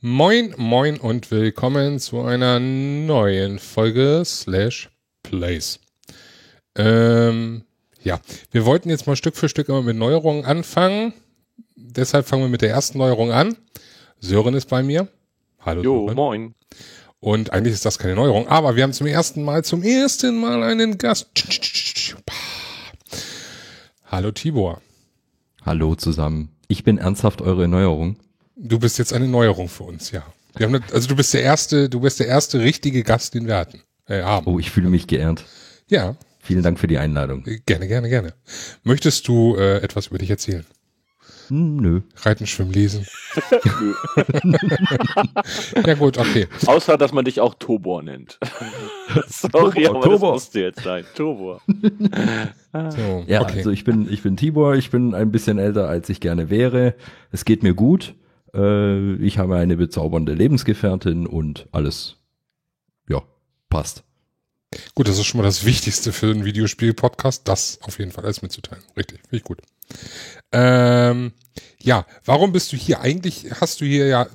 Moin, moin und willkommen zu einer neuen Folge Slash Plays. Ähm, ja, wir wollten jetzt mal Stück für Stück immer mit Neuerungen anfangen. Deshalb fangen wir mit der ersten Neuerung an. Sören ist bei mir. Hallo Jo, Sören. moin. Und eigentlich ist das keine Neuerung, aber wir haben zum ersten Mal, zum ersten Mal einen Gast. Hallo Tibor. Hallo zusammen. Ich bin ernsthaft eure Erneuerung. Du bist jetzt eine Neuerung für uns, ja. Wir haben, also du bist der erste, du bist der erste richtige Gast, den wir hatten. Äh, haben. Oh, ich fühle mich geehrt. Ja, Vielen Dank für die Einladung. gerne, gerne, gerne. Möchtest du äh, etwas über dich erzählen? Hm, nö. Reiten, schwimmen, lesen? ja gut, okay. Außer, dass man dich auch Tobor nennt. Sorry, Tobor, aber Tobor. das musste jetzt sein. Tobor. So, Ja, okay. also ich bin, ich bin Tibor, ich bin ein bisschen älter, als ich gerne wäre. Es geht mir gut. Äh, ich habe eine bezaubernde Lebensgefährtin und alles, ja, passt. Gut, das ist schon mal das Wichtigste für einen Videospiel-Podcast, das auf jeden Fall alles mitzuteilen. Richtig, finde ich gut. Ähm, ja, warum bist du hier? Eigentlich hast du hier ja,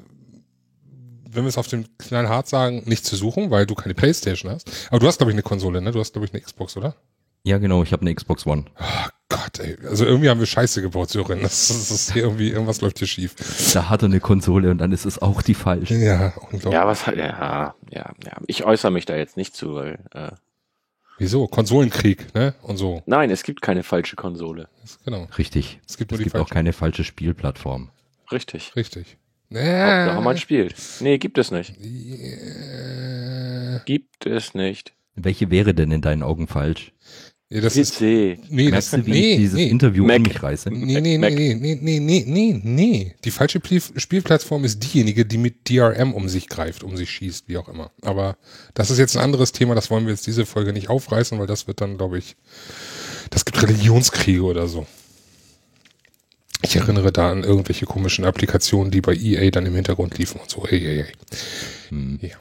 wenn wir es auf dem kleinen Hart sagen, nicht zu suchen, weil du keine Playstation hast. Aber du hast, glaube ich, eine Konsole, ne? Du hast, glaube ich, eine Xbox, oder? Ja, genau, ich habe eine Xbox One. Oh Gott, ey. Also irgendwie haben wir Scheiße gebaut, Sören. Das, das ist hier irgendwie, irgendwas läuft hier schief. Da hat er eine Konsole und dann ist es auch die falsche. Ja, unglaublich. Ja, was hat, ja, ja, ja. Ich äußere mich da jetzt nicht zu, weil, äh, Wieso? Konsolenkrieg, ne? Und so. nein, es gibt keine falsche Konsole. Das, genau. Richtig. Es gibt Es gibt auch keine falsche Spielplattform. Richtig. Richtig. Hauptsache man Äh, spielt. Nee, gibt es nicht. äh, Gibt es nicht. Welche wäre denn in deinen Augen falsch? Ja, das ist, PC. nee, das, du, nee, dieses nee. Interview Mac. um mich reiße? Nee, nee, Mac. nee, nee, nee, nee, nee, nee. Die falsche Spielplattform ist diejenige, die mit DRM um sich greift, um sich schießt, wie auch immer. Aber das ist jetzt ein anderes Thema, das wollen wir jetzt diese Folge nicht aufreißen, weil das wird dann, glaube ich, das gibt Religionskriege oder so. Ich erinnere da an irgendwelche komischen Applikationen, die bei EA dann im Hintergrund liefen und so. Ey, ey, ey. Hm. Ja.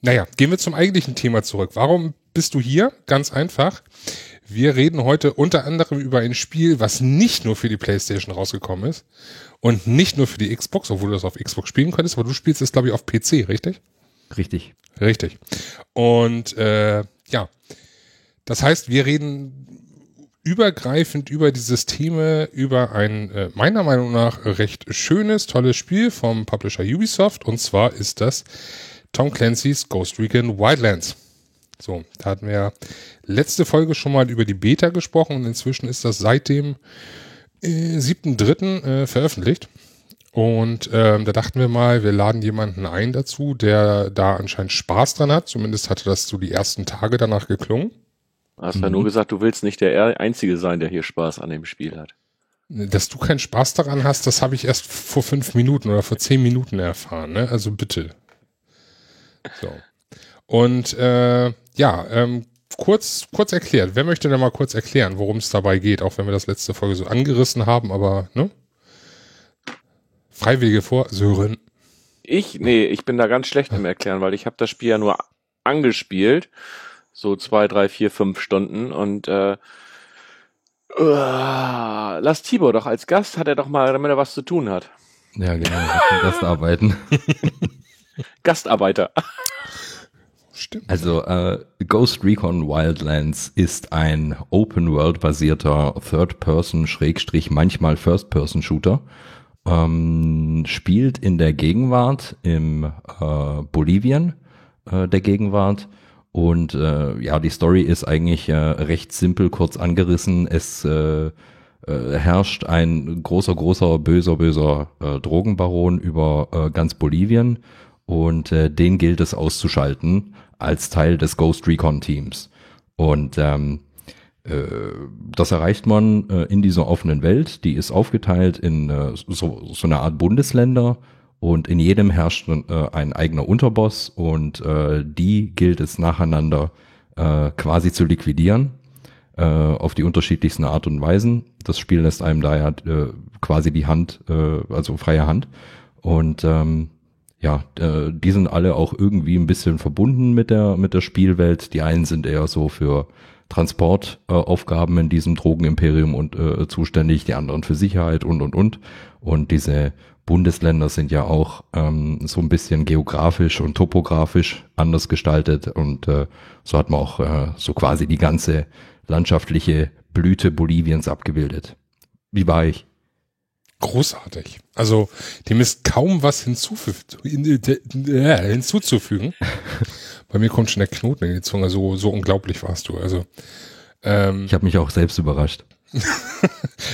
Naja, gehen wir zum eigentlichen Thema zurück. Warum bist du hier? Ganz einfach. Wir reden heute unter anderem über ein Spiel, was nicht nur für die PlayStation rausgekommen ist und nicht nur für die Xbox, obwohl du das auf Xbox spielen könntest, aber du spielst es, glaube ich, auf PC, richtig? Richtig. Richtig. Und äh, ja, das heißt, wir reden übergreifend über die Systeme, über ein äh, meiner Meinung nach recht schönes, tolles Spiel vom Publisher Ubisoft. Und zwar ist das Tom Clancy's Ghost Recon Wildlands. So, da hatten wir letzte Folge schon mal über die Beta gesprochen und inzwischen ist das seit dem äh, 7.3. Äh, veröffentlicht. Und ähm, da dachten wir mal, wir laden jemanden ein dazu, der da anscheinend Spaß dran hat. Zumindest hatte das so die ersten Tage danach geklungen. Du hast ja nur gesagt, du willst nicht der Einzige sein, der hier Spaß an dem Spiel hat. Dass du keinen Spaß daran hast, das habe ich erst vor fünf Minuten oder vor zehn Minuten erfahren. Ne? Also bitte. So. Und äh, ja, ähm, kurz, kurz erklärt. Wer möchte denn mal kurz erklären, worum es dabei geht, auch wenn wir das letzte Folge so angerissen haben, aber ne? Freiwillige vor, Sören. Ich, nee, ich bin da ganz schlecht im Erklären, weil ich habe das Spiel ja nur angespielt. So zwei, drei, vier, fünf Stunden und äh, äh, lass Tibor doch als Gast, hat er doch mal, damit er was zu tun hat. Ja, genau. Ich kann das arbeiten. Gastarbeiter. Stimmt. Also äh, Ghost Recon Wildlands ist ein Open-World-basierter Third-Person, Schrägstrich, manchmal First-Person-Shooter. Ähm, spielt in der Gegenwart, im äh, Bolivien äh, der Gegenwart. Und äh, ja, die Story ist eigentlich äh, recht simpel, kurz angerissen. Es äh, äh, herrscht ein großer, großer, böser, böser äh, Drogenbaron über äh, ganz Bolivien und äh, den gilt es auszuschalten als Teil des Ghost Recon Teams. Und ähm, äh, das erreicht man äh, in dieser offenen Welt. Die ist aufgeteilt in äh, so, so eine Art Bundesländer und in jedem herrscht äh, ein eigener Unterboss und äh, die gilt es nacheinander äh, quasi zu liquidieren äh, auf die unterschiedlichsten Art und Weisen. Das Spiel lässt einem daher äh, quasi die Hand, äh, also freie Hand. Und ähm, ja, äh, die sind alle auch irgendwie ein bisschen verbunden mit der, mit der Spielwelt. Die einen sind eher so für Transportaufgaben in diesem Drogenimperium und äh, zuständig, die anderen für Sicherheit und und und. Und diese Bundesländer sind ja auch ähm, so ein bisschen geografisch und topografisch anders gestaltet und äh, so hat man auch äh, so quasi die ganze landschaftliche Blüte Boliviens abgebildet. Wie war ich? Großartig. Also dem ist kaum was hinzuzufügen. Bei mir kommt schon der Knoten in die Zunge. So, so unglaublich warst du. Also ähm, ich habe mich auch selbst überrascht.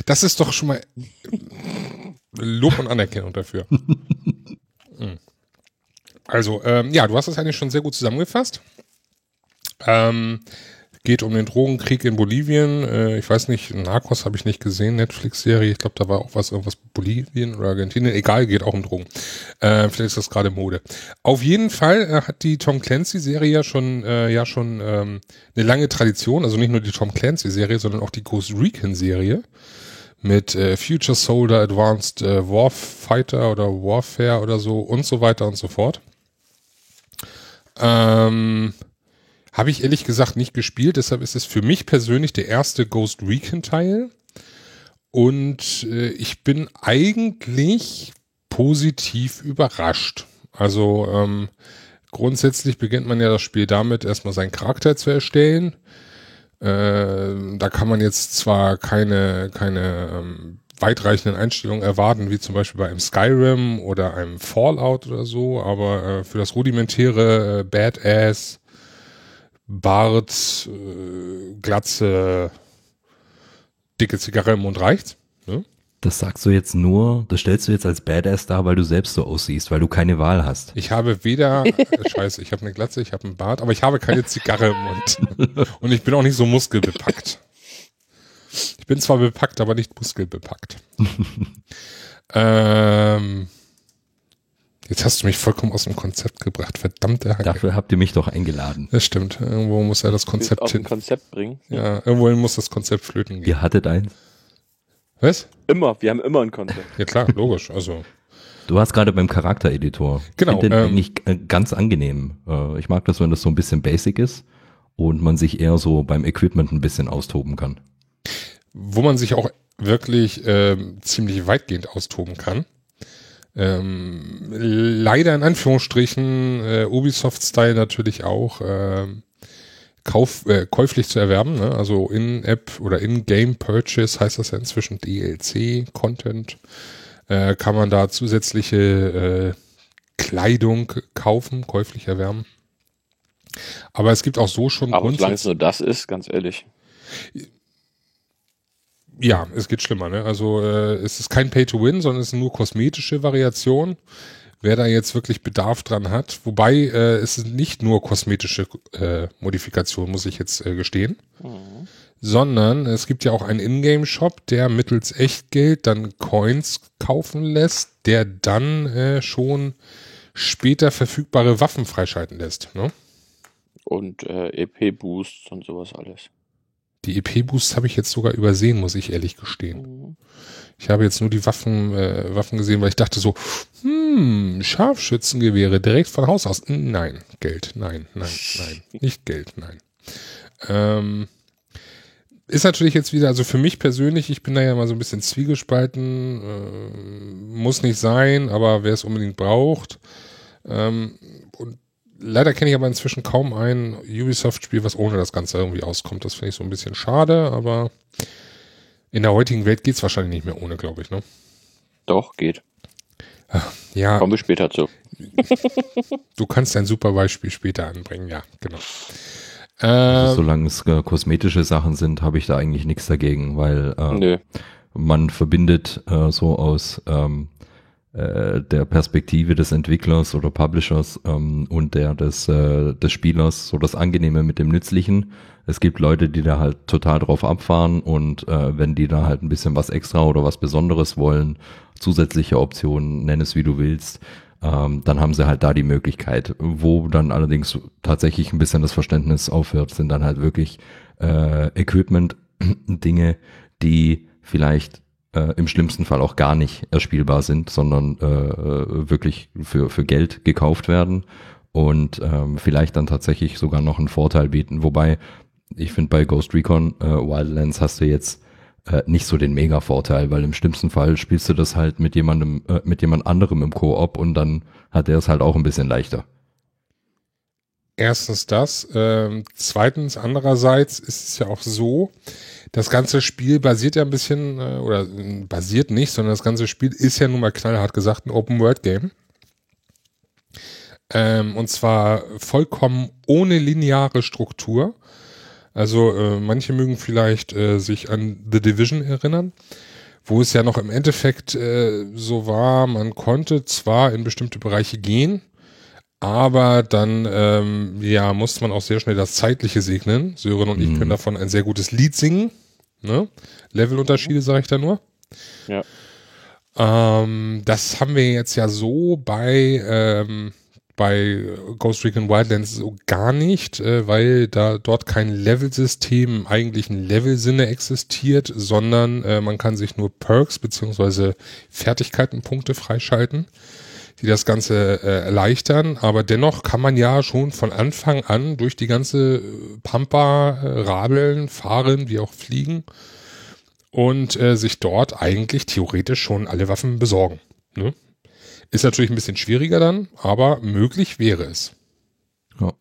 das ist doch schon mal Lob und Anerkennung dafür. Hm. Also, ähm, ja, du hast das eigentlich schon sehr gut zusammengefasst. Ähm, geht um den Drogenkrieg in Bolivien. Äh, ich weiß nicht, Narcos habe ich nicht gesehen, Netflix-Serie. Ich glaube, da war auch was, irgendwas Bolivien oder Argentinien. Egal, geht auch um Drogen. Äh, vielleicht ist das gerade Mode. Auf jeden Fall äh, hat die Tom Clancy-Serie ja schon, äh, ja schon ähm, eine lange Tradition. Also nicht nur die Tom Clancy-Serie, sondern auch die Ghost Recon-Serie mit äh, Future Soldier, Advanced äh, Warfighter oder Warfare oder so und so weiter und so fort. Ähm, habe ich ehrlich gesagt nicht gespielt, deshalb ist es für mich persönlich der erste Ghost Recon Teil. Und äh, ich bin eigentlich positiv überrascht. Also ähm, grundsätzlich beginnt man ja das Spiel damit, erstmal seinen Charakter zu erstellen. Äh, da kann man jetzt zwar keine, keine ähm, weitreichenden Einstellungen erwarten, wie zum Beispiel bei einem Skyrim oder einem Fallout oder so, aber äh, für das rudimentäre äh, Badass Bart, äh, Glatze, dicke Zigarre im Mund reicht. Ne? Das sagst du jetzt nur, das stellst du jetzt als Badass dar, weil du selbst so aussiehst, weil du keine Wahl hast. Ich habe weder, äh, scheiße, ich habe eine Glatze, ich habe einen Bart, aber ich habe keine Zigarre im Mund. Und ich bin auch nicht so muskelbepackt. Ich bin zwar bepackt, aber nicht muskelbepackt. ähm, Jetzt hast du mich vollkommen aus dem Konzept gebracht, verdammte Hacke. Dafür habt ihr mich doch eingeladen. Das stimmt. Irgendwo muss ja das Konzept hin. Konzept bringen. Ja, irgendwohin muss das Konzept flöten gehen. Ihr hattet eins? Was? Immer, wir haben immer ein Konzept. Ja klar, logisch. Also. Du warst gerade beim Charaktereditor. Genau. Ich finde den ähm, eigentlich äh, ganz angenehm. Äh, ich mag das, wenn das so ein bisschen basic ist und man sich eher so beim Equipment ein bisschen austoben kann. Wo man sich auch wirklich äh, ziemlich weitgehend austoben kann ähm, leider in Anführungsstrichen äh, Ubisoft-Style natürlich auch äh, kauf, äh, käuflich zu erwerben. Ne? Also in-App oder in-Game-Purchase heißt das ja inzwischen DLC-Content. Äh, kann man da zusätzliche äh, Kleidung kaufen, käuflich erwerben. Aber es gibt auch so schon. Aber solange es nur das ist, ganz ehrlich. Ja, es geht schlimmer. Ne? Also äh, es ist kein Pay-to-Win, sondern es ist nur kosmetische Variation. Wer da jetzt wirklich Bedarf dran hat, wobei äh, es ist nicht nur kosmetische äh, Modifikation, muss ich jetzt äh, gestehen, mhm. sondern es gibt ja auch einen Ingame-Shop, der mittels Echtgeld dann Coins kaufen lässt, der dann äh, schon später verfügbare Waffen freischalten lässt. Ne? Und äh, EP-Boosts und sowas alles. Die EP-Boosts habe ich jetzt sogar übersehen, muss ich ehrlich gestehen. Ich habe jetzt nur die Waffen, äh, Waffen gesehen, weil ich dachte so, hm, Scharfschützengewehre direkt von Haus aus. Nein, Geld, nein, nein, nein, nicht Geld, nein. Ähm, ist natürlich jetzt wieder, also für mich persönlich, ich bin da ja mal so ein bisschen zwiegespalten, äh, muss nicht sein, aber wer es unbedingt braucht. Ähm, und leider kenne ich aber inzwischen kaum ein Ubisoft-Spiel, was ohne das Ganze irgendwie auskommt. Das finde ich so ein bisschen schade, aber in der heutigen Welt geht es wahrscheinlich nicht mehr ohne, glaube ich, ne? Doch, geht. Ja. Kommen wir später zu. du kannst ein super Beispiel später anbringen, ja, genau. Also, solange es äh, kosmetische Sachen sind, habe ich da eigentlich nichts dagegen, weil äh, man verbindet äh, so aus ähm, äh, der Perspektive des Entwicklers oder Publishers ähm, und der des, äh, des Spielers so das Angenehme mit dem Nützlichen. Es gibt Leute, die da halt total drauf abfahren und äh, wenn die da halt ein bisschen was extra oder was Besonderes wollen, zusätzliche Optionen, nenn es wie du willst, ähm, dann haben sie halt da die Möglichkeit. Wo dann allerdings tatsächlich ein bisschen das Verständnis aufhört, sind dann halt wirklich äh, Equipment-Dinge, die vielleicht äh, im schlimmsten Fall auch gar nicht erspielbar sind, sondern äh, äh, wirklich für, für Geld gekauft werden und ähm, vielleicht dann tatsächlich sogar noch einen Vorteil bieten. Wobei ich finde, bei Ghost Recon äh, Wildlands hast du jetzt äh, nicht so den Mega-Vorteil, weil im schlimmsten Fall spielst du das halt mit jemandem, äh, mit jemand anderem im Koop und dann hat der es halt auch ein bisschen leichter. Erstens das. Ähm, zweitens, andererseits ist es ja auch so, das ganze Spiel basiert ja ein bisschen, äh, oder äh, basiert nicht, sondern das ganze Spiel ist ja nun mal knallhart gesagt ein Open-World-Game. Ähm, und zwar vollkommen ohne lineare Struktur. Also äh, manche mögen vielleicht äh, sich an The Division erinnern, wo es ja noch im Endeffekt äh, so war, man konnte zwar in bestimmte Bereiche gehen, aber dann ähm, ja musste man auch sehr schnell das Zeitliche segnen. Sören und mhm. ich können davon ein sehr gutes Lied singen. Ne? Levelunterschiede sage ich da nur. Ja. Ähm, das haben wir jetzt ja so bei ähm, bei Ghost Recon Wildlands so gar nicht, äh, weil da dort kein Levelsystem im eigentlichen Levelsinne existiert, sondern äh, man kann sich nur Perks beziehungsweise Fertigkeitenpunkte freischalten, die das Ganze äh, erleichtern. Aber dennoch kann man ja schon von Anfang an durch die ganze äh, Pampa äh, radeln, fahren, wie auch fliegen und äh, sich dort eigentlich theoretisch schon alle Waffen besorgen. Ne? Ist natürlich ein bisschen schwieriger dann, aber möglich wäre es. Ja.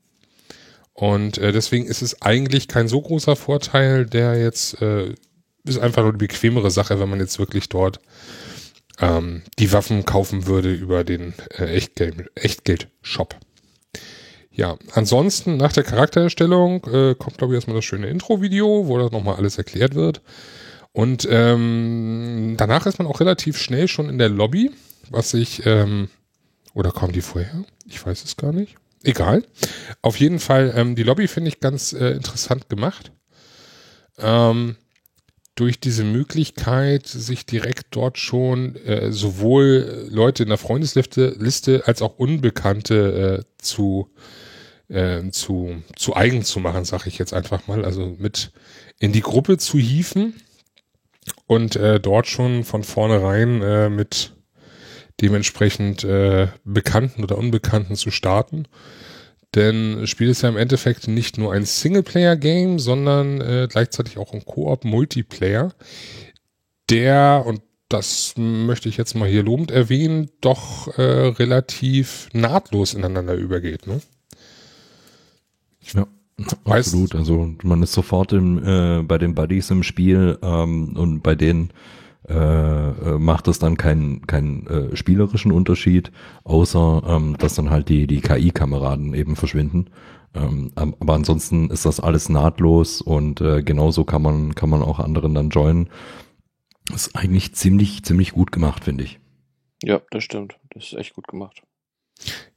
Und äh, deswegen ist es eigentlich kein so großer Vorteil, der jetzt äh, ist einfach nur die bequemere Sache, wenn man jetzt wirklich dort ähm, die Waffen kaufen würde über den äh, Echtgeld, Echtgeld-Shop. Ja, ansonsten nach der Charaktererstellung äh, kommt, glaube ich, erstmal das schöne Intro-Video, wo das nochmal alles erklärt wird. Und ähm, danach ist man auch relativ schnell schon in der Lobby was ich, ähm, oder kommen die vorher? Ich weiß es gar nicht. Egal. Auf jeden Fall, ähm, die Lobby finde ich ganz äh, interessant gemacht. Ähm, durch diese Möglichkeit, sich direkt dort schon äh, sowohl Leute in der Freundesliste Liste als auch Unbekannte äh, zu, äh, zu, zu eigen zu machen, sage ich jetzt einfach mal. Also mit in die Gruppe zu hieven und äh, dort schon von vornherein äh, mit dementsprechend äh, Bekannten oder Unbekannten zu starten. Denn das Spiel ist ja im Endeffekt nicht nur ein Singleplayer-Game, sondern äh, gleichzeitig auch ein Koop-Multiplayer, der, und das möchte ich jetzt mal hier lobend erwähnen, doch äh, relativ nahtlos ineinander übergeht. Ne? Ja. Absolut, also man ist sofort im, äh, bei den Buddies im Spiel ähm, und bei denen äh, äh, macht es dann keinen keinen äh, spielerischen Unterschied, außer ähm, dass dann halt die die KI-Kameraden eben verschwinden. Ähm, aber ansonsten ist das alles nahtlos und äh, genauso kann man kann man auch anderen dann joinen. ist eigentlich ziemlich ziemlich gut gemacht, finde ich. Ja, das stimmt. Das ist echt gut gemacht.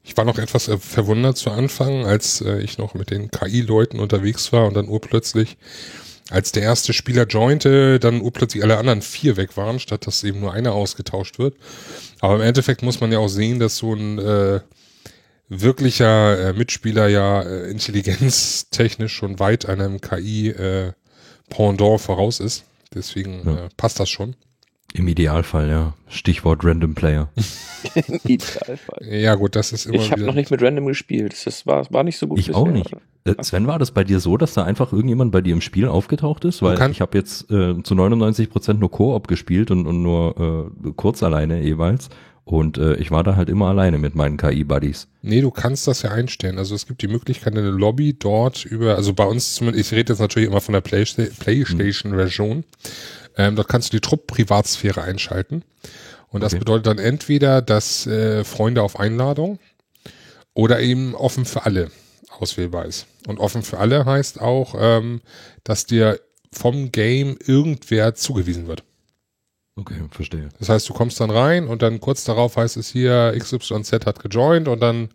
Ich war noch etwas äh, verwundert zu Anfang, als äh, ich noch mit den KI-Leuten unterwegs war und dann urplötzlich als der erste Spieler jointe, dann urplötzlich alle anderen vier weg waren, statt dass eben nur einer ausgetauscht wird. Aber im Endeffekt muss man ja auch sehen, dass so ein äh, wirklicher äh, Mitspieler ja äh, intelligenztechnisch schon weit einem KI äh, Pendant voraus ist. Deswegen ja. äh, passt das schon. Im Idealfall, ja. Stichwort Random Player. Im Idealfall. Ja, gut, das ist immer. Ich habe noch nicht mit Random gespielt. Das war, war nicht so gut. Ich bisher. auch nicht. Äh, Sven, war das bei dir so, dass da einfach irgendjemand bei dir im Spiel aufgetaucht ist? Weil ich habe jetzt äh, zu 99 Prozent nur Koop gespielt und, und nur äh, kurz alleine jeweils. Und äh, ich war da halt immer alleine mit meinen KI-Buddies. Nee, du kannst das ja einstellen. Also es gibt die Möglichkeit, eine Lobby dort über, also bei uns zumindest, ich rede jetzt natürlich immer von der Playstation-Version. Hm. Ähm, dort kannst du die Trupp-Privatsphäre einschalten. Und das okay. bedeutet dann entweder, dass äh, Freunde auf Einladung oder eben offen für alle auswählbar ist. Und offen für alle heißt auch, ähm, dass dir vom Game irgendwer zugewiesen wird. Okay, verstehe. Das heißt, du kommst dann rein und dann kurz darauf heißt es hier, XYZ hat gejoint und dann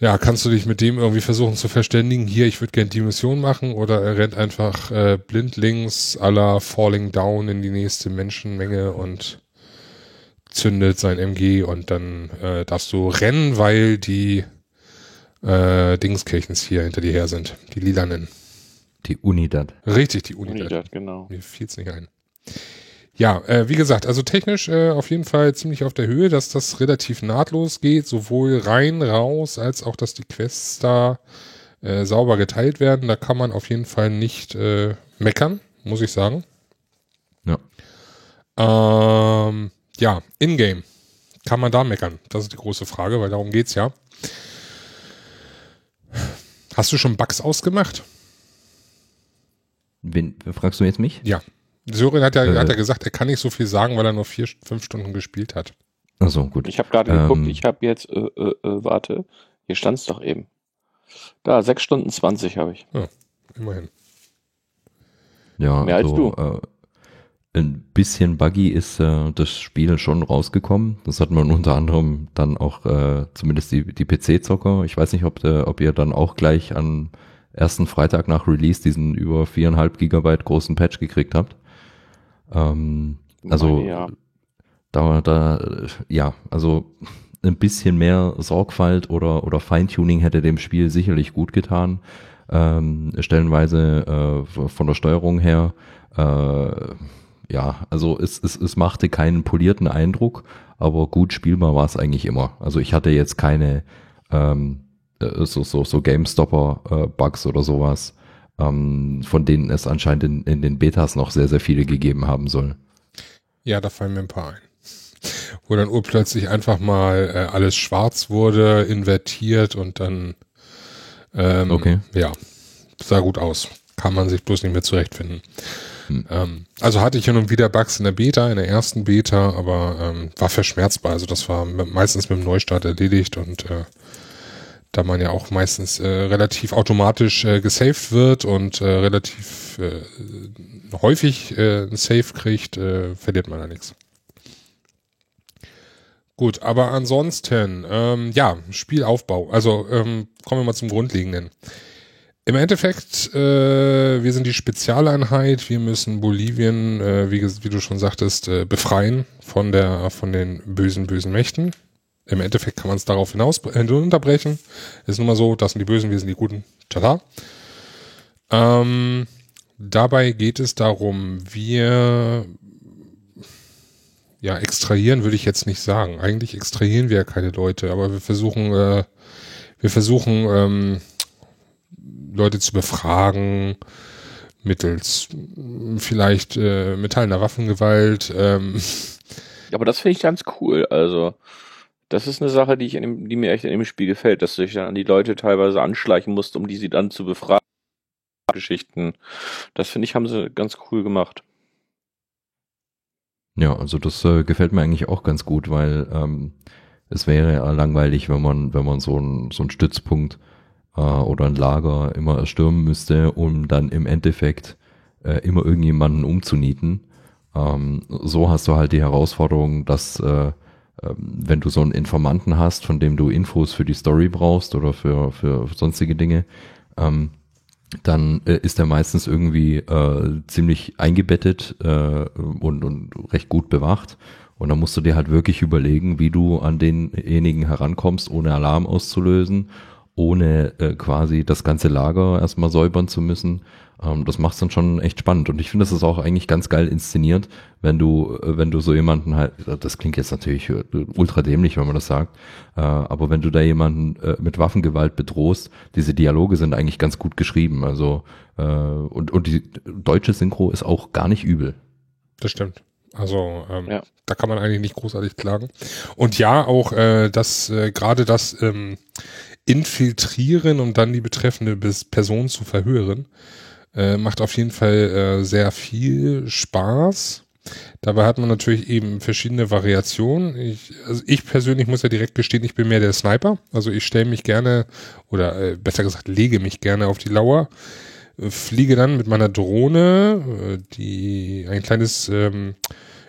ja, kannst du dich mit dem irgendwie versuchen zu verständigen, hier, ich würde gerne die Mission machen oder er rennt einfach äh, blindlings aller Falling Down in die nächste Menschenmenge und zündet sein MG und dann äh, darfst du rennen, weil die äh, Dingskirchens hier hinter dir her sind, die lilanen. Die Unidad. Richtig, die Unidad. Unidad, genau. Mir fiel's nicht ein. Ja, äh, wie gesagt, also technisch äh, auf jeden Fall ziemlich auf der Höhe, dass das relativ nahtlos geht, sowohl rein, raus, als auch, dass die Quests da äh, sauber geteilt werden. Da kann man auf jeden Fall nicht äh, meckern, muss ich sagen. Ja. Ähm, ja, in-game. Kann man da meckern? Das ist die große Frage, weil darum geht's ja. Hast du schon Bugs ausgemacht? Wen, fragst du jetzt mich? Ja. Sören hat ja, Äh. hat ja gesagt, er kann nicht so viel sagen, weil er nur vier, fünf Stunden gespielt hat. Achso, gut. Ich habe gerade Ähm, geguckt, ich habe jetzt, äh, äh, äh, warte, hier stand's doch eben. Da, sechs Stunden zwanzig habe ich. Immerhin. Ja, Mehr als also, Äh, ein bisschen buggy ist äh, das Spiel schon rausgekommen. Das hat man unter anderem dann auch, äh, zumindest die, die PC-Zocker. Ich weiß nicht, ob, äh, ob ihr dann auch gleich am ersten Freitag nach Release diesen über viereinhalb Gigabyte großen Patch gekriegt habt. Ähm, also Meine, ja. da, da, äh, ja, also ein bisschen mehr Sorgfalt oder, oder Feintuning hätte dem Spiel sicherlich gut getan. Ähm, stellenweise äh, von der Steuerung her, äh, ja, also es, es, es machte keinen polierten Eindruck, aber gut spielbar war es eigentlich immer. Also ich hatte jetzt keine ähm, äh, so, so, so GameStopper-Bugs oder sowas, ähm, von denen es anscheinend in, in den Betas noch sehr, sehr viele gegeben haben soll. Ja, da fallen mir ein paar ein. Wo dann urplötzlich einfach mal äh, alles schwarz wurde, invertiert und dann ähm, Okay. ja, sah gut aus. Kann man sich bloß nicht mehr zurechtfinden. Hm. Ähm, also hatte ich hin und wieder Bugs in der Beta, in der ersten Beta, aber ähm, war verschmerzbar. Also das war me- meistens mit dem Neustart erledigt und äh, da man ja auch meistens äh, relativ automatisch äh, gesaved wird und äh, relativ äh, häufig äh, ein Save kriegt, äh, verliert man da nichts. Gut, aber ansonsten, ähm, ja, Spielaufbau. Also ähm, kommen wir mal zum Grundlegenden. Im Endeffekt, äh, wir sind die Spezialeinheit, wir müssen Bolivien, äh, wie, wie du schon sagtest, äh, befreien von der, von den bösen, bösen Mächten. Im Endeffekt kann man es darauf hinaus äh, unterbrechen. Ist nun mal so, das sind die Bösen, wir sind die Guten. Tada. Ähm, dabei geht es darum, wir ja, extrahieren würde ich jetzt nicht sagen. Eigentlich extrahieren wir ja keine Leute, aber wir versuchen, äh, wir versuchen, ähm, Leute zu befragen, mittels vielleicht äh, metallender Waffengewalt. Ähm, Aber das finde ich ganz cool. Also, das ist eine Sache, die, ich in dem, die mir echt in dem Spiel gefällt, dass du dich dann an die Leute teilweise anschleichen musst, um die sie dann zu befragen. Geschichten. Das finde ich, haben sie ganz cool gemacht. Ja, also das äh, gefällt mir eigentlich auch ganz gut, weil ähm, es wäre ja langweilig, wenn man, wenn man so ein so ein Stützpunkt äh, oder ein Lager immer erstürmen müsste, um dann im Endeffekt äh, immer irgendjemanden umzunieten. Ähm, so hast du halt die Herausforderung, dass äh, wenn du so einen Informanten hast, von dem du Infos für die Story brauchst oder für, für sonstige Dinge, ähm, dann äh, ist er meistens irgendwie äh, ziemlich eingebettet äh, und, und recht gut bewacht. Und dann musst du dir halt wirklich überlegen, wie du an denjenigen herankommst, ohne Alarm auszulösen, ohne äh, quasi das ganze Lager erstmal säubern zu müssen. Ähm, das macht's dann schon echt spannend. Und ich finde, das ist auch eigentlich ganz geil inszeniert, wenn du, äh, wenn du so jemanden halt, das klingt jetzt natürlich äh, ultra dämlich, wenn man das sagt, äh, aber wenn du da jemanden äh, mit Waffengewalt bedrohst, diese Dialoge sind eigentlich ganz gut geschrieben. Also äh, und, und die deutsche Synchro ist auch gar nicht übel. das stimmt. Also ähm, Ja. da kann man eigentlich nicht großartig klagen. Und ja, auch äh, das äh, gerade das ähm, Infiltrieren, um dann die betreffende Bis- Person zu verhören, äh, macht auf jeden Fall äh, sehr viel Spaß. Dabei hat man natürlich eben verschiedene Variationen. Ich, also ich persönlich muss ja direkt gestehen, ich bin mehr der Sniper. Also ich stelle mich gerne oder äh, besser gesagt lege mich gerne auf die Lauer, äh, fliege dann mit meiner Drohne, äh, die ein kleines ähm,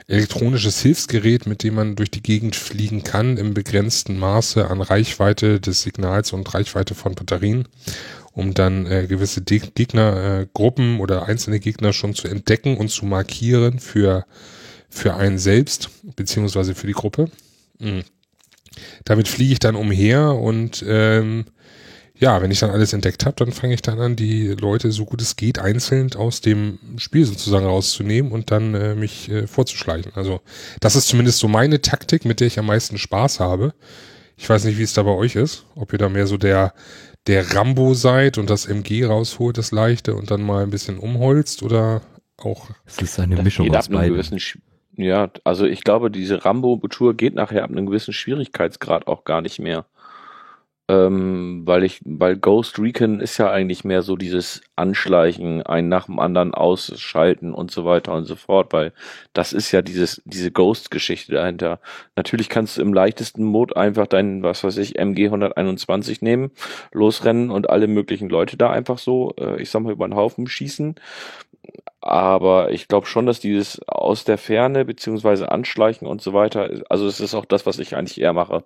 elektronisches Hilfsgerät, mit dem man durch die Gegend fliegen kann, im begrenzten Maße an Reichweite des Signals und Reichweite von Batterien, um dann äh, gewisse Gegnergruppen äh, oder einzelne Gegner schon zu entdecken und zu markieren für, für einen selbst, beziehungsweise für die Gruppe. Mhm. Damit fliege ich dann umher und ähm, ja, wenn ich dann alles entdeckt habe, dann fange ich dann an, die Leute so gut es geht einzeln aus dem Spiel sozusagen rauszunehmen und dann äh, mich äh, vorzuschleichen. Also das ist zumindest so meine Taktik, mit der ich am meisten Spaß habe. Ich weiß nicht, wie es da bei euch ist, ob ihr da mehr so der der Rambo seid und das MG rausholt, das leichte und dann mal ein bisschen umholzt oder auch. Es ist eine Mischung aus beiden. Ja, also ich glaube, diese Rambo-Tour geht nachher ab einem gewissen Schwierigkeitsgrad auch gar nicht mehr. Ähm, weil ich, weil Ghost Recon ist ja eigentlich mehr so dieses Anschleichen, einen nach dem anderen ausschalten und so weiter und so fort, weil das ist ja dieses, diese Ghost-Geschichte dahinter. Natürlich kannst du im leichtesten Mode einfach deinen, was weiß ich, MG 121 nehmen, losrennen und alle möglichen Leute da einfach so, äh, ich sag mal, über den Haufen schießen. Aber ich glaube schon, dass dieses aus der Ferne beziehungsweise Anschleichen und so weiter, also es ist auch das, was ich eigentlich eher mache.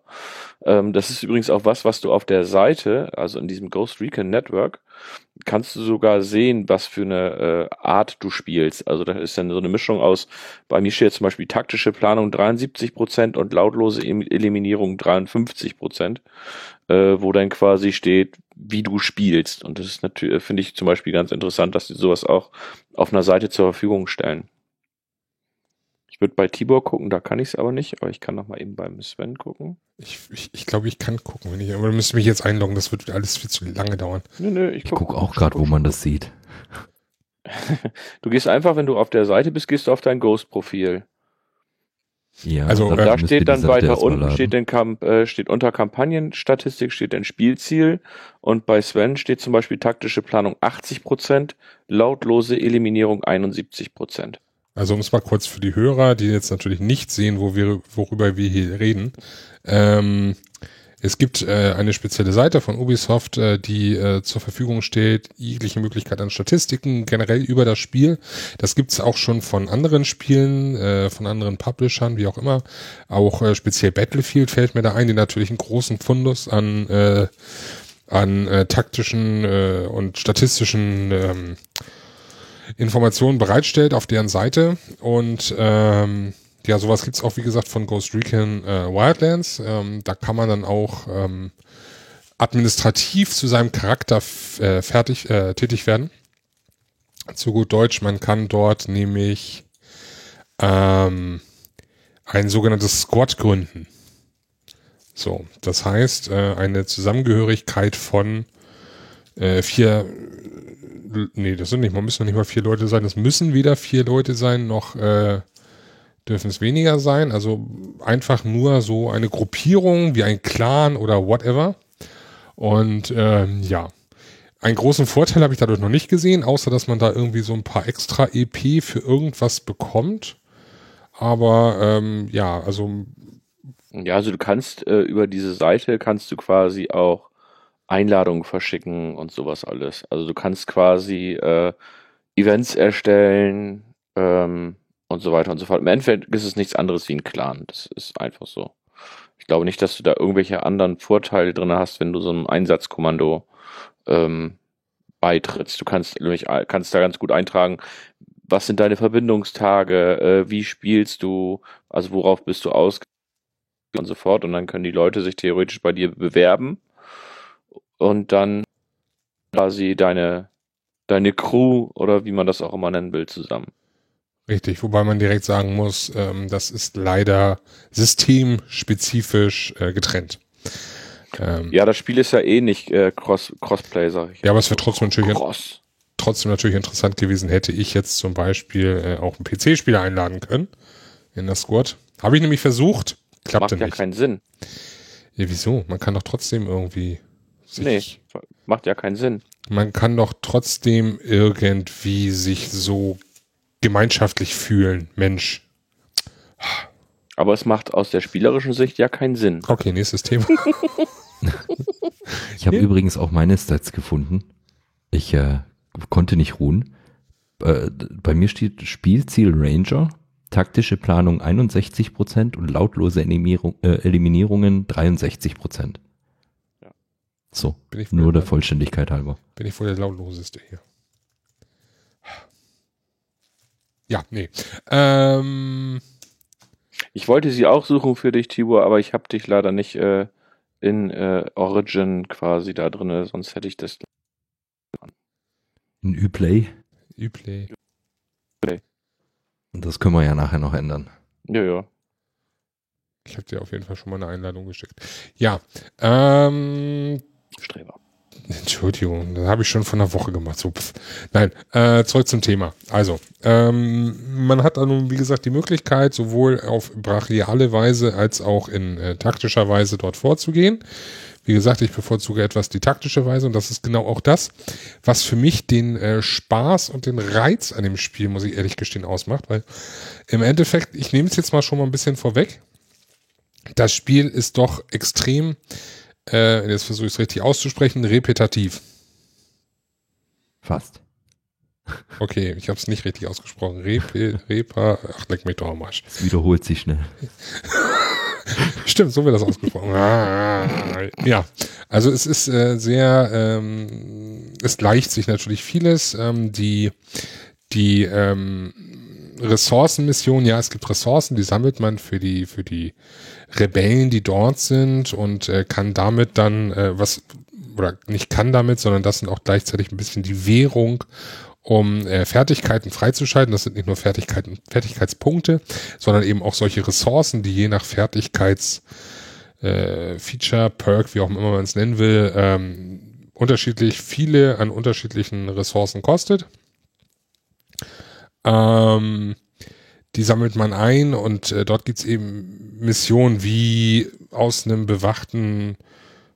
Ähm, das ist übrigens auch was, was du auf der Seite, also in diesem Ghost Recon Network, kannst du sogar sehen, was für eine äh, Art du spielst. Also da ist dann so eine Mischung aus, bei mir steht zum Beispiel taktische Planung 73 Prozent und lautlose Eliminierung 53%, Prozent, äh, wo dann quasi steht, wie du spielst. Und das ist natürlich, finde ich zum Beispiel ganz interessant, dass sie sowas auch auf einer Seite zur Verfügung stellen. Ich würde bei Tibor gucken, da kann ich es aber nicht, aber ich kann noch mal eben beim Sven gucken. Ich, ich, ich glaube, ich kann gucken, wenn ich, aber du müsstest mich jetzt einloggen, das wird alles viel zu lange dauern. Nö, nö, ich gucke guck auch gerade, wo man das sieht. du gehst einfach, wenn du auf der Seite bist, gehst du auf dein Ghost-Profil. Ja, also da steht dann weiter unten steht, den Kamp äh, steht unter Kampagnenstatistik steht ein Spielziel und bei Sven steht zum Beispiel taktische Planung 80 Prozent, lautlose Eliminierung 71 Prozent. Also um es mal kurz für die Hörer, die jetzt natürlich nicht sehen, wo wir, worüber wir hier reden. Ähm, es gibt äh, eine spezielle Seite von Ubisoft, äh, die äh, zur Verfügung steht, jegliche Möglichkeit an Statistiken generell über das Spiel. Das gibt's auch schon von anderen Spielen, äh, von anderen Publishern, wie auch immer. Auch äh, speziell Battlefield fällt mir da ein, die natürlich einen großen Fundus an äh, an äh, taktischen äh, und statistischen ähm, Informationen bereitstellt auf deren Seite und ähm, ja, sowas gibt's auch, wie gesagt, von Ghost Recon äh, Wildlands. Ähm, da kann man dann auch ähm, administrativ zu seinem Charakter äh, fertig äh, tätig werden. Zu gut Deutsch, man kann dort nämlich ähm, ein sogenanntes Squad gründen. So, das heißt, äh, eine Zusammengehörigkeit von äh, vier, nee, das sind nicht, man müssen nicht mal vier Leute sein, das müssen weder vier Leute sein, noch äh, dürfen es weniger sein. Also einfach nur so eine Gruppierung wie ein Clan oder whatever. Und ähm, ja, einen großen Vorteil habe ich dadurch noch nicht gesehen, außer dass man da irgendwie so ein paar extra EP für irgendwas bekommt. Aber ähm, ja, also ja, also du kannst äh, über diese Seite kannst du quasi auch Einladungen verschicken und sowas alles. Also du kannst quasi äh, Events erstellen, ähm, und so weiter und so fort. Im Endeffekt ist es nichts anderes wie ein Clan. Das ist einfach so. Ich glaube nicht, dass du da irgendwelche anderen Vorteile drin hast, wenn du so einem Einsatzkommando ähm, beitrittst. Du kannst, kannst da ganz gut eintragen, was sind deine Verbindungstage, äh, wie spielst du, also worauf bist du aus und so fort. Und dann können die Leute sich theoretisch bei dir bewerben und dann quasi deine, deine Crew oder wie man das auch immer nennen will, zusammen. Richtig, wobei man direkt sagen muss, ähm, das ist leider systemspezifisch äh, getrennt. Ähm, ja, das Spiel ist ja eh nicht äh, Cross, Crossplay, sag ich. Ja, aber es wäre trotzdem natürlich, trotzdem natürlich interessant gewesen, hätte ich jetzt zum Beispiel äh, auch einen PC-Spieler einladen können in das Squad. Habe ich nämlich versucht, klappte macht ja nicht. keinen Sinn. Ja, wieso? Man kann doch trotzdem irgendwie Nee, macht ja keinen Sinn. Man kann doch trotzdem irgendwie sich so gemeinschaftlich fühlen, Mensch. Aber es macht aus der spielerischen Sicht ja keinen Sinn. Okay, nächstes Thema. ich habe ja. übrigens auch meine Stats gefunden. Ich äh, konnte nicht ruhen. Äh, bei mir steht Spielziel Ranger, taktische Planung 61% und lautlose Eliminierung, äh, Eliminierungen 63%. So, nur der Vollständigkeit halber. Bin ich wohl der lautloseste hier. Ja, nee. Ähm, ich wollte sie auch suchen für dich, Tibor, aber ich habe dich leider nicht äh, in äh, Origin quasi da drin, sonst hätte ich das. Ein Uplay. Uplay. Und das können wir ja nachher noch ändern. Ja, ja. Ich habe dir auf jeden Fall schon mal eine Einladung geschickt. Ja, ähm, Streber. Entschuldigung, das habe ich schon vor einer Woche gemacht. So. Nein, äh, zurück zum Thema. Also, ähm, man hat dann, wie gesagt, die Möglichkeit, sowohl auf brachiale Weise als auch in äh, taktischer Weise dort vorzugehen. Wie gesagt, ich bevorzuge etwas die taktische Weise und das ist genau auch das, was für mich den äh, Spaß und den Reiz an dem Spiel, muss ich ehrlich gestehen, ausmacht, weil im Endeffekt, ich nehme es jetzt mal schon mal ein bisschen vorweg, das Spiel ist doch extrem, äh, jetzt versuche ich es richtig auszusprechen, repetitiv. Fast. Okay, ich habe es nicht richtig ausgesprochen. Repe, Repa, ach, leck mich doch am Arsch. Es wiederholt sich schnell. Stimmt, so wird das ausgesprochen. ja, also es ist äh, sehr, ähm, es gleicht sich natürlich vieles. Ähm, die die ähm, Ressourcenmission, ja, es gibt Ressourcen, die sammelt man für die für die Rebellen, die dort sind und äh, kann damit dann äh, was oder nicht kann damit, sondern das sind auch gleichzeitig ein bisschen die Währung, um äh, Fertigkeiten freizuschalten. Das sind nicht nur Fertigkeiten, Fertigkeitspunkte, sondern eben auch solche Ressourcen, die je nach Fertigkeits äh, Perk, wie auch immer man es nennen will, ähm, unterschiedlich viele an unterschiedlichen Ressourcen kostet. Ähm, die sammelt man ein und äh, dort gibt's eben Missionen wie aus einem bewachten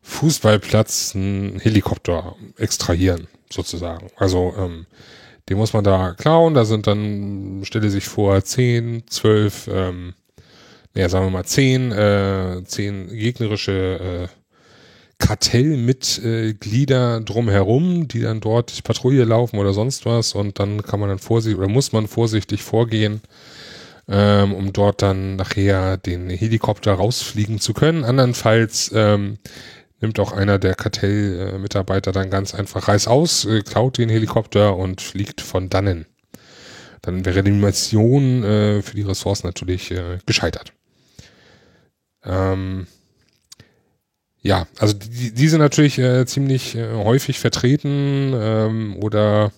Fußballplatz einen Helikopter extrahieren, sozusagen. Also ähm, den muss man da klauen, da sind dann, stelle sich vor, zehn, zwölf, ähm, naja, sagen wir mal zehn, äh, zehn gegnerische äh, Kartellmitglieder drumherum, die dann dort Patrouille laufen oder sonst was und dann kann man dann vorsichtig oder muss man vorsichtig vorgehen, ähm, um dort dann nachher den Helikopter rausfliegen zu können. Andernfalls ähm, nimmt auch einer der Kartellmitarbeiter dann ganz einfach Reiß aus, äh, klaut den Helikopter und fliegt von dannen. Dann wäre die Mission äh, für die Ressourcen natürlich äh, gescheitert. Ähm, ja, also die, die sind natürlich äh, ziemlich äh, häufig vertreten ähm, oder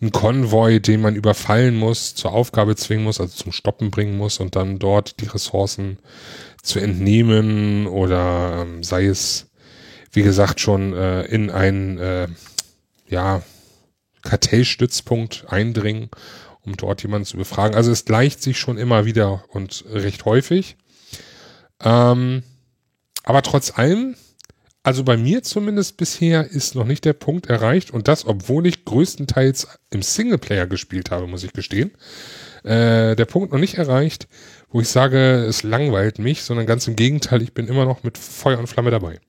ein Konvoi, den man überfallen muss, zur Aufgabe zwingen muss, also zum Stoppen bringen muss und dann dort die Ressourcen zu entnehmen oder ähm, sei es, wie gesagt, schon äh, in einen äh, ja, Kartellstützpunkt eindringen, um dort jemanden zu befragen. Also es gleicht sich schon immer wieder und recht häufig. Ähm, aber trotz allem, also bei mir zumindest bisher ist noch nicht der Punkt erreicht und das, obwohl ich größtenteils im Singleplayer gespielt habe, muss ich gestehen. Äh, der Punkt noch nicht erreicht, wo ich sage, es langweilt mich, sondern ganz im Gegenteil, ich bin immer noch mit Feuer und Flamme dabei.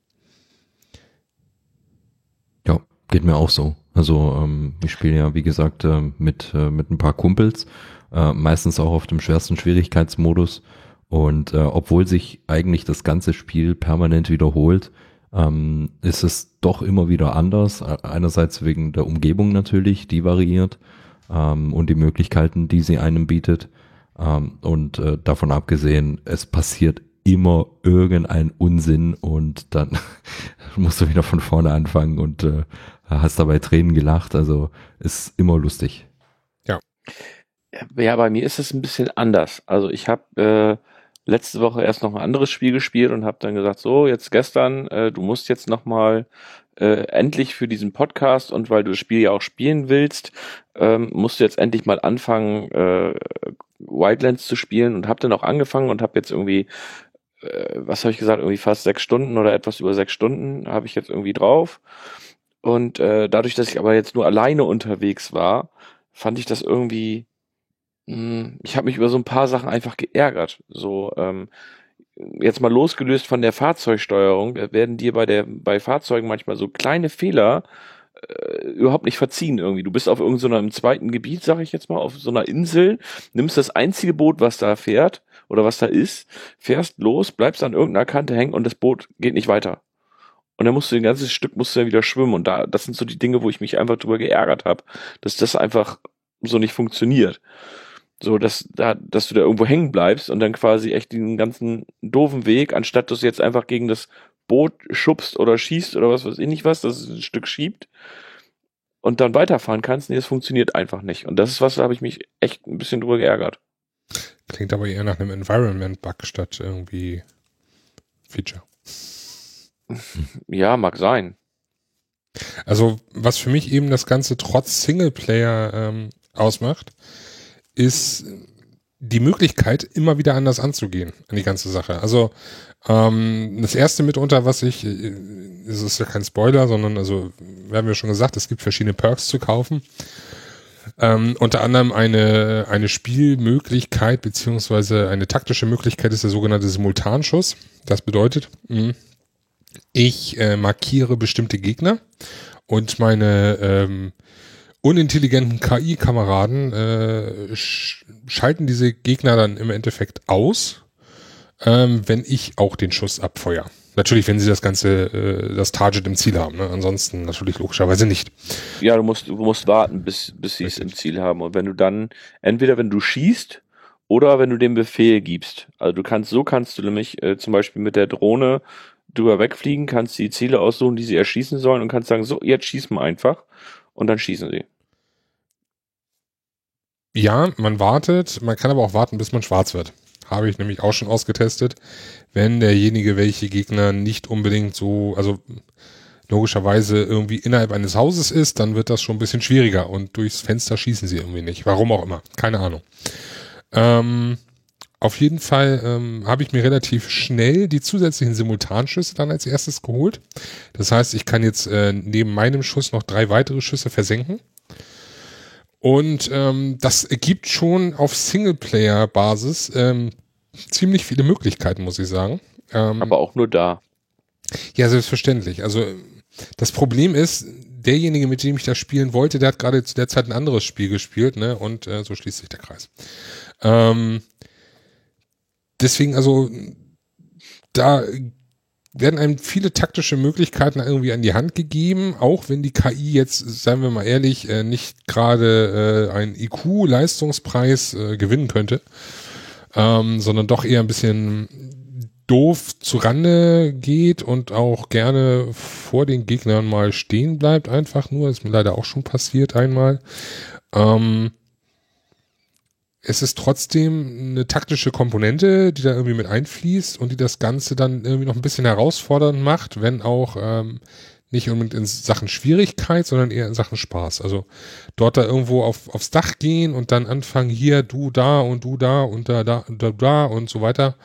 Ja, geht mir auch so. Also ähm, ich spiele ja, wie gesagt, äh, mit, äh, mit ein paar Kumpels, äh, meistens auch auf dem schwersten Schwierigkeitsmodus. Und äh, obwohl sich eigentlich das ganze Spiel permanent wiederholt, ähm, ist es doch immer wieder anders. Einerseits wegen der Umgebung natürlich, die variiert ähm, und die Möglichkeiten, die sie einem bietet. Ähm, und äh, davon abgesehen, es passiert immer irgendein Unsinn und dann musst du wieder von vorne anfangen und äh, hast dabei Tränen gelacht. Also ist immer lustig. Ja. Ja, bei mir ist es ein bisschen anders. Also ich habe äh, letzte Woche erst noch ein anderes Spiel gespielt und habe dann gesagt, so, jetzt gestern, äh, du musst jetzt noch mal äh, endlich für diesen Podcast und weil du das Spiel ja auch spielen willst, ähm, musst du jetzt endlich mal anfangen, äh, Wildlands zu spielen und habe dann auch angefangen und habe jetzt irgendwie, äh, was habe ich gesagt, irgendwie fast sechs Stunden oder etwas über sechs Stunden habe ich jetzt irgendwie drauf. Und äh, dadurch, dass ich aber jetzt nur alleine unterwegs war, fand ich das irgendwie ich habe mich über so ein paar Sachen einfach geärgert. So, ähm, jetzt mal losgelöst von der Fahrzeugsteuerung, werden dir bei der, bei Fahrzeugen manchmal so kleine Fehler äh, überhaupt nicht verziehen irgendwie. Du bist auf irgendeinem so zweiten Gebiet, sag ich jetzt mal, auf so einer Insel, nimmst das einzige Boot, was da fährt oder was da ist, fährst los, bleibst an irgendeiner Kante hängen und das Boot geht nicht weiter. Und dann musst du ein ganzes Stück musst du ja wieder schwimmen. Und da, das sind so die Dinge, wo ich mich einfach drüber geärgert habe, dass das einfach so nicht funktioniert. So, dass, da, dass du da irgendwo hängen bleibst und dann quasi echt den ganzen doofen Weg, anstatt dass du jetzt einfach gegen das Boot schubst oder schießt oder was weiß ich nicht was, das es ein Stück schiebt und dann weiterfahren kannst. Nee, das funktioniert einfach nicht. Und das ist was, da habe ich mich echt ein bisschen drüber geärgert. Klingt aber eher nach einem Environment-Bug statt irgendwie Feature. Ja, mag sein. Also, was für mich eben das Ganze trotz Singleplayer ähm, ausmacht, ist die Möglichkeit, immer wieder anders anzugehen an die ganze Sache. Also ähm, das erste mitunter, was ich, äh, es ist ja kein Spoiler, sondern also, wir haben ja schon gesagt, es gibt verschiedene Perks zu kaufen. Ähm, unter anderem eine, eine Spielmöglichkeit beziehungsweise eine taktische Möglichkeit ist der sogenannte Simultanschuss. Das bedeutet, mh, ich äh, markiere bestimmte Gegner und meine ähm, unintelligenten KI-Kameraden äh, sch schalten diese Gegner dann im Endeffekt aus, ähm, wenn ich auch den Schuss abfeuer. Natürlich, wenn sie das ganze, äh, das Target im Ziel haben. Ne? Ansonsten natürlich logischerweise nicht. Ja, du musst, du musst warten, bis, bis sie es im Ziel haben. Und wenn du dann, entweder wenn du schießt oder wenn du den Befehl gibst. Also du kannst, so kannst du nämlich äh, zum Beispiel mit der Drohne drüber wegfliegen, kannst die Ziele aussuchen, die sie erschießen sollen und kannst sagen, so, jetzt schießen wir einfach. Und dann schießen sie. Ja, man wartet, man kann aber auch warten, bis man schwarz wird. Habe ich nämlich auch schon ausgetestet. Wenn derjenige, welche Gegner nicht unbedingt so, also logischerweise irgendwie innerhalb eines Hauses ist, dann wird das schon ein bisschen schwieriger und durchs Fenster schießen sie irgendwie nicht. Warum auch immer. Keine Ahnung. Ähm, auf jeden Fall ähm, habe ich mir relativ schnell die zusätzlichen Simultanschüsse dann als erstes geholt. Das heißt, ich kann jetzt äh, neben meinem Schuss noch drei weitere Schüsse versenken. Und ähm, das ergibt schon auf Singleplayer-Basis ähm, ziemlich viele Möglichkeiten, muss ich sagen. Ähm, Aber auch nur da. Ja, selbstverständlich. Also das Problem ist, derjenige, mit dem ich das spielen wollte, der hat gerade zu der Zeit ein anderes Spiel gespielt, ne? Und äh, so schließt sich der Kreis. Ähm, deswegen, also da werden einem viele taktische Möglichkeiten irgendwie an die Hand gegeben, auch wenn die KI jetzt, seien wir mal ehrlich, äh, nicht gerade äh, einen IQ-Leistungspreis äh, gewinnen könnte, ähm, sondern doch eher ein bisschen doof zu Rande geht und auch gerne vor den Gegnern mal stehen bleibt, einfach nur. Das ist mir leider auch schon passiert einmal. Ähm, es ist trotzdem eine taktische Komponente, die da irgendwie mit einfließt und die das Ganze dann irgendwie noch ein bisschen herausfordernd macht, wenn auch ähm, nicht unbedingt in Sachen Schwierigkeit, sondern eher in Sachen Spaß. Also dort da irgendwo auf, aufs Dach gehen und dann anfangen, hier, du da und du da und da, da, da, da und so weiter.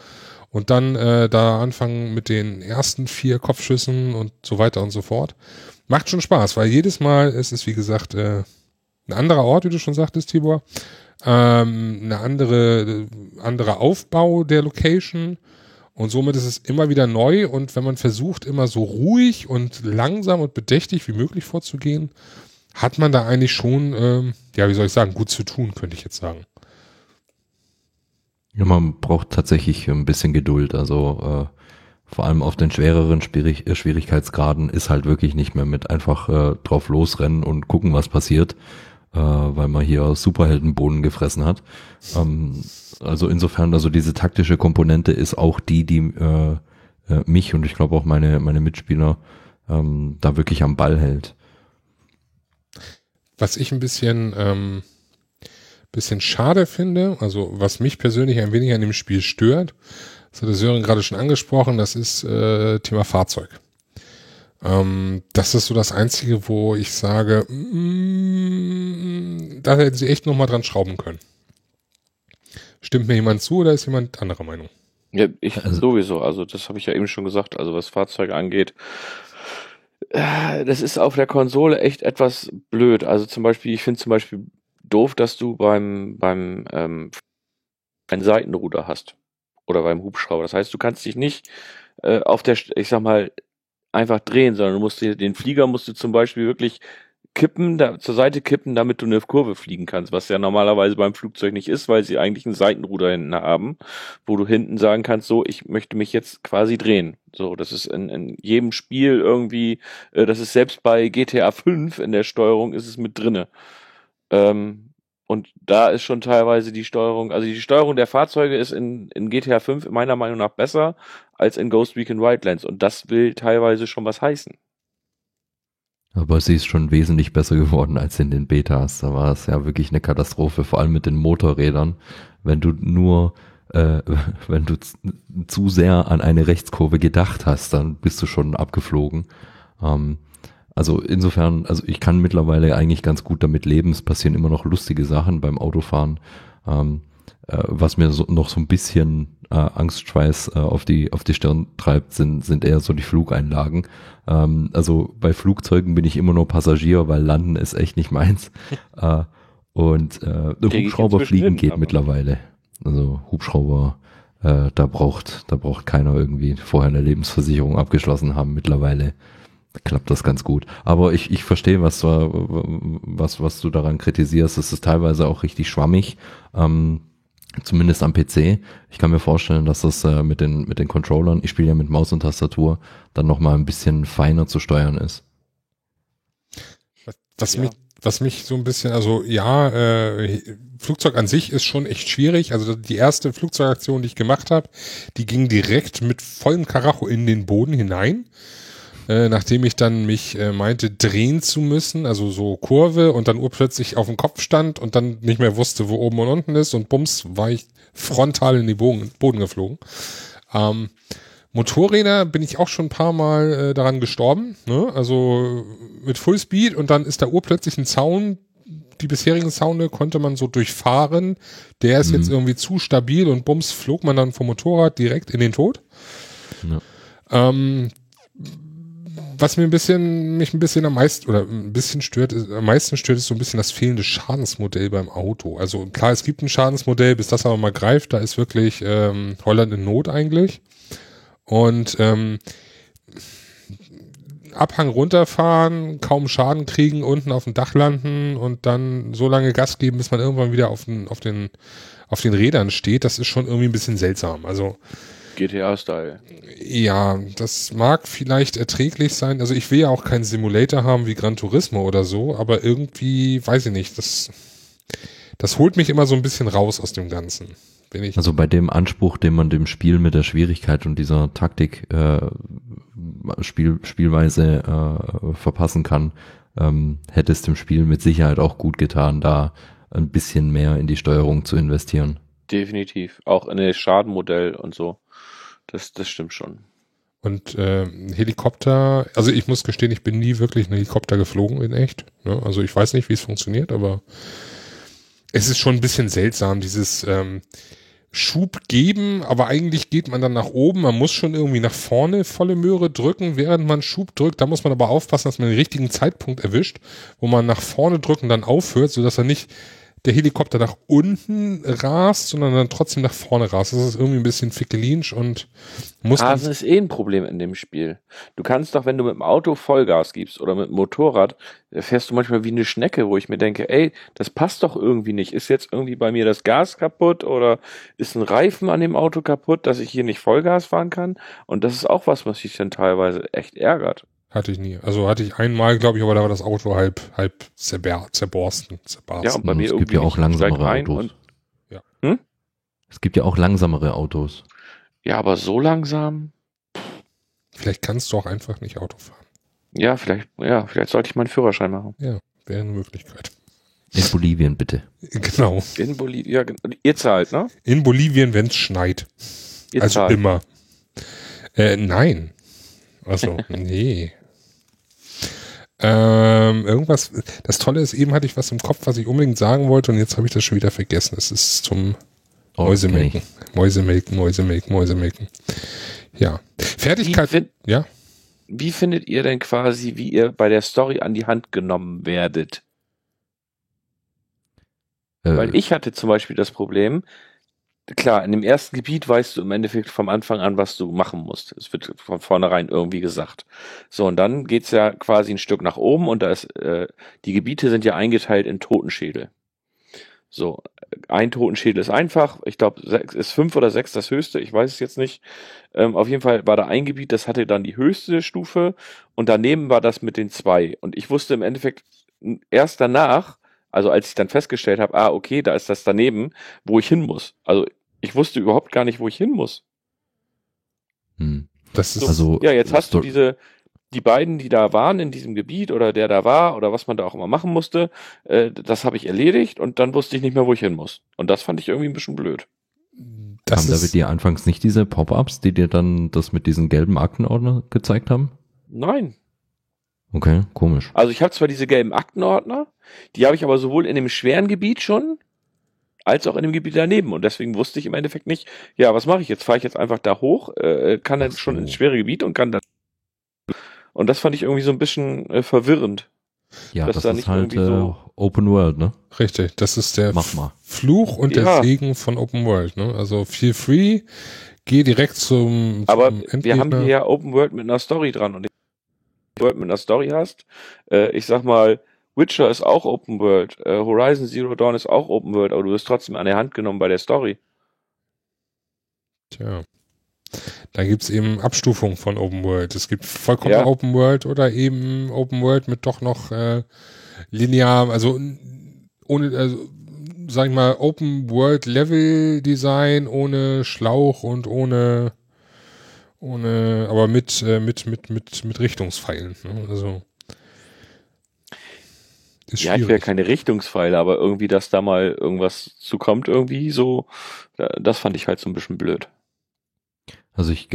Und dann äh, da anfangen mit den ersten vier Kopfschüssen und so weiter und so fort. Macht schon Spaß, weil jedes Mal ist es, wie gesagt, äh, ein anderer Ort, wie du schon sagtest, Tibor ähm, eine andere, anderer Aufbau der Location und somit ist es immer wieder neu und wenn man versucht, immer so ruhig und langsam und bedächtig wie möglich vorzugehen, hat man da eigentlich schon, ähm, ja, wie soll ich sagen, gut zu tun, könnte ich jetzt sagen. Ja, man braucht tatsächlich ein bisschen Geduld. Also äh, vor allem auf den schwereren Schwierig äh, Schwierigkeitsgraden ist halt wirklich nicht mehr mit einfach äh, drauf losrennen und gucken, was passiert, äh, weil man hier Superheldenbohnen gefressen hat. Ähm, also insofern, also diese taktische Komponente ist auch die, die äh, äh, mich und ich glaube auch meine, meine Mitspieler ähm, da wirklich am Ball hält. Was ich ein bisschen, ähm, bisschen schade finde, also was mich persönlich ein wenig an dem Spiel stört, das hat der Sören gerade schon angesprochen, das ist äh, Thema Fahrzeug. Ähm, das ist so das Einzige, wo ich sage, mm, da hätten sie echt nochmal dran schrauben können. Stimmt mir jemand zu oder ist jemand anderer Meinung? Ja, ich also, sowieso. Also das habe ich ja eben schon gesagt. Also was Fahrzeuge angeht, äh, das ist auf der Konsole echt etwas blöd. Also zum Beispiel, ich finde zum Beispiel doof, dass du beim beim ähm, ein Seitenruder hast oder beim Hubschrauber. Das heißt, du kannst dich nicht äh, auf der, ich sag mal, einfach drehen, sondern du musst den Flieger musst du zum Beispiel wirklich kippen, da, zur Seite kippen, damit du eine Kurve fliegen kannst, was ja normalerweise beim Flugzeug nicht ist, weil sie eigentlich ein Seitenruder hinten haben, wo du hinten sagen kannst, so, ich möchte mich jetzt quasi drehen. So, das ist in, in jedem Spiel irgendwie, äh, das ist selbst bei GTA 5 in der Steuerung ist es mit drinne. Ähm, Und da ist schon teilweise die Steuerung, also die Steuerung der Fahrzeuge ist in, in GTA 5 meiner Meinung nach besser als in Ghost Recon Wildlands. Und das will teilweise schon was heißen. Aber sie ist schon wesentlich besser geworden als in den Betas. Da war es ja wirklich eine Katastrophe, vor allem mit den Motorrädern. Wenn du nur, äh, wenn du zu sehr an eine Rechtskurve gedacht hast, dann bist du schon abgeflogen. Ähm, also insofern, also ich kann mittlerweile eigentlich ganz gut damit leben. Es passieren immer noch lustige Sachen beim Autofahren. Ähm, äh, was mir so, noch so ein bisschen äh, Angstschweiß äh, auf die auf die Stirn treibt, sind sind eher so die Flugeinlagen. Ähm, also bei Flugzeugen bin ich immer nur Passagier, weil Landen ist echt nicht meins. äh, und äh, Hubschrauber fliegen hin, geht mittlerweile. Also Hubschrauber, äh, da braucht da braucht keiner irgendwie vorher eine Lebensversicherung abgeschlossen haben. Mittlerweile klappt das ganz gut. Aber ich, ich verstehe, was du, was, was du daran kritisierst. Es ist teilweise auch richtig schwammig. Ähm, Zumindest am PC. Ich kann mir vorstellen, dass das äh, mit den mit den Controllern, ich spiele ja mit Maus und Tastatur, dann noch mal ein bisschen feiner zu steuern ist. Was ja. mich was mich so ein bisschen, also ja, äh, Flugzeug an sich ist schon echt schwierig. Also die erste Flugzeugaktion, die ich gemacht habe, die ging direkt mit vollem Karacho in den Boden hinein. Äh, nachdem ich dann mich äh, meinte, drehen zu müssen, also so Kurve und dann urplötzlich auf dem Kopf stand und dann nicht mehr wusste, wo oben und unten ist und bums, war ich frontal in den Boden, Boden geflogen. Ähm, Motorräder bin ich auch schon ein paar Mal äh, daran gestorben, ne? also mit Fullspeed und dann ist da urplötzlich ein Zaun, die bisherigen Zaune konnte man so durchfahren, der ist mhm. jetzt irgendwie zu stabil und bums flog man dann vom Motorrad direkt in den Tod. Ja. Ähm, was mir ein bisschen, mich ein bisschen am meisten oder ein bisschen stört, ist, am meisten stört, ist so ein bisschen das fehlende Schadensmodell beim Auto. Also klar, es gibt ein Schadensmodell, bis das aber mal greift, da ist wirklich ähm, Holland in Not eigentlich. Und ähm, Abhang runterfahren, kaum Schaden kriegen, unten auf dem Dach landen und dann so lange Gas geben, bis man irgendwann wieder auf den, auf den, auf den Rädern steht, das ist schon irgendwie ein bisschen seltsam. Also GTA-Style. Ja, das mag vielleicht erträglich sein. Also ich will ja auch keinen Simulator haben wie Gran Turismo oder so, aber irgendwie, weiß ich nicht, das, das holt mich immer so ein bisschen raus aus dem Ganzen. Bin ich also bei dem Anspruch, den man dem Spiel mit der Schwierigkeit und dieser Taktik äh, Spiel, Spielweise äh, verpassen kann, ähm, hätte es dem Spiel mit Sicherheit auch gut getan, da ein bisschen mehr in die Steuerung zu investieren. Definitiv. Auch in das Schadenmodell und so. Das, das stimmt schon. Und äh, Helikopter, also ich muss gestehen, ich bin nie wirklich ein Helikopter geflogen in echt. Ne? Also ich weiß nicht, wie es funktioniert, aber es ist schon ein bisschen seltsam, dieses ähm, Schub geben, aber eigentlich geht man dann nach oben, man muss schon irgendwie nach vorne volle Möhre drücken, während man Schub drückt. Da muss man aber aufpassen, dass man den richtigen Zeitpunkt erwischt, wo man nach vorne drücken dann aufhört, sodass er nicht der Helikopter nach unten rast, sondern dann trotzdem nach vorne rast. Das ist irgendwie ein bisschen fickelinsch und muss. Rasen ist eh ein Problem in dem Spiel. Du kannst doch, wenn du mit dem Auto Vollgas gibst oder mit dem Motorrad, fährst du manchmal wie eine Schnecke, wo ich mir denke, ey, das passt doch irgendwie nicht. Ist jetzt irgendwie bei mir das Gas kaputt oder ist ein Reifen an dem Auto kaputt, dass ich hier nicht Vollgas fahren kann? Und das ist auch was, was mich dann teilweise echt ärgert. Hatte ich nie. Also hatte ich einmal, glaube ich, aber da war das Auto halb, halb zerber zerborsten. zerborsten. Ja, und bei mir es gibt ja auch langsamere Autos. ja. Hm? Es gibt ja auch langsamere Autos. Ja, aber so langsam. Vielleicht kannst du auch einfach nicht Auto fahren. Ja, vielleicht, ja, vielleicht sollte ich meinen Führerschein machen. Ja, wäre eine Möglichkeit. In Bolivien bitte. Genau. In Bolivien, ja, ihr zahlt, ne? In Bolivien, wenn es schneit. Ihr also zahlt. immer. Äh, nein. Also, nee. Ähm, irgendwas, das Tolle ist, eben hatte ich was im Kopf, was ich unbedingt sagen wollte und jetzt habe ich das schon wieder vergessen. Es ist zum oh, Mäusemelken. Okay. Mäusemelken, Mäusemelken, Mäusemelken. Ja. Fertigkeit, wie ja. Wie findet ihr denn quasi, wie ihr bei der Story an die Hand genommen werdet? Äh. Weil ich hatte zum Beispiel das Problem, klar, in dem ersten Gebiet weißt du im Endeffekt vom Anfang an, was du machen musst. Es wird von vornherein irgendwie gesagt. So, und dann geht's ja quasi ein Stück nach oben und da ist, äh, die Gebiete sind ja eingeteilt in Totenschädel. So, ein Totenschädel ist einfach, ich glaube, ist fünf oder sechs das höchste, ich weiß es jetzt nicht. Ähm, auf jeden Fall war da ein Gebiet, das hatte dann die höchste Stufe und daneben war das mit den zwei. Und ich wusste im Endeffekt erst danach, Also als ich dann festgestellt habe, ah, okay, da ist das daneben, wo ich hin muss. Also ich wusste überhaupt gar nicht, wo ich hin muss. Hm. Das ist So, Also, ja, jetzt hast du diese, die beiden, die da waren in diesem Gebiet oder der da war oder was man da auch immer machen musste, äh, das habe ich erledigt und dann wusste ich nicht mehr, wo ich hin muss. Und das fand ich irgendwie ein bisschen blöd. das Kamen da dir anfangs nicht diese Pop-ups, die dir dann das mit diesen gelben Aktenordner gezeigt haben? Nein. Okay, komisch. Also ich habe zwar diese gelben Aktenordner, die habe ich aber sowohl in dem schweren Gebiet schon, als auch in dem Gebiet daneben. Und deswegen wusste ich im Endeffekt nicht, ja, was mache ich jetzt? Fahre ich jetzt einfach da hoch, äh, kann dann schon so. ins schwere Gebiet und kann dann. Und das fand ich irgendwie so ein bisschen äh, verwirrend. Ja, das da ist nicht halt irgendwie äh, so- Open World, ne? richtig. Das ist der Mach mal. Fluch und der Ja. Segen von Open World. Ne? Also feel free, geh direkt zum, Aber zum wir haben Endgegner. hier ja Open World mit einer Story dran. Und wenn du World mit einer Story hast, äh, ich sag mal, Witcher ist auch Open World, äh, Horizon Zero Dawn ist auch Open World, aber du wirst trotzdem an der Hand genommen bei der Story. Tja. Da gibt's eben Abstufungen von Open World. Es gibt vollkommen Ja. Open World oder eben Open World mit doch noch äh, linear, also ohne, also sag ich mal, Open World Level Design ohne Schlauch und ohne ohne, aber mit äh, mit mit mit mit Richtungspfeilen. Ne? Also ist Ja, ich will schwierig. keine Richtungspfeile, aber irgendwie, dass da mal irgendwas zukommt, irgendwie so, da- das fand ich halt so ein bisschen blöd. Also ich,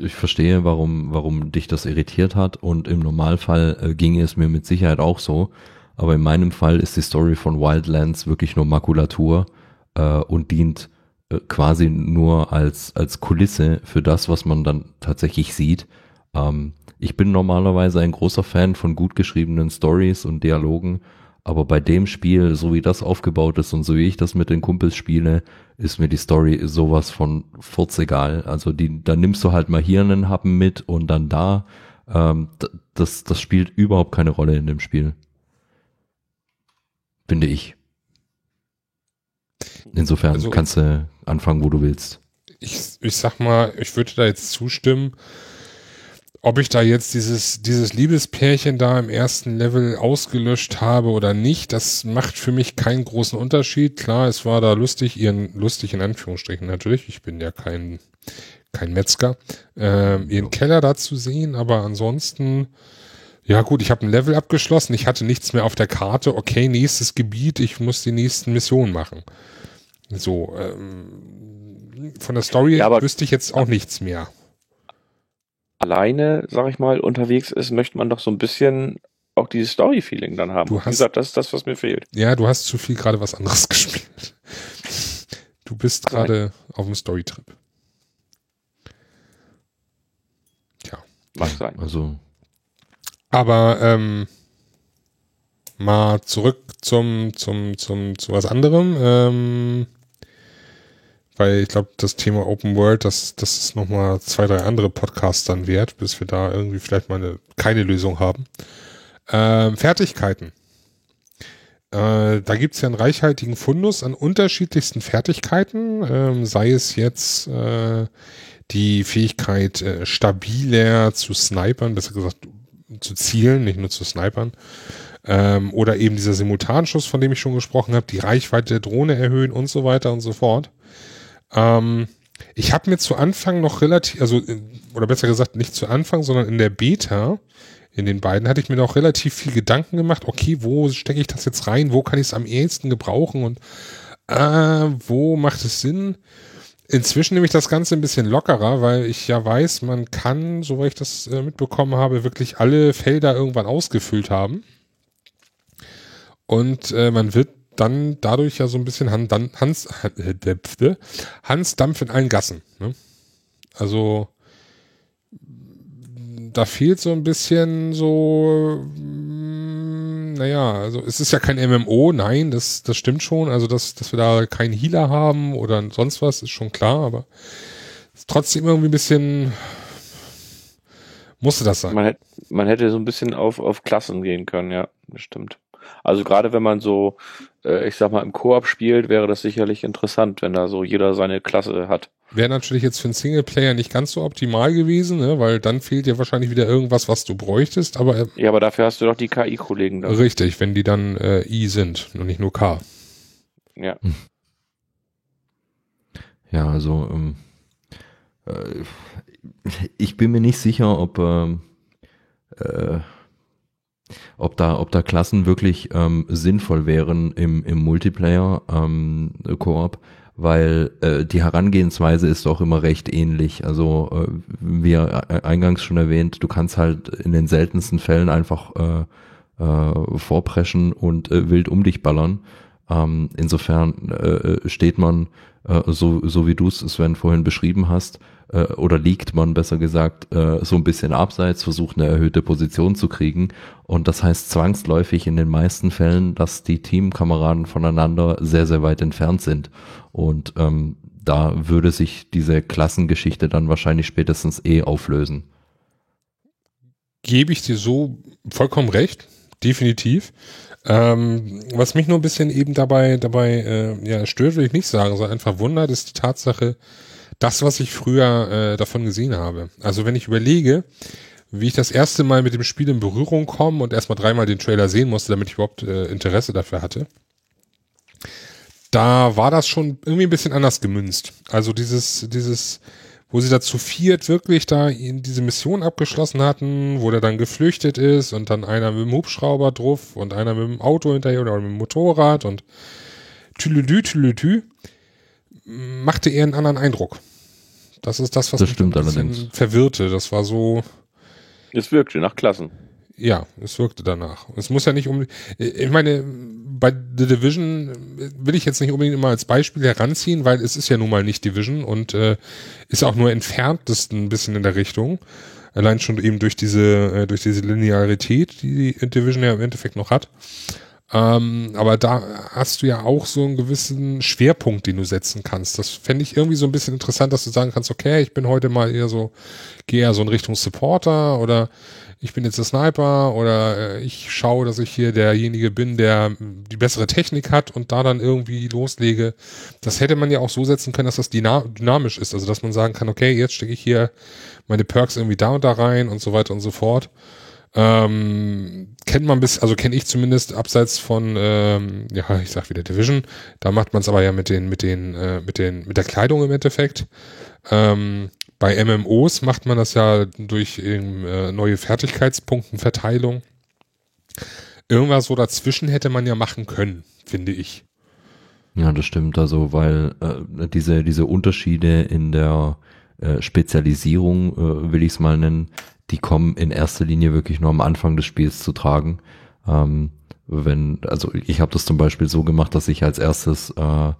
ich verstehe, warum, warum dich das irritiert hat und im Normalfall äh, ginge es mir mit Sicherheit auch so. Aber in meinem Fall ist die Story von Wildlands wirklich nur Makulatur äh, und dient äh, quasi nur als, als Kulisse für das, was man dann tatsächlich sieht. Ähm, ich bin normalerweise ein großer Fan von gut geschriebenen Stories und Dialogen, aber bei dem Spiel, so wie das aufgebaut ist und so wie ich das mit den Kumpels spiele, ist mir die Story sowas von furzegal. Also die, da nimmst du halt mal hier einen Happen mit und dann da. Ähm, das, das spielt überhaupt keine Rolle in dem Spiel. Finde ich. Insofern Also- kannst du anfangen, wo du willst. ich, ich sag mal, ich würde da jetzt zustimmen, ob ich da jetzt dieses, dieses Liebespärchen da im ersten Level ausgelöscht habe oder nicht, das macht für mich keinen großen Unterschied. Klar, es war da lustig, ihren, lustig in Anführungsstrichen natürlich, ich bin ja kein, kein Metzger, ähm, ihren Keller da zu sehen, aber ansonsten, ja gut, ich habe ein Level abgeschlossen, ich hatte nichts mehr auf der Karte, okay, nächstes Gebiet, ich muss die nächsten Missionen machen. So, ähm, von der Story Ja, wüsste ich jetzt auch nichts mehr. Alleine, sag ich mal, unterwegs ist, möchte man doch so ein bisschen auch dieses Story-Feeling dann haben. Du Wie hast- gesagt, das ist das, was mir fehlt. Ja, du hast zu viel gerade was anderes gespielt. Du bist gerade auf dem Storytrip. Tja. Mag sein. Also Aber ähm, mal zurück zum, zum, zum, zu was anderem. Ähm, weil ich glaube, das Thema Open World, das, das ist nochmal zwei, drei andere Podcasts dann wert, bis wir da irgendwie vielleicht mal eine, keine Lösung haben. Ähm, Fertigkeiten. Äh, da gibt's ja einen reichhaltigen Fundus an unterschiedlichsten Fertigkeiten, ähm, sei es jetzt äh, die Fähigkeit, äh, stabiler zu snipern, besser gesagt zu zielen, nicht nur zu snipern. Ähm, oder eben dieser Simultanschuss, von dem ich schon gesprochen habe, die Reichweite der Drohne erhöhen und so weiter und so fort. Ähm, ich habe mir zu Anfang noch relativ, also, äh, oder besser gesagt, nicht zu Anfang, sondern in der Beta, in den beiden, hatte ich mir noch relativ viel Gedanken gemacht, okay, wo stecke ich das jetzt rein, wo kann ich es am ehesten gebrauchen und äh, wo macht es Sinn? Inzwischen nehme ich das Ganze ein bisschen lockerer, weil ich ja weiß, man kann, soweit ich das äh, mitbekommen habe, wirklich alle Felder irgendwann ausgefüllt haben. Und äh, man wird dann dadurch ja so ein bisschen Han Dan Hans, Hans Dampf in allen Gassen. Ne? Also da fehlt so ein bisschen so, mm, naja, also es ist ja kein MMO, nein, das, das stimmt schon. Also, dass, dass wir da keinen Healer haben oder sonst was, ist schon klar, aber trotzdem irgendwie ein bisschen, musste das sein. Man hätte, man hätte so ein bisschen auf, auf Klassen gehen können, ja, das stimmt. Also gerade wenn man so, ich sag mal, im Koop spielt, wäre das sicherlich interessant, wenn da so jeder seine Klasse hat. Wäre natürlich jetzt für einen Singleplayer nicht ganz so optimal gewesen, ne? weil dann fehlt dir wahrscheinlich wieder irgendwas, was du bräuchtest. Aber äh, ja, aber dafür hast du doch die KI-Kollegen da. Richtig, wenn die dann äh, I sind und nicht nur K. Ja. Ja, also ähm, äh, ich bin mir nicht sicher, ob ähm, äh, ob da, ob da Klassen wirklich ähm, sinnvoll wären im, im Multiplayer ähm, Koop, weil äh, die Herangehensweise ist auch immer recht ähnlich. Also äh, wie eingangs schon erwähnt, du kannst halt in den seltensten Fällen einfach äh, äh, vorpreschen und äh, wild um dich ballern. Ähm, insofern äh, steht man, äh, so, so wie du es, Sven, vorhin beschrieben hast, äh, oder liegt man besser gesagt äh, so ein bisschen abseits, versucht eine erhöhte Position zu kriegen. Und das heißt zwangsläufig in den meisten Fällen, dass die Teamkameraden voneinander sehr, sehr weit entfernt sind. Und ähm, da würde sich diese Klassengeschichte dann wahrscheinlich spätestens eh auflösen. Gebe ich dir so vollkommen recht, definitiv. Ähm, was mich nur ein bisschen eben dabei, dabei äh, ja, stört, will ich nicht sagen, sondern einfach wundert, ist die Tatsache, das, was ich früher äh, davon gesehen habe. Also wenn ich überlege, wie ich das erste Mal mit dem Spiel in Berührung komme und erstmal dreimal den Trailer sehen musste, damit ich überhaupt äh, Interesse dafür hatte, da war das schon irgendwie ein bisschen anders gemünzt. Also dieses, dieses, wo sie da zu viert wirklich da in diese Mission abgeschlossen hatten, wo der dann geflüchtet ist und dann einer mit dem Hubschrauber drauf und einer mit dem Auto hinterher oder mit dem Motorrad und tülüdü, tülüdü, machte eher einen anderen Eindruck. Das ist das, was das mich ein bisschen allerdings. verwirrte. Das war so. Es wirkte nach Klassen. Ja, es wirkte danach. Es muss ja nicht um. Ich meine, bei The Division will ich jetzt nicht unbedingt immer als Beispiel heranziehen, weil es ist ja nun mal nicht Division und äh, ist auch nur entferntest ein bisschen in der Richtung. Allein schon eben durch diese, äh, durch diese Linearität, die die Division ja im Endeffekt noch hat. Ähm, aber da hast du ja auch so einen gewissen Schwerpunkt, den du setzen kannst. Das fände ich irgendwie so ein bisschen interessant, dass du sagen kannst, okay, ich bin heute mal eher so, gehe eher so in Richtung Supporter oder ich bin jetzt der Sniper oder äh, ich schaue, dass ich hier derjenige bin, der die bessere Technik hat und da dann irgendwie loslege. Das hätte man ja auch so setzen können, dass das dynamisch ist. Also dass man sagen kann, okay, jetzt stecke ich hier meine Perks irgendwie da und da rein und so weiter und so fort. Ähm, kennt man bis, also kenne ich zumindest abseits von, ähm, ja, ich sag wieder Division. Da macht man es aber ja mit den, mit den, äh, mit den, mit der Kleidung im Endeffekt. Ähm, bei MMOs macht man das ja durch eben, äh, neue Fertigkeitspunktenverteilung. Irgendwas so dazwischen hätte man ja machen können, finde ich. Ja, das stimmt. Also, weil äh, diese, diese Unterschiede in der äh, Spezialisierung, äh, will ich es mal nennen, die kommen in erster Linie wirklich nur am Anfang des Spiels zu tragen. Ähm, wenn, also ich habe das zum Beispiel so gemacht, dass ich als erstes äh,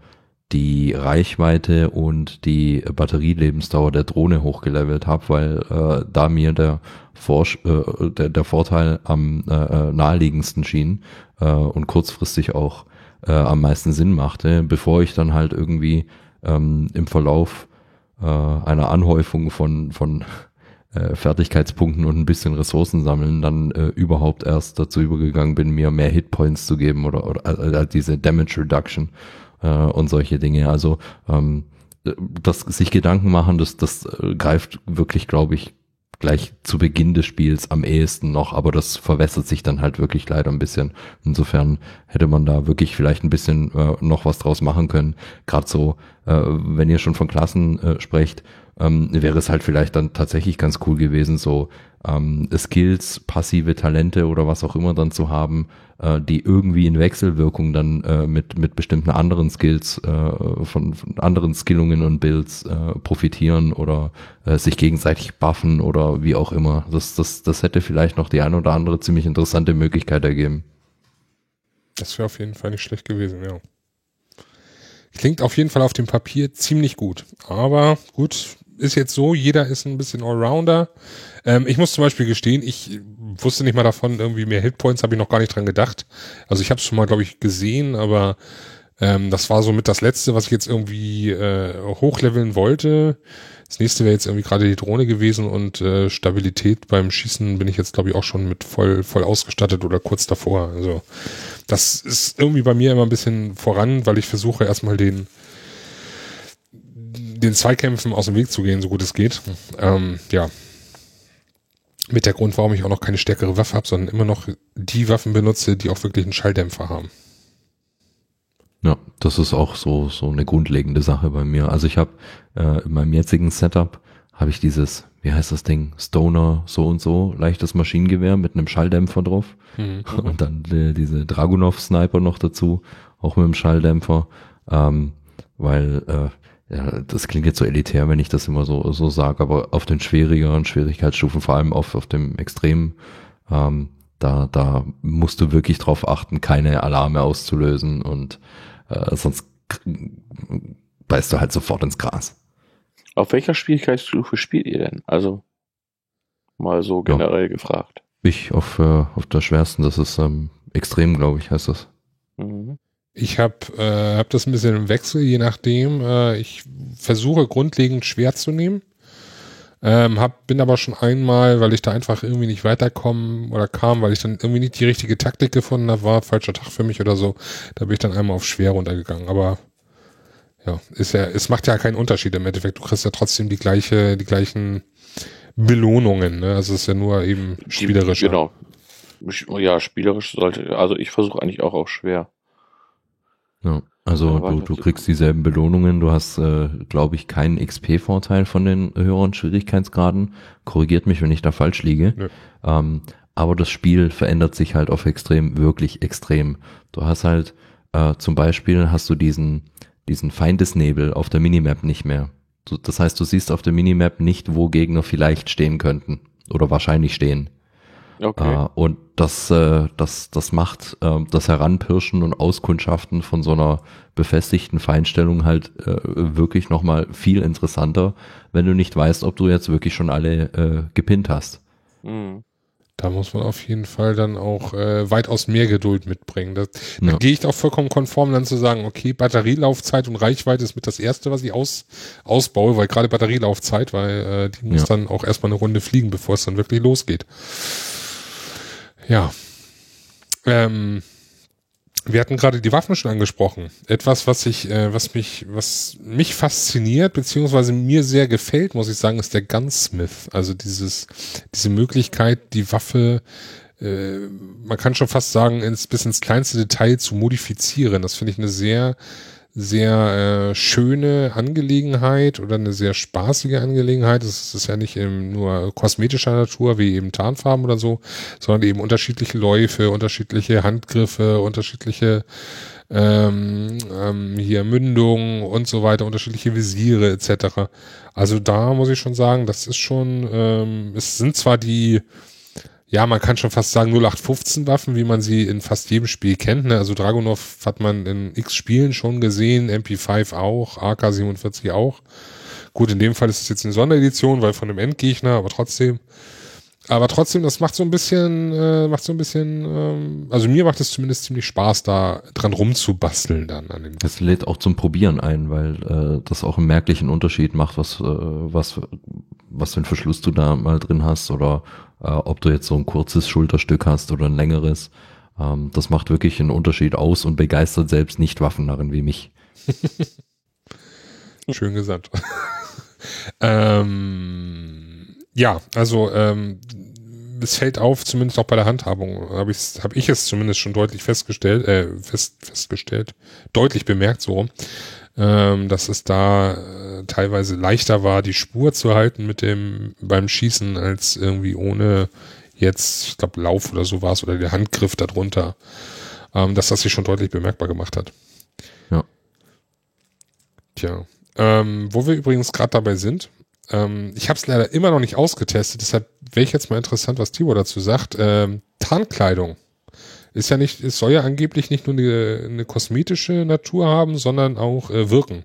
die Reichweite und die Batterielebensdauer der Drohne hochgelevelt habe, weil äh, da mir der, Vor äh, der, der Vorteil am äh, äh, naheliegendsten schien äh, und kurzfristig auch äh, am meisten Sinn machte, bevor ich dann halt irgendwie ähm, im Verlauf äh, einer Anhäufung von, von äh, Fertigkeitspunkten und ein bisschen Ressourcen sammeln, dann äh, überhaupt erst dazu übergegangen bin, mir mehr Hitpoints zu geben oder, oder äh, diese Damage Reduction äh, und solche Dinge. Also ähm, das sich Gedanken machen, das, das äh, greift wirklich, glaube ich, gleich zu Beginn des Spiels am ehesten noch, aber das verwässert sich dann halt wirklich leider ein bisschen. Insofern hätte man da wirklich vielleicht ein bisschen äh, noch was draus machen können. Gerade so, äh, wenn ihr schon von Klassen äh, sprecht, ähm, wäre es halt vielleicht dann tatsächlich ganz cool gewesen, so ähm, Skills, passive Talente oder was auch immer dann zu haben, äh, die irgendwie in Wechselwirkung dann äh, mit, mit bestimmten anderen Skills, äh, von, von anderen Skillungen und Builds äh, profitieren oder äh, sich gegenseitig buffen oder wie auch immer. Das, das, das hätte vielleicht noch die ein oder andere ziemlich interessante Möglichkeit ergeben. Das wäre auf jeden Fall nicht schlecht gewesen, ja. Klingt auf jeden Fall auf dem Papier ziemlich gut. Aber gut, ist jetzt so, jeder ist ein bisschen Allrounder. Ähm, ich muss zum Beispiel gestehen, ich wusste nicht mal davon, irgendwie mehr Hitpoints habe ich noch gar nicht dran gedacht. Also ich habe es schon mal, glaube ich, gesehen, aber Ähm, das war somit das Letzte, was ich jetzt irgendwie äh, hochleveln wollte. Das nächste wäre jetzt irgendwie gerade die Drohne gewesen und äh, Stabilität beim Schießen bin ich jetzt, glaube ich, auch schon mit voll, voll ausgestattet oder kurz davor. Also das ist irgendwie bei mir immer ein bisschen voran, weil ich versuche erstmal den den Zweikämpfen aus dem Weg zu gehen, so gut es geht. Ähm, ja. Mit der Grund, warum ich auch noch keine stärkere Waffe habe, sondern immer noch die Waffen benutze, die auch wirklich einen Schalldämpfer haben. Ja, das ist auch so so eine grundlegende Sache bei mir. Also ich habe äh, in meinem jetzigen Setup habe ich dieses, wie heißt das Ding, Stoner so und so, leichtes Maschinengewehr mit einem Schalldämpfer drauf mhm. und dann äh, diese Dragunov Sniper noch dazu, auch mit einem Schalldämpfer, ähm, weil äh, ja, das klingt jetzt so elitär, wenn ich das immer so, so sage, aber auf den schwierigeren Schwierigkeitsstufen, vor allem auf, auf dem Extrem, ähm, da, da musst du wirklich drauf achten, keine Alarme auszulösen und äh, sonst beißt du halt sofort ins Gras. Auf welcher Schwierigkeitsstufe spielt ihr denn? Also mal so generell ja. gefragt. Ich auf, äh, auf der schwersten, das ist ähm, extrem, glaube ich, heißt das. Mhm. Ich habe äh, hab das ein bisschen im Wechsel, je nachdem. Äh, ich versuche grundlegend schwer zu nehmen. Ähm, hab, bin aber schon einmal, weil ich da einfach irgendwie nicht weiterkommen oder kam, weil ich dann irgendwie nicht die richtige Taktik gefunden habe, war falscher Tag für mich oder so. Da bin ich dann einmal auf schwer runtergegangen. Aber ja, ist ja, es macht ja keinen Unterschied im Endeffekt. Du kriegst ja trotzdem die gleiche, die gleichen Belohnungen. Ne? Also es ist ja nur eben spielerisch. Genau. Ja, spielerisch sollte, also ich versuche eigentlich auch auf schwer. Ja, also du, du kriegst dieselben Belohnungen, du hast, äh, glaube ich, keinen XP-Vorteil von den höheren Schwierigkeitsgraden. Korrigiert mich, wenn ich da falsch liege. Ähm, aber das Spiel verändert sich halt auf extrem, wirklich extrem. Du hast halt, äh, zum Beispiel hast du diesen, diesen Feindesnebel auf der Minimap nicht mehr. Du, das heißt, du siehst auf der Minimap nicht, wo Gegner vielleicht stehen könnten oder wahrscheinlich stehen. Okay. Äh, und das, äh, das, das macht äh, das Heranpirschen und Auskundschaften von so einer befestigten Feinstellung halt äh, wirklich nochmal viel interessanter, wenn du nicht weißt, ob du jetzt wirklich schon alle äh, gepinnt hast. Mhm. Da muss man auf jeden Fall dann auch äh, weitaus mehr Geduld mitbringen. Das, ja. Da gehe ich auch vollkommen konform, dann zu sagen, okay, Batterielaufzeit und Reichweite ist mit das Erste, was ich aus, ausbaue, weil gerade Batterielaufzeit, weil äh, die muss ja. dann auch erstmal eine Runde fliegen, bevor es dann wirklich losgeht. Ja. Ähm, wir hatten gerade die Waffen schon angesprochen. Etwas, was ich, äh, was mich, was mich fasziniert, beziehungsweise mir sehr gefällt, muss ich sagen, ist der Gunsmith. Also dieses, diese Möglichkeit, die Waffe, äh, man kann schon fast sagen, ins, bis ins kleinste Detail zu modifizieren. Das finde ich eine sehr, sehr äh, schöne Angelegenheit oder eine sehr spaßige Angelegenheit. Es ist ja nicht eben nur kosmetischer Natur, wie eben Tarnfarben oder so, sondern eben unterschiedliche Läufe, unterschiedliche Handgriffe, unterschiedliche ähm, ähm, hier Mündungen und so weiter, unterschiedliche Visiere etc. Also da muss ich schon sagen, das ist schon, ähm, es sind zwar die ja, man kann schon fast sagen 0815 Waffen, wie man sie in fast jedem Spiel kennt. Ne? Also Dragunov hat man in x Spielen schon gesehen, MP5 auch, AK-47 auch. Gut, in dem Fall ist es jetzt eine Sonderedition, weil von einem Endgegner, aber trotzdem. Aber trotzdem, das macht so ein bisschen, äh, macht so ein bisschen, ähm, also mir macht es zumindest ziemlich Spaß, da dran rumzubasteln dann an dem. Das lädt auch zum Probieren ein, weil äh, das auch einen merklichen Unterschied macht, was, äh, was, was für einen Verschluss du da mal drin hast oder äh, ob du jetzt so ein kurzes Schulterstück hast oder ein längeres. Ähm, das macht wirklich einen Unterschied aus und begeistert selbst nicht Waffennarren wie mich. Schön gesagt. ähm, ja, also ähm, es fällt auf, zumindest auch bei der Handhabung, habe ich, hab ich es zumindest schon deutlich festgestellt, äh, fest, festgestellt, deutlich bemerkt so, ähm, dass es da äh, teilweise leichter war, die Spur zu halten mit dem beim Schießen, als irgendwie ohne jetzt, ich glaube, Lauf oder so war es, oder der Handgriff darunter, ähm, dass das sich schon deutlich bemerkbar gemacht hat. Ja. Tja. Ähm, wo wir übrigens gerade dabei sind, ähm, ich habe es leider immer noch nicht ausgetestet, deshalb wäre ich jetzt mal interessant, was Tibor dazu sagt. Ähm, Tarnkleidung. Ist ja nicht, es soll ja angeblich nicht nur eine, eine kosmetische Natur haben, sondern auch äh, wirken.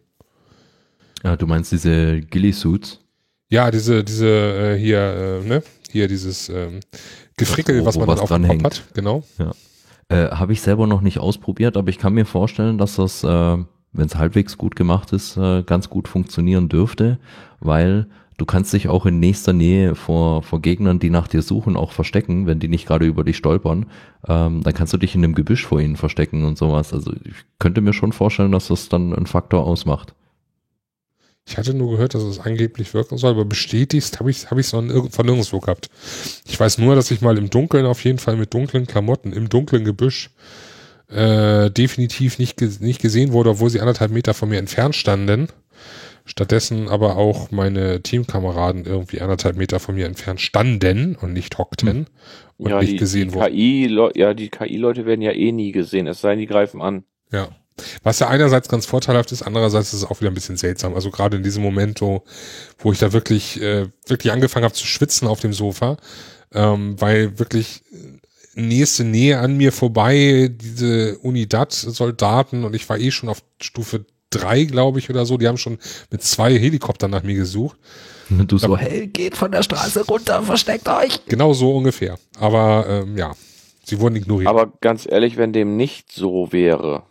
Ja, du meinst diese Ghillie-Suits? Ja, diese, diese äh, hier, äh, ne? Hier dieses ähm, Gefrickel, wo, was man dann auf dem Kopf hat, genau. Ja. Äh, Habe ich selber noch nicht ausprobiert, aber ich kann mir vorstellen, dass das, äh, wenn es halbwegs gut gemacht ist, äh, ganz gut funktionieren dürfte, weil du kannst dich auch in nächster Nähe vor, vor Gegnern, die nach dir suchen, auch verstecken, wenn die nicht gerade über dich stolpern. Ähm, dann kannst du dich in einem Gebüsch vor ihnen verstecken und sowas. Also ich könnte mir schon vorstellen, dass das dann einen Faktor ausmacht. Ich hatte nur gehört, dass es angeblich wirken soll, aber bestätigt habe ich es hab ich's von nirgendwo gehabt. Ich weiß nur, dass ich mal im Dunkeln auf jeden Fall mit dunklen Klamotten im dunklen Gebüsch äh, definitiv nicht, nicht gesehen wurde, obwohl sie anderthalb Meter von mir entfernt standen. Stattdessen aber auch meine Teamkameraden irgendwie anderthalb Meter von mir entfernt standen und nicht hockten hm. und ja, nicht die, gesehen die wurden. KI, ja, die KI-Leute werden ja eh nie gesehen, es sei denn, die greifen an. Ja. Was ja einerseits ganz vorteilhaft ist, andererseits ist es auch wieder ein bisschen seltsam. Also gerade in diesem Moment, wo, wo ich da wirklich, äh, wirklich angefangen habe zu schwitzen auf dem Sofa, ähm, weil wirklich nächste Nähe an mir vorbei, diese Unidad-Soldaten und ich war eh schon auf Stufe drei, glaube ich, oder so. Die haben schon mit zwei Helikoptern nach mir gesucht. Und du so, hey, geht von der Straße runter, versteckt euch. Genau so ungefähr. Aber ähm, ja, sie wurden ignoriert. Aber ganz ehrlich, wenn dem nicht so wäre,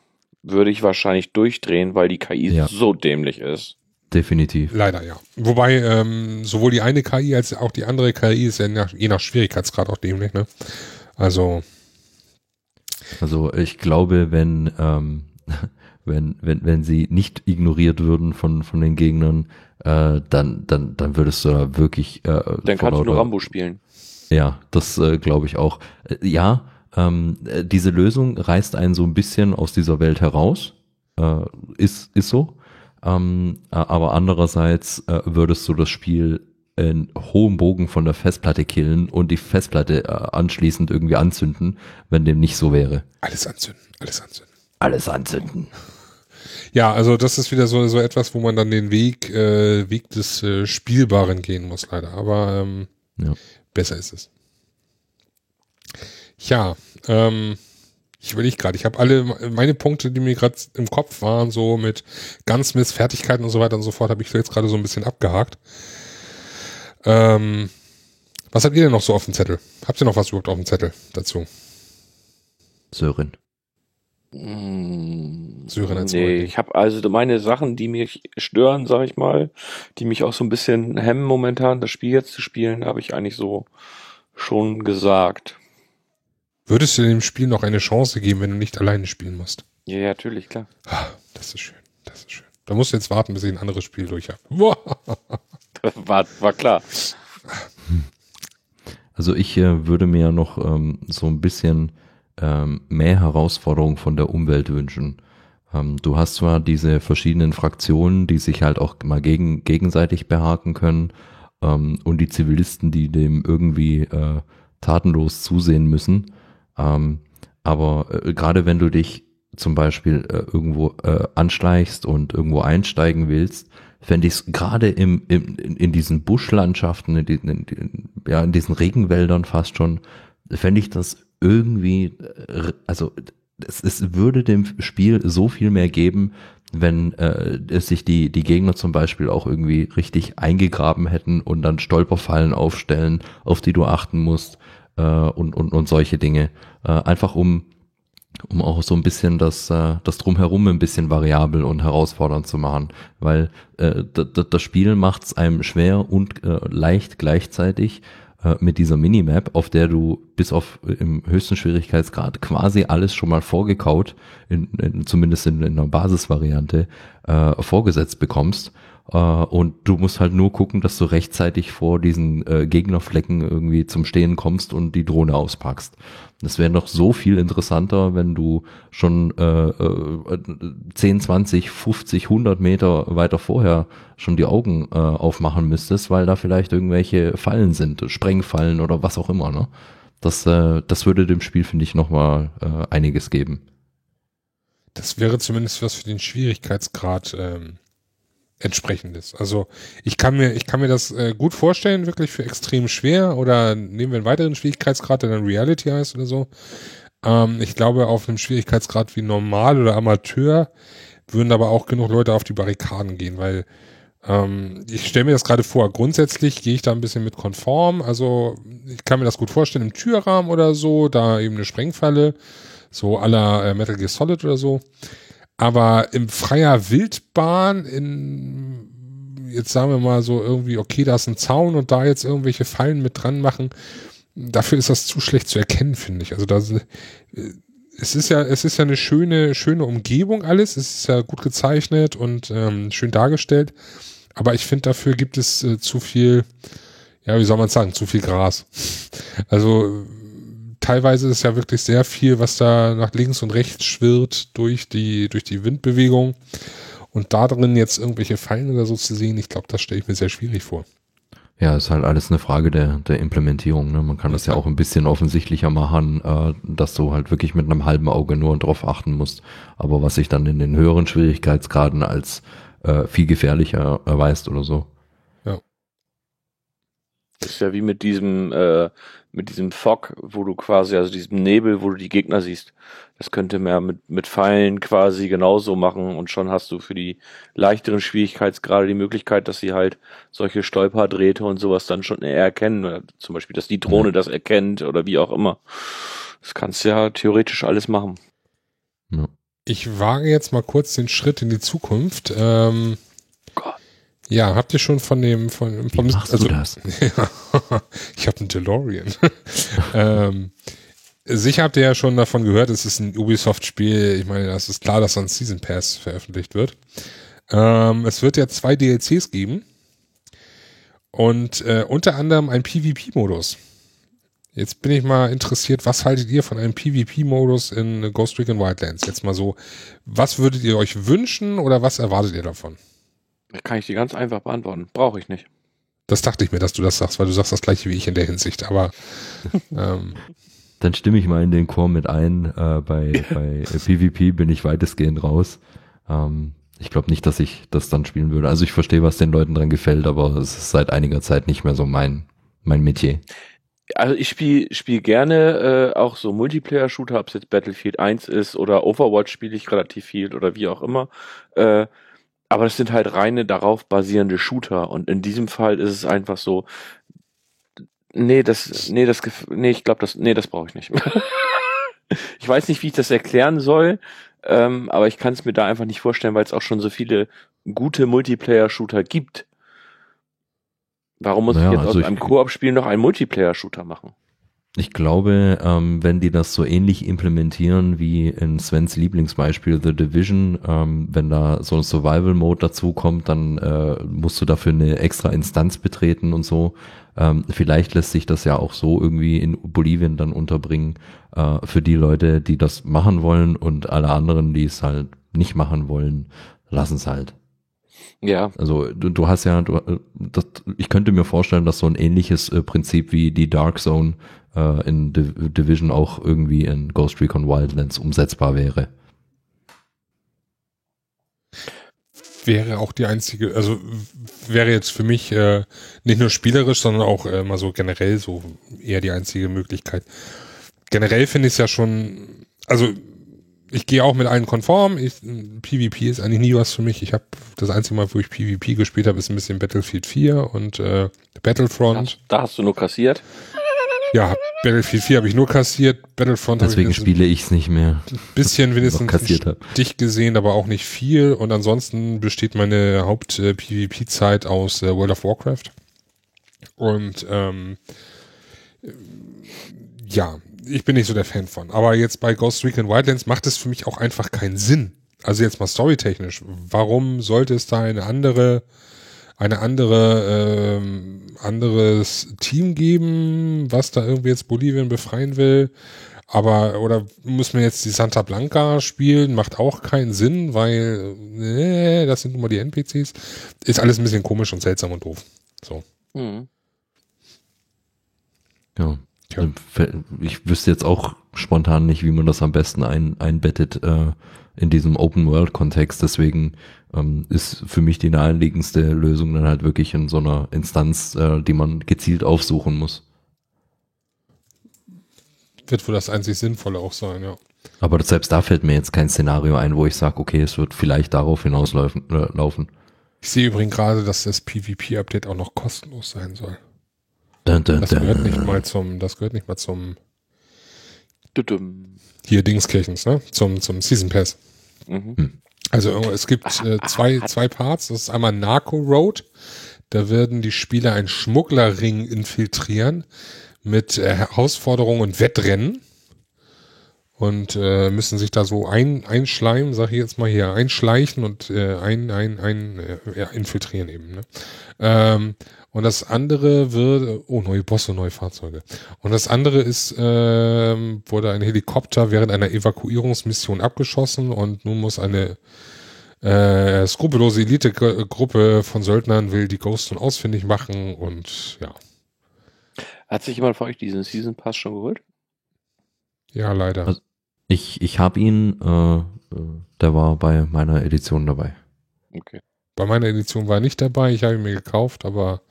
würde ich wahrscheinlich durchdrehen, weil die KI Ja. so dämlich ist. Definitiv. Leider ja. Wobei ähm, sowohl die eine KI als auch die andere KI ist ja nach, je nach Schwierigkeitsgrad auch dämlich. Ne? Also Also ich glaube, wenn, ähm, wenn, wenn, wenn sie nicht ignoriert würden von, von den Gegnern, äh, dann, dann, dann würdest du da wirklich. Äh, Dann kannst du nur Rambo spielen. Ja, das äh, glaube ich auch. Äh, ja, ähm, äh, diese Lösung reißt einen so ein bisschen aus dieser Welt heraus. Äh, ist, ist so. Ähm, äh, aber andererseits äh, würdest du das Spiel in hohem Bogen von der Festplatte killen und die Festplatte äh, anschließend irgendwie anzünden, wenn dem nicht so wäre. alles anzünden, alles anzünden. Alles anzünden. Ja, also das ist wieder so, so etwas, wo man dann den Weg, äh, Weg des äh, Spielbaren gehen muss, leider. Aber ähm, Ja. besser ist es. Ja, ähm, ich überlege gerade, ich habe alle meine Punkte, die mir gerade im Kopf waren, so mit Gunsmiths, Fertigkeiten und so weiter und so fort, habe ich jetzt gerade so ein bisschen abgehakt. Ähm, was habt ihr denn noch so auf dem Zettel? Habt ihr noch was überhaupt auf dem Zettel dazu? Sören. Mm, Sören hat's nee, ich habe also meine Sachen, die mich stören, sag ich mal, die mich auch so ein bisschen hemmen momentan, das Spiel jetzt zu spielen, habe ich eigentlich so schon gesagt. Würdest du dem Spiel noch eine Chance geben, wenn du nicht alleine spielen musst? Ja, ja, natürlich, klar. Ah, das ist schön, das ist schön. Da musst du jetzt warten, bis ich ein anderes Spiel durch habe. War, war klar. Also ich äh, würde mir noch ähm, so ein bisschen ähm, mehr Herausforderung von der Umwelt wünschen. Ähm, du hast zwar diese verschiedenen Fraktionen, die sich halt auch mal gegen, gegenseitig behaken können ähm, und die Zivilisten, die dem irgendwie äh, tatenlos zusehen müssen. Ähm, aber äh, gerade wenn du dich zum Beispiel äh, irgendwo äh, anschleichst und irgendwo einsteigen willst, fände ich es gerade im, im, in, diesen Buschlandschaften, in, in, in, ja, in diesen Regenwäldern fast schon, fände ich das irgendwie, äh, also es, es würde dem Spiel so viel mehr geben, wenn äh, es sich die, die Gegner zum Beispiel auch irgendwie richtig eingegraben hätten und dann Stolperfallen aufstellen, auf die du achten musst äh, und, und, und solche Dinge. Äh, einfach um um auch so ein bisschen das, äh, das drumherum ein bisschen variabel und herausfordernd zu machen, weil äh, das Spiel macht es einem schwer und äh, leicht gleichzeitig äh, mit dieser Minimap, auf der du bis auf äh, im höchsten Schwierigkeitsgrad quasi alles schon mal vorgekaut, in, in, zumindest in, in einer Basisvariante, äh, vorgesetzt bekommst. Äh, und du musst halt nur gucken, dass du rechtzeitig vor diesen äh, Gegnerflecken irgendwie zum Stehen kommst und die Drohne auspackst. Das wäre noch so viel interessanter, wenn du schon äh, äh, 10, 20, 50, 100 Meter weiter vorher schon die Augen äh, aufmachen müsstest, weil da vielleicht irgendwelche Fallen sind, Sprengfallen oder was auch immer. Ne? Das, äh, das würde dem Spiel, finde ich, nochmal äh, einiges geben. Das wäre zumindest was für den Schwierigkeitsgrad ähm, entsprechendes. Also ich kann mir, ich kann mir das äh, gut vorstellen, wirklich für extrem schwer oder nehmen wir einen weiteren Schwierigkeitsgrad, der dann Reality heißt oder so. Ähm, ich glaube, auf einem Schwierigkeitsgrad wie normal oder Amateur würden aber auch genug Leute auf die Barrikaden gehen, weil ähm, ich stelle mir das gerade vor, grundsätzlich gehe ich da ein bisschen mit konform, also ich kann mir das gut vorstellen im Türrahmen oder so, da eben eine Sprengfalle So aller äh, Metal Gear Solid oder so. Aber im freier Wildbahn, in jetzt sagen wir mal so irgendwie, okay, da ist ein Zaun und da jetzt irgendwelche Fallen mit dran machen, dafür ist das zu schlecht zu erkennen, finde ich. Also da äh, es ist ja, es ist ja eine schöne, schöne Umgebung alles. Es ist ja gut gezeichnet und ähm, schön dargestellt. Aber ich finde, dafür gibt es äh, zu viel, ja, wie soll man sagen, zu viel Gras. Also teilweise ist ja wirklich sehr viel, was da nach links und rechts schwirrt durch die, durch die Windbewegung. Und da drin jetzt irgendwelche Fallen oder so zu sehen, ich glaube, das stelle ich mir sehr schwierig vor. Ja, ist halt alles eine Frage der, der Implementierung. Ne? Man kann das ja auch ein bisschen offensichtlicher machen, äh, dass du halt wirklich mit einem halben Auge nur drauf achten musst. Aber was sich dann in den höheren Schwierigkeitsgraden als äh, viel gefährlicher erweist oder so. Ja. ist ja wie mit diesem äh, mit diesem Fog, wo du quasi, also diesem Nebel, wo du die Gegner siehst. Das könnte man mit, mit Pfeilen quasi genauso machen und schon hast du für die leichteren Schwierigkeitsgrade die Möglichkeit, dass sie halt solche Stolperdrähte und sowas dann schon eher erkennen. Zum Beispiel, dass die Drohne ja. das erkennt oder wie auch immer. Das kannst du ja theoretisch alles machen. Ja. Ich wage jetzt mal kurz den Schritt in die Zukunft. Ähm. Ja, habt ihr schon von dem von Wie machst also, du das? ich habe einen DeLorean. ähm, sicher habt ihr ja schon davon gehört, es ist ein Ubisoft-Spiel. Ich meine, das ist klar, dass ein Season Pass veröffentlicht wird. Ähm, es wird ja zwei DLCs geben und äh, unter anderem ein PvP-Modus. Jetzt bin ich mal interessiert, was haltet ihr von einem PvP-Modus in Ghost Recon Wildlands? Jetzt mal so, was würdet ihr euch wünschen oder was erwartet ihr davon? Kann ich dir ganz einfach beantworten. Brauche ich nicht. Das dachte ich mir, dass du das sagst, weil du sagst das gleiche wie ich in der Hinsicht. Aber ähm, dann stimme ich mal in den Chor mit ein. Äh, bei, bei PvP bin ich weitestgehend raus. Ähm, ich glaube nicht, dass ich das dann spielen würde. Also ich verstehe, was den Leuten dran gefällt, aber es ist seit einiger Zeit nicht mehr so mein mein Metier. Also ich spiele spiel gerne äh, auch so Multiplayer-Shooter, ob es jetzt Battlefield 1 ist oder Overwatch spiele ich relativ viel oder wie auch immer. Äh, aber das sind halt reine darauf basierende Shooter und in diesem Fall ist es einfach so, nee, das, nee, das, nee, ich glaube, das, nee, das brauche ich nicht. ich weiß nicht, wie ich das erklären soll, ähm, aber ich kann es mir da einfach nicht vorstellen, weil es auch schon so viele gute Multiplayer-Shooter gibt. Warum muss naja, ich jetzt also aus einem Koop-Spiel noch einen Multiplayer-Shooter machen? Ich glaube, ähm, wenn die das so ähnlich implementieren wie in Svens Lieblingsbeispiel The Division, ähm, wenn da so ein Survival-Mode dazu kommt, dann äh, musst du dafür eine extra Instanz betreten und so. Ähm, vielleicht lässt sich das ja auch so irgendwie in Bolivien dann unterbringen äh, für die Leute, die das machen wollen und alle anderen, die es halt nicht machen wollen, lassen es halt. Ja. Also du, du hast ja, du, das, ich könnte mir vorstellen, dass so ein ähnliches äh, Prinzip wie die Dark Zone äh, in Div Division auch irgendwie in Ghost Recon Wildlands umsetzbar wäre. Wäre auch die einzige, also wäre jetzt für mich äh, nicht nur spielerisch, sondern auch äh, mal so generell so eher die einzige Möglichkeit. Generell finde ich es ja schon, also ich gehe auch mit allen konform. Ich, PvP ist eigentlich nie was für mich. Ich habe das einzige Mal, wo ich PvP gespielt habe, ist ein bisschen Battlefield 4 und äh, Battlefront. Da hast du nur kassiert. Ja, Battlefield 4 habe ich nur kassiert, Battlefront Deswegen ich spiele ich es nicht mehr. Ein bisschen wenigstens kassiert dich gesehen, aber auch nicht viel. Und ansonsten besteht meine Haupt-PvP-Zeit aus äh, World of Warcraft. Und ähm, ja, ich bin nicht so der Fan von. Aber jetzt bei Ghost Recon Wildlands macht es für mich auch einfach keinen Sinn. Also jetzt mal storytechnisch. Warum sollte es da eine andere eine andere, ähm, anderes Team geben, was da irgendwie jetzt Bolivien befreien will. Aber, oder muss man jetzt die Santa Blanca spielen? Macht auch keinen Sinn, weil, äh, das sind nun mal die NPCs. Ist alles ein bisschen komisch und seltsam und doof. So. Mhm. Ja. ja. Ich wüsste jetzt auch spontan nicht, wie man das am besten ein, einbettet äh, in diesem Open-World-Kontext. Deswegen ähm, ist für mich die naheliegendste Lösung dann halt wirklich in so einer Instanz, äh, die man gezielt aufsuchen muss. Wird wohl das einzig Sinnvolle auch sein, ja. Aber selbst da fällt mir jetzt kein Szenario ein, wo ich sage, okay, es wird vielleicht darauf hinauslaufen. Äh, laufen. Ich sehe übrigens gerade, dass das PvP-Update auch noch kostenlos sein soll. Dun, dun, das gehört nicht mal zum, das gehört nicht mal zum. Hier Dingskirchens, ne? Zum, zum Season Pass. Mhm. Also es gibt äh, zwei, zwei Parts. Das ist einmal Narco Road. Da werden die Spieler einen Schmugglerring infiltrieren mit äh, Herausforderungen und Wettrennen. Und äh, müssen sich da so ein, einschleimen, sag ich jetzt mal hier, einschleichen und äh, ein, ein, ein, äh, ja, infiltrieren eben. Ne? Ähm, und das andere wird, oh, neue Bosse, neue Fahrzeuge. Und das andere ist, ähm, wurde ein Helikopter während einer Evakuierungsmission abgeschossen und nun muss eine äh, skrupellose Elite-Gruppe von Söldnern will die Ghost nun ausfindig machen und ja. Hat sich jemand von euch diesen Season Pass schon geholt? Ja, leider. Also- Ich, ich habe ihn, äh, äh, der war bei meiner Edition dabei. Okay. Bei meiner Edition war er nicht dabei, ich habe ihn mir gekauft, aber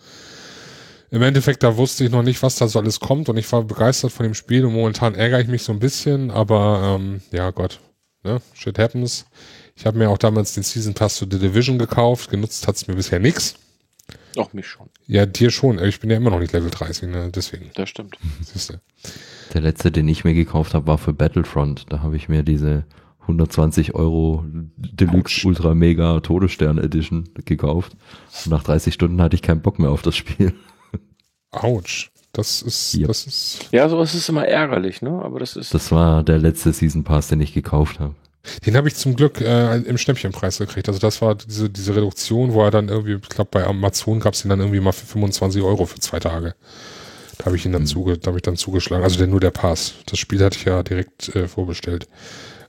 im Endeffekt, da wusste ich noch nicht, was da so alles kommt und ich war begeistert von dem Spiel und momentan ärgere ich mich so ein bisschen, aber ähm, ja Gott, ne? Shit happens. Ich habe mir auch damals den Season Pass zu The Division gekauft, genutzt hat's mir bisher nix. Auch mich schon. Ja, dir schon, ich bin ja immer noch nicht Level 30, ne? deswegen, Das stimmt. siehste. Der letzte, den ich mir gekauft habe, war für Battlefront. Da habe ich mir diese 120 Euro Deluxe Autsch. Ultra Mega Todesstern Edition gekauft. Und nach 30 Stunden hatte ich keinen Bock mehr auf das Spiel. Autsch. Das ist, Yep. das ist, Ja, sowas ist immer ärgerlich, ne? Aber das ist. Das war der letzte Season Pass, den ich gekauft habe. Den habe ich zum Glück äh, im Schnäppchenpreis gekriegt. Also das war diese, diese Reduktion, wo er dann irgendwie, ich glaube bei Amazon gab es den dann irgendwie mal für 25 Euro für zwei Tage. Da habe ich ihn dann Mhm. zuge, da habe ich dann zugeschlagen. Also der, nur der Pass. Das Spiel hatte ich ja direkt äh, vorbestellt.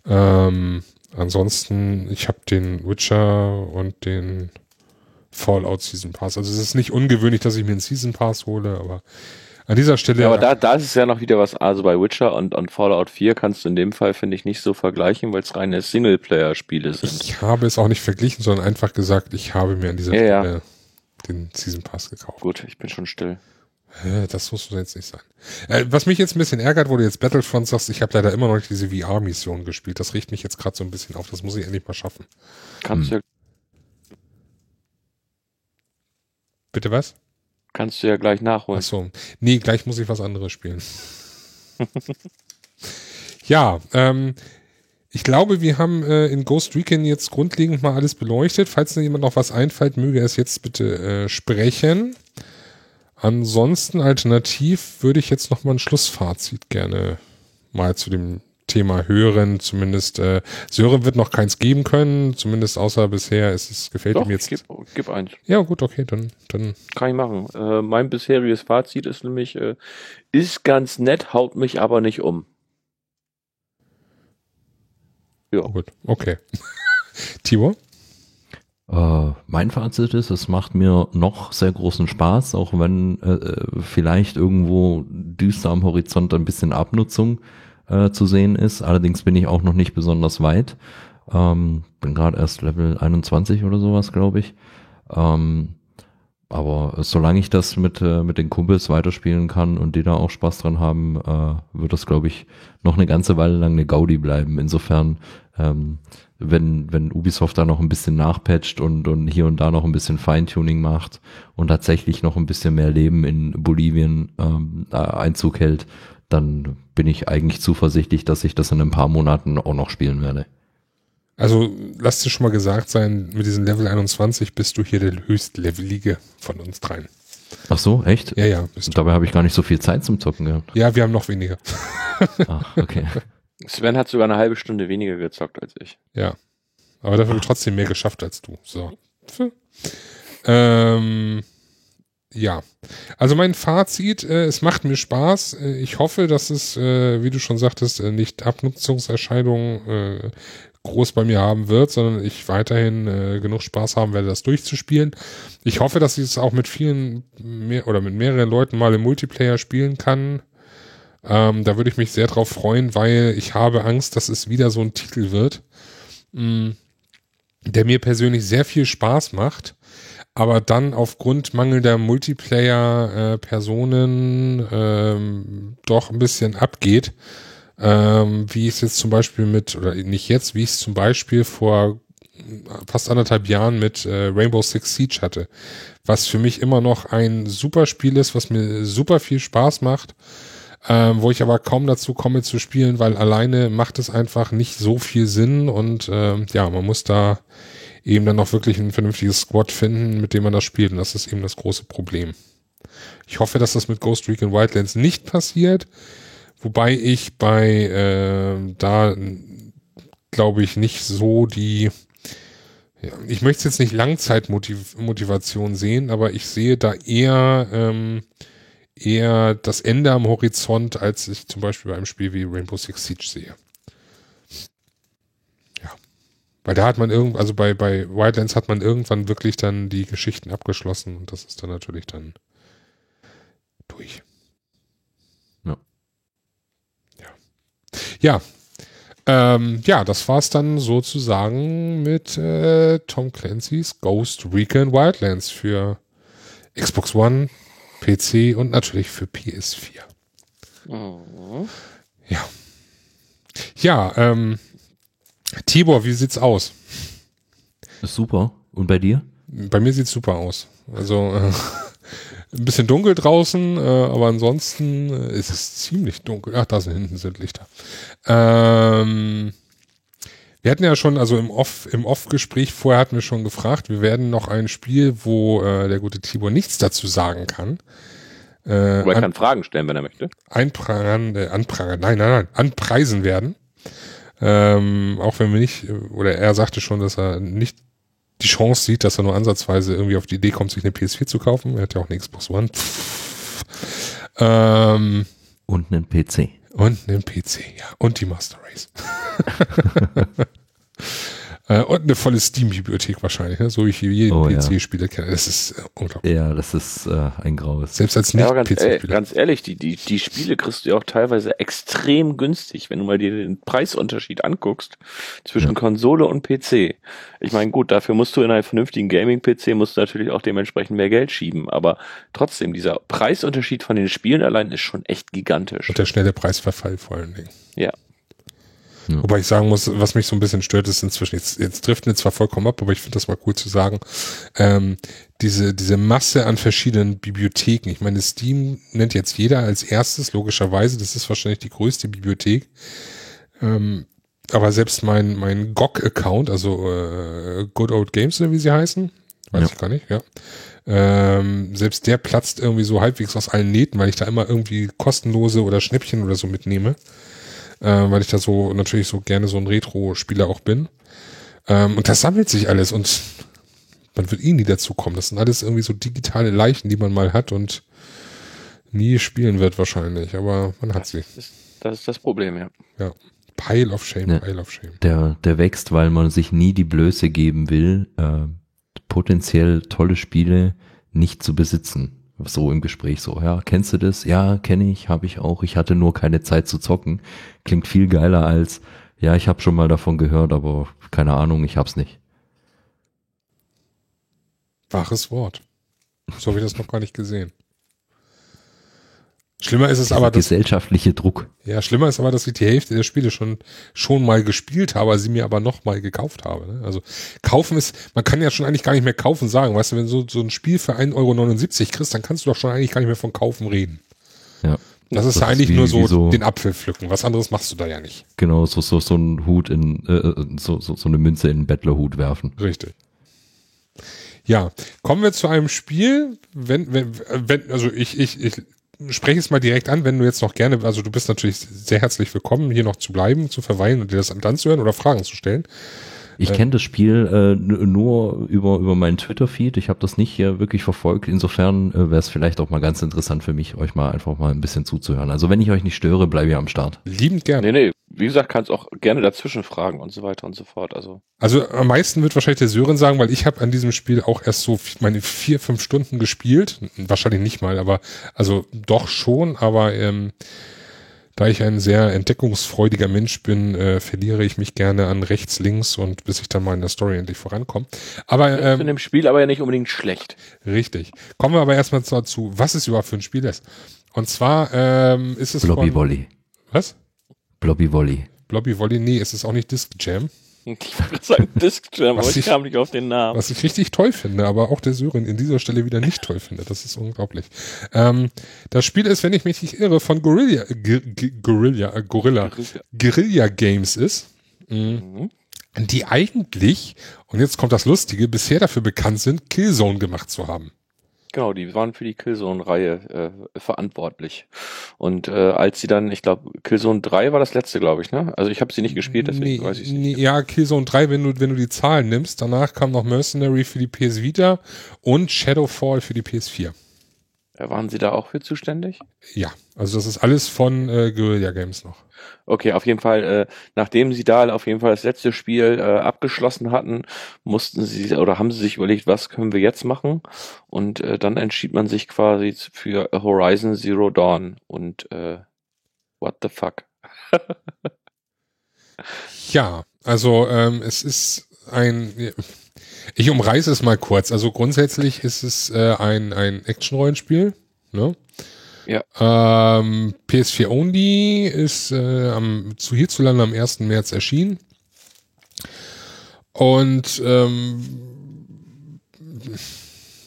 Ähm, ansonsten, ich habe den Witcher und den Fallout Season Pass. Also es ist nicht ungewöhnlich, dass ich mir einen Season Pass hole, aber an dieser Stelle. Ja, aber da, da ist es ja noch wieder was, also bei Witcher und, und Fallout 4 kannst du in dem Fall, finde ich, nicht so vergleichen, weil es reine Singleplayer-Spiele sind. Ich habe es auch nicht verglichen, sondern einfach gesagt, ich habe mir an dieser Ja, ja. Stelle den Season Pass gekauft. Gut, ich bin schon still. Das muss jetzt nicht sein. Äh, was mich jetzt ein bisschen ärgert, wo du jetzt Battlefront sagst, ich habe leider immer noch nicht diese VR-Mission gespielt. Das riecht mich jetzt gerade so ein bisschen auf. Das muss ich endlich mal schaffen. Kannst Hm. du ja, Bitte was? kannst du ja gleich nachholen. Ach so. Nee, gleich muss ich was anderes spielen. ja, ähm, ich glaube, wir haben äh, in Ghost Recon jetzt grundlegend mal alles beleuchtet. Falls jemand noch was einfällt, möge er es jetzt bitte äh, sprechen. Ansonsten alternativ würde ich jetzt noch mal ein Schlussfazit gerne mal zu dem Thema hören. Zumindest äh, Sören wird noch keins geben können. Zumindest außer bisher ist es gefällt Doch, ihm jetzt. gib, gib eins. Ja gut, okay, dann dann Kann ich machen. Äh, mein bisheriges Fazit ist nämlich, äh, ist ganz nett, haut mich aber nicht um. Ja. oh, gut, okay. Tibor? Äh, mein Fazit ist, es macht mir noch sehr großen Spaß, auch wenn äh, äh, vielleicht irgendwo düster am Horizont ein bisschen Abnutzung äh, zu sehen ist. Allerdings bin ich auch noch nicht besonders weit. Ähm, bin gerade erst Level 21 oder sowas, glaube ich. Ähm, aber solange ich das mit, äh, mit den Kumpels weiterspielen kann und die da auch Spaß dran haben, äh, wird das, glaube ich, noch eine ganze Weile lang eine Gaudi bleiben. Insofern, ähm, wenn, wenn Ubisoft da noch ein bisschen nachpatcht und, und hier und da noch ein bisschen Feintuning macht und tatsächlich noch ein bisschen mehr Leben in Bolivien ähm, äh, Einzug hält, dann bin ich eigentlich zuversichtlich, dass ich das in ein paar Monaten auch noch spielen werde. Also, lass dir schon mal gesagt sein, mit diesem Level 21 bist du hier der höchstlevelige von uns dreien. Ach so, echt? Ja, ja. Dabei habe ich gar nicht so viel Zeit zum Zocken gehabt. Ja, wir haben noch weniger. Ach, okay. Sven hat sogar eine halbe Stunde weniger gezockt als ich. Ja. Aber dafür trotzdem mehr geschafft als du. So. Ähm, ja. Also mein Fazit, äh, es macht mir Spaß. Äh, ich hoffe, dass es, äh, wie du schon sagtest, äh, nicht Abnutzungserscheinungen äh, groß bei mir haben wird, sondern ich weiterhin genug Spaß haben werde, das durchzuspielen. Ich hoffe, dass ich es auch mit vielen mehr oder mit mehreren Leuten mal im Multiplayer spielen kann. Ähm, da würde ich mich sehr drauf freuen, weil ich habe Angst, dass es wieder so ein Titel wird, mh, der mir persönlich sehr viel Spaß macht, aber dann aufgrund mangelnder Multiplayer-Personen ähm, doch ein bisschen abgeht. Ähm, wie es jetzt zum Beispiel mit, oder nicht jetzt, wie ich es zum Beispiel vor fast anderthalb Jahren mit äh, Rainbow Six Siege hatte. Was für mich immer noch ein super Spiel ist, was mir super viel Spaß macht. Ähm, wo ich aber kaum dazu komme zu spielen, weil alleine macht es einfach nicht so viel Sinn und ähm, ja, man muss da eben dann noch wirklich ein vernünftiges Squad finden, mit dem man das spielt und das ist eben das große Problem. Ich hoffe, dass das mit Ghost Recon Wildlands nicht passiert, wobei ich bei äh, da glaube ich nicht so die ja, ich möchte jetzt nicht Langzeitmotivation sehen, aber ich sehe da eher ähm, eher das Ende am Horizont, als ich zum Beispiel bei einem Spiel wie Rainbow Six Siege sehe. Ja. Weil da hat man irgend, also bei, bei Wildlands hat man irgendwann wirklich dann die Geschichten abgeschlossen und das ist dann natürlich dann durch. Ja. Ja. Ja. Ähm, ja, das war's dann sozusagen mit äh, Tom Clancy's Ghost Recon Wildlands für Xbox One, PC und natürlich für PS4. Mhm. Ja. Ja, ähm, Tibor, wie sieht's aus? Ist super. Und bei dir? Bei mir sieht's super aus. Also äh, ein bisschen dunkel draußen, äh, aber ansonsten ist es ziemlich dunkel. Ach, da sind hinten sind Lichter. Ähm, wir hatten ja schon, also im Off, im Off-Gespräch vorher hatten wir schon gefragt, wir werden noch ein Spiel, wo äh, der gute Tibor nichts dazu sagen kann. Äh, Aber er kann Fragen stellen, wenn er möchte. Einprangern, äh, anprangern, nein, nein, nein, anpreisen werden. Ähm, auch wenn wir nicht, oder er sagte schon, dass er nicht die Chance sieht, dass er nur ansatzweise irgendwie auf die Idee kommt, sich eine PS4 zu kaufen. Er hat ja auch eine Xbox One. Ähm, und einen PC. Und einen PC, ja. Und die Master Race. Äh, und eine volle Steam-Bibliothek wahrscheinlich, ne? so wie ich jeden oh, PC-Spieler ja. kenne. Das ist äh, unglaublich. Ja, das ist äh, ein graues. Selbst als nicht ja, ganz, -Spieler. ganz ehrlich, die, die, die Spiele kriegst du ja auch teilweise extrem günstig, wenn du mal dir den Preisunterschied anguckst zwischen ja. Konsole und PC. Ich meine, gut, dafür musst du in einem vernünftigen Gaming-PC musst du natürlich auch dementsprechend mehr Geld schieben, aber trotzdem, dieser Preisunterschied von den Spielen allein ist schon echt gigantisch. Und der schnelle Preisverfall vor allen Dingen. Ja. Ja. Wobei ich sagen muss, was mich so ein bisschen stört, ist inzwischen, jetzt, jetzt driften wir zwar vollkommen ab, aber ich finde das mal cool zu sagen, ähm, diese, diese Masse an verschiedenen Bibliotheken. Ich meine, Steam nennt jetzt jeder als erstes, logischerweise, das ist wahrscheinlich die größte Bibliothek. Ähm, aber selbst mein, mein GOG-Account, also äh, Good Old Games, wie sie heißen, weiß ja. ich gar nicht, ja. Ähm, selbst der platzt irgendwie so halbwegs aus allen Nähten, weil ich da immer irgendwie kostenlose oder Schnäppchen oder so mitnehme äh, weil ich da so natürlich so gerne so ein Retro-Spieler auch bin. Ähm, und das sammelt sich alles und man wird eh nie dazu kommen. Das sind alles irgendwie so digitale Leichen, die man mal hat und nie spielen wird wahrscheinlich, aber man hat sie. Das ist das, ist das Problem, ja. Ja. Pile of Shame, ja, Pile of Shame. Der, der wächst, weil man sich nie die Blöße geben will, äh, potenziell tolle Spiele nicht zu besitzen so im Gespräch so, ja, kennst du das? Ja, kenne ich, habe ich auch. Ich hatte nur keine Zeit zu zocken. Klingt viel geiler als, ja, ich habe schon mal davon gehört, aber keine Ahnung, ich hab's nicht. Wahres Wort. So habe ich das noch gar nicht gesehen. Schlimmer ist es Dieser aber, dass, gesellschaftliche Druck. Ja, schlimmer ist aber, dass ich die Hälfte der Spiele schon schon mal gespielt habe, sie mir aber noch mal gekauft habe. Ne? Also kaufen ist, man kann ja schon eigentlich gar nicht mehr kaufen sagen. Weißt du, wenn du so, so ein Spiel für 1,79 Euro kriegst, dann kannst du doch schon eigentlich gar nicht mehr von kaufen reden. Ja. Das ist das ja eigentlich ist wie, nur so, so, den Apfel pflücken. Was anderes machst du da ja nicht. Genau, so, so, so ein Hut in, äh, so, so, so eine Münze in einen Bettlerhut werfen. Richtig. Ja, kommen wir zu einem Spiel, wenn, wenn, wenn, also ich, ich, ich spreche es mal direkt an, wenn du jetzt noch gerne, also du bist natürlich sehr herzlich willkommen, hier noch zu bleiben, zu verweilen und dir das anzuhören oder Fragen zu stellen. Ich äh, kenne das Spiel äh, nur über, über meinen Twitter-Feed. Ich habe das nicht hier wirklich verfolgt. Insofern äh, wäre es vielleicht auch mal ganz interessant für mich, euch mal einfach mal ein bisschen zuzuhören. Also wenn ich euch nicht störe, bleibe ich am Start. Liebend gerne. Nee, nee, wie gesagt, kannst auch gerne dazwischen fragen und so weiter und so fort. Also, also am meisten wird wahrscheinlich der Sören sagen, weil ich habe an diesem Spiel auch erst so meine vier, fünf Stunden gespielt. Wahrscheinlich nicht mal, aber also doch schon, aber ähm, da ich ein sehr entdeckungsfreudiger Mensch bin, äh, verliere ich mich gerne an rechts, links und bis ich dann mal in der Story endlich vorankomme. Aber ähm, in dem Spiel aber ja nicht unbedingt schlecht. Richtig. Kommen wir aber erstmal dazu, was es überhaupt für ein Spiel ist. Und zwar ähm, ist es Blobby Volley. Was? Blobby Volley. Blobby Volley, nee, es ist auch nicht Disc Jam. Ich wollte sagen Disc Jam, aber Was ich ich- kam nicht auf den Namen. Was ich richtig toll finde, aber auch der Sören in dieser Stelle wieder nicht toll finde. Das ist unglaublich. Ähm, das Spiel ist, wenn ich mich nicht irre, von Gorilla, G G Gorilla, äh, Gorilla, Guerilla Games ist. Mhm. Mhm. die eigentlich, und jetzt kommt das Lustige, bisher dafür bekannt sind, Killzone gemacht zu haben. Genau, die waren für die Killzone-Reihe äh, verantwortlich. Und äh, als sie dann, ich glaube, Killzone 3 war das letzte, glaube ich, ne? Also ich habe sie nicht gespielt, deswegen Nee, weiß ich nee, nicht. Ja, Killzone 3, wenn du, wenn du die Zahlen nimmst, danach kam noch Mercenary für die PS Vita und Shadowfall für die PS4. Äh, Waren sie da auch für zuständig? Ja, also das ist alles von äh, Guerilla Games noch. Okay, auf jeden Fall, äh, nachdem sie da auf jeden Fall das letzte Spiel äh, abgeschlossen hatten, mussten sie oder haben sie sich überlegt, was können wir jetzt machen? Und äh, dann entschied man sich quasi für Horizon Zero Dawn und äh, what the fuck? Ja, also ähm, es ist ein, ich umreiße es mal kurz. Also grundsätzlich ist es äh, ein, ein Action-Rollenspiel. Ne? Ja. Ähm, PS4 Only ist äh, am, zu hierzulande am 1. März erschienen. Und ähm,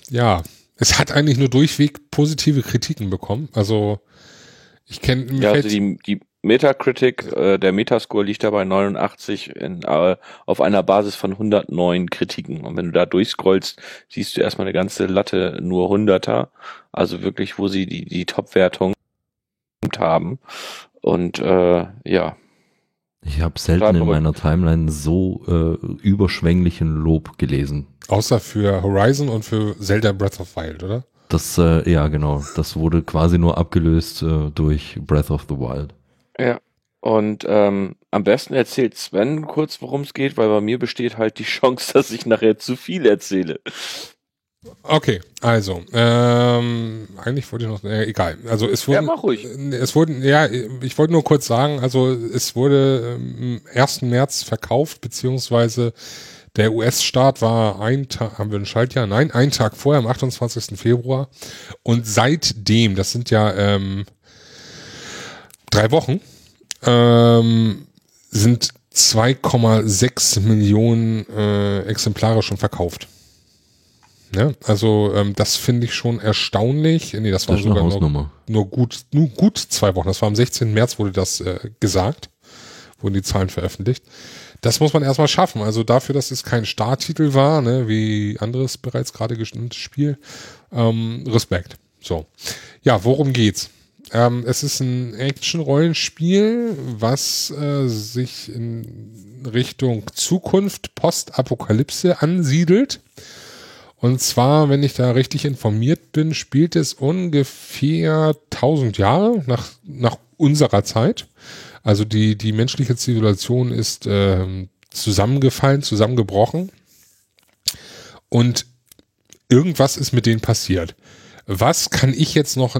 ja, es hat eigentlich nur durchweg positive Kritiken bekommen. Also ich kenne Ja, also die, die Metacritic, äh, der Metascore liegt da bei 89 in, äh, auf einer Basis von 109 Kritiken. Und wenn du da durchscrollst, siehst du erstmal eine ganze Latte nur Hunderter. Also wirklich, wo sie die, die Top-Wertung haben. Und äh, ja, Ich habe selten in meiner Timeline so äh, überschwänglichen Lob gelesen. außer für Horizon und für Zelda Breath of Wild, oder? Das, äh, ja genau, das wurde quasi nur abgelöst äh, durch Breath of the Wild. Ja. Und ähm, am besten erzählt Sven kurz, worum es geht, weil bei mir besteht halt die Chance, dass ich nachher zu viel erzähle. Okay, also, ähm, eigentlich wollte ich noch, äh, egal. Also es Ja, wurden, mach ruhig. es wurden, ja, ich wollte nur kurz sagen, also es wurde ähm, am 1. März verkauft, beziehungsweise der US-Start war ein Tag, haben wir ein Schaltjahr? Nein, ein Tag vorher, am 28. Februar. Und seitdem, das sind ja ähm, drei Wochen, ähm, sind 2,6 Millionen äh, Exemplare schon verkauft. Ja, also ähm, das finde ich schon erstaunlich. Nee, das war Das eine sogar nur, nur gut, nur gut zwei Wochen. Das war am 16. März wurde das äh, gesagt, wurden die Zahlen veröffentlicht. Das muss man erstmal schaffen. Also dafür, dass es kein Starttitel war, ne, wie anderes bereits gerade genanntes Spiel, ähm, Respekt. So. Ja, worum geht's? Ähm, es ist ein Action-Rollenspiel, was äh, sich in Richtung Zukunft, Postapokalypse ansiedelt. Und zwar, wenn ich da richtig informiert bin, spielt es ungefähr 1000 Jahre nach, nach unserer Zeit. Also die, die menschliche Zivilisation ist ähm, zusammengefallen, zusammengebrochen. Und irgendwas ist mit denen passiert. Was kann ich jetzt noch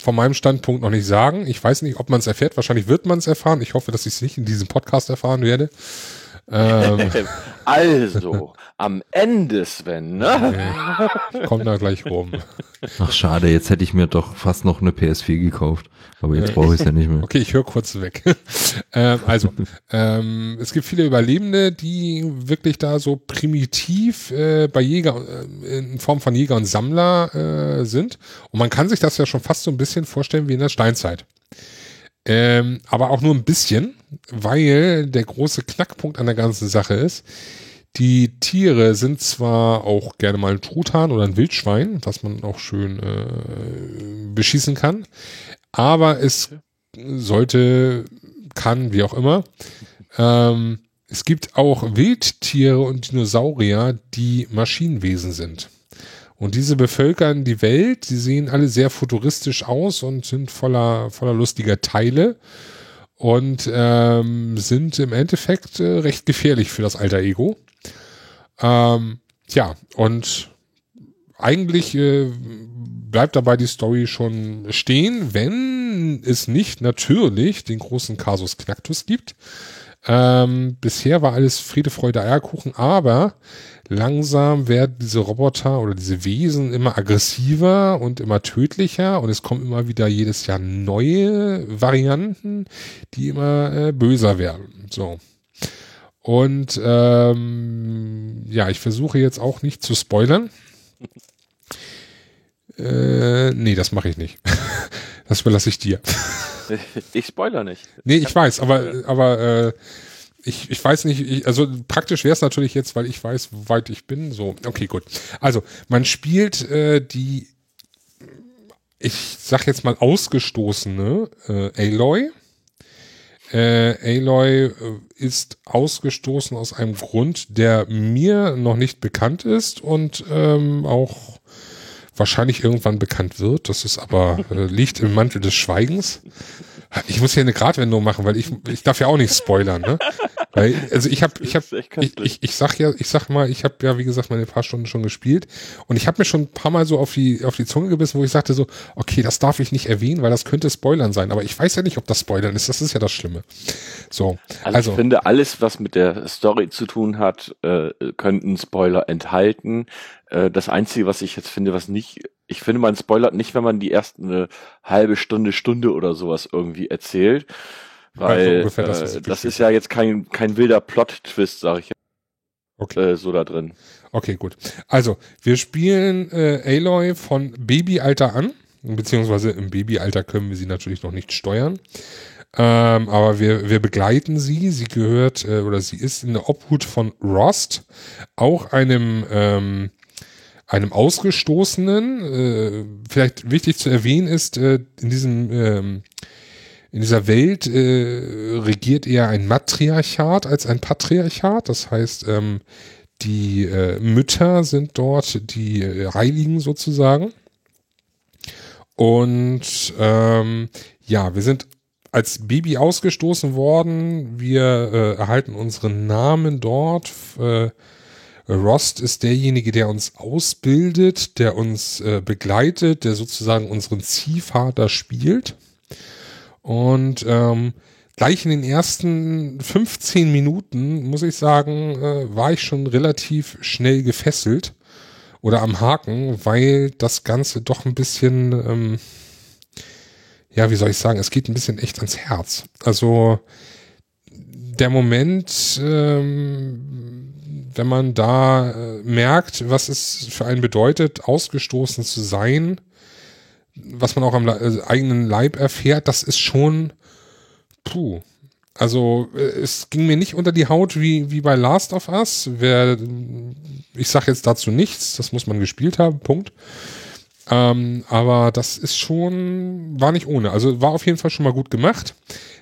von meinem Standpunkt noch nicht sagen? Ich weiß nicht, ob man es erfährt. Wahrscheinlich wird man es erfahren. Ich hoffe, dass ich es nicht in diesem Podcast erfahren werde. Ähm, Also, am Ende, Sven, ne? ich komm da gleich rum. Ach schade, jetzt hätte ich mir doch fast noch eine PS4 gekauft. Aber jetzt brauche ich es ja nicht mehr. Okay, ich höre kurz weg. ähm, also, ähm, es gibt viele Überlebende, die wirklich da so primitiv äh, bei Jäger, äh, in Form von Jäger und Sammler äh, sind. Und man kann sich das ja schon fast so ein bisschen vorstellen wie in der Steinzeit. Ähm, aber auch nur ein bisschen, weil der große Knackpunkt an der ganzen Sache ist, die Tiere sind zwar auch gerne mal ein Truthahn oder ein Wildschwein, was man auch schön äh, beschießen kann, aber es sollte, kann, wie auch immer. Ähm, es gibt auch Wildtiere und Dinosaurier, die Maschinenwesen sind. Und diese bevölkern die Welt, die sehen alle sehr futuristisch aus und sind voller, voller lustiger Teile und ähm, sind im Endeffekt äh, recht gefährlich für das alter Ego. Ähm, ja, und eigentlich äh, bleibt dabei die Story schon stehen, wenn es nicht natürlich den großen Kasus Knacktus gibt. Ähm, bisher war alles Friede, Freude, Eierkuchen, aber langsam werden diese Roboter oder diese Wesen immer aggressiver und immer tödlicher und es kommen immer wieder jedes Jahr neue Varianten, die immer äh, böser werden. So. Und ähm, ja, ich versuche jetzt auch nicht zu spoilern. Äh, nee, das mache ich nicht. das überlasse ich dir. Ich spoiler nicht. Nee, ich weiß, aber, aber äh, ich, ich weiß nicht, ich, also praktisch wäre es natürlich jetzt, weil ich weiß, wo weit ich bin. So, okay, gut. Also, man spielt äh, die, ich sag jetzt mal ausgestoßene äh, Aloy. Äh, Aloy äh, ist ausgestoßen aus einem Grund, der mir noch nicht bekannt ist und ähm, auch wahrscheinlich irgendwann bekannt wird. Das ist aber, äh, liegt im Mantel des Schweigens. Ich muss hier eine Gratwendung machen, weil ich, ich darf ja auch nicht spoilern, ne? Weil, also ich habe, ich habe, ich, ich, ich sag ja, ich sag mal, ich habe ja, wie gesagt, meine paar Stunden schon gespielt und ich habe mir schon ein paar Mal so auf die, auf die Zunge gebissen, wo ich sagte so, okay, das darf ich nicht erwähnen, weil das könnte Spoilern sein, aber ich weiß ja nicht, ob das Spoilern ist, das ist ja das Schlimme. So. Also, also ich finde, alles, was mit der Story zu tun hat, äh, könnten Spoiler enthalten. Äh, das Einzige, was ich jetzt finde, was nicht, ich finde, man spoilert nicht, wenn man die erste eine halbe Stunde, Stunde oder sowas irgendwie erzählt. Weil also das, ist, äh, das ist ja jetzt kein, kein wilder Plot-Twist, sag ich okay. äh, so da drin. Okay, gut. Also, wir spielen äh, Aloy von Babyalter an, beziehungsweise im Babyalter können wir sie natürlich noch nicht steuern. Ähm, aber wir, wir begleiten sie. Sie gehört äh, oder sie ist in der Obhut von Rost, auch einem ähm, einem Ausgestoßenen. Äh, vielleicht wichtig zu erwähnen ist, äh, in diesem ähm, in dieser Welt äh, regiert eher ein Matriarchat als ein Patriarchat. Das heißt, ähm, die äh, Mütter sind dort die äh, Heiligen sozusagen. Und ähm, ja, wir sind als Baby ausgestoßen worden. Wir äh, erhalten unseren Namen dort. Äh, Rost ist derjenige, der uns ausbildet, der uns äh, begleitet, der sozusagen unseren Ziehvater spielt. Und ähm, gleich in den ersten 15 Minuten, muss ich sagen, äh, war ich schon relativ schnell gefesselt oder am Haken, weil das Ganze doch ein bisschen, ähm, ja, wie soll ich sagen, es geht ein bisschen echt ans Herz. Also der Moment, ähm, wenn man da äh, merkt, was es für einen bedeutet, ausgestoßen zu sein, was man auch am äh, eigenen Leib erfährt, das ist schon, puh. Also äh, es ging mir nicht unter die Haut wie, wie bei Last of Us. Wer, ich sage jetzt dazu nichts, das muss man gespielt haben, Punkt. Ähm, aber das ist schon, war nicht ohne. Also war auf jeden Fall schon mal gut gemacht.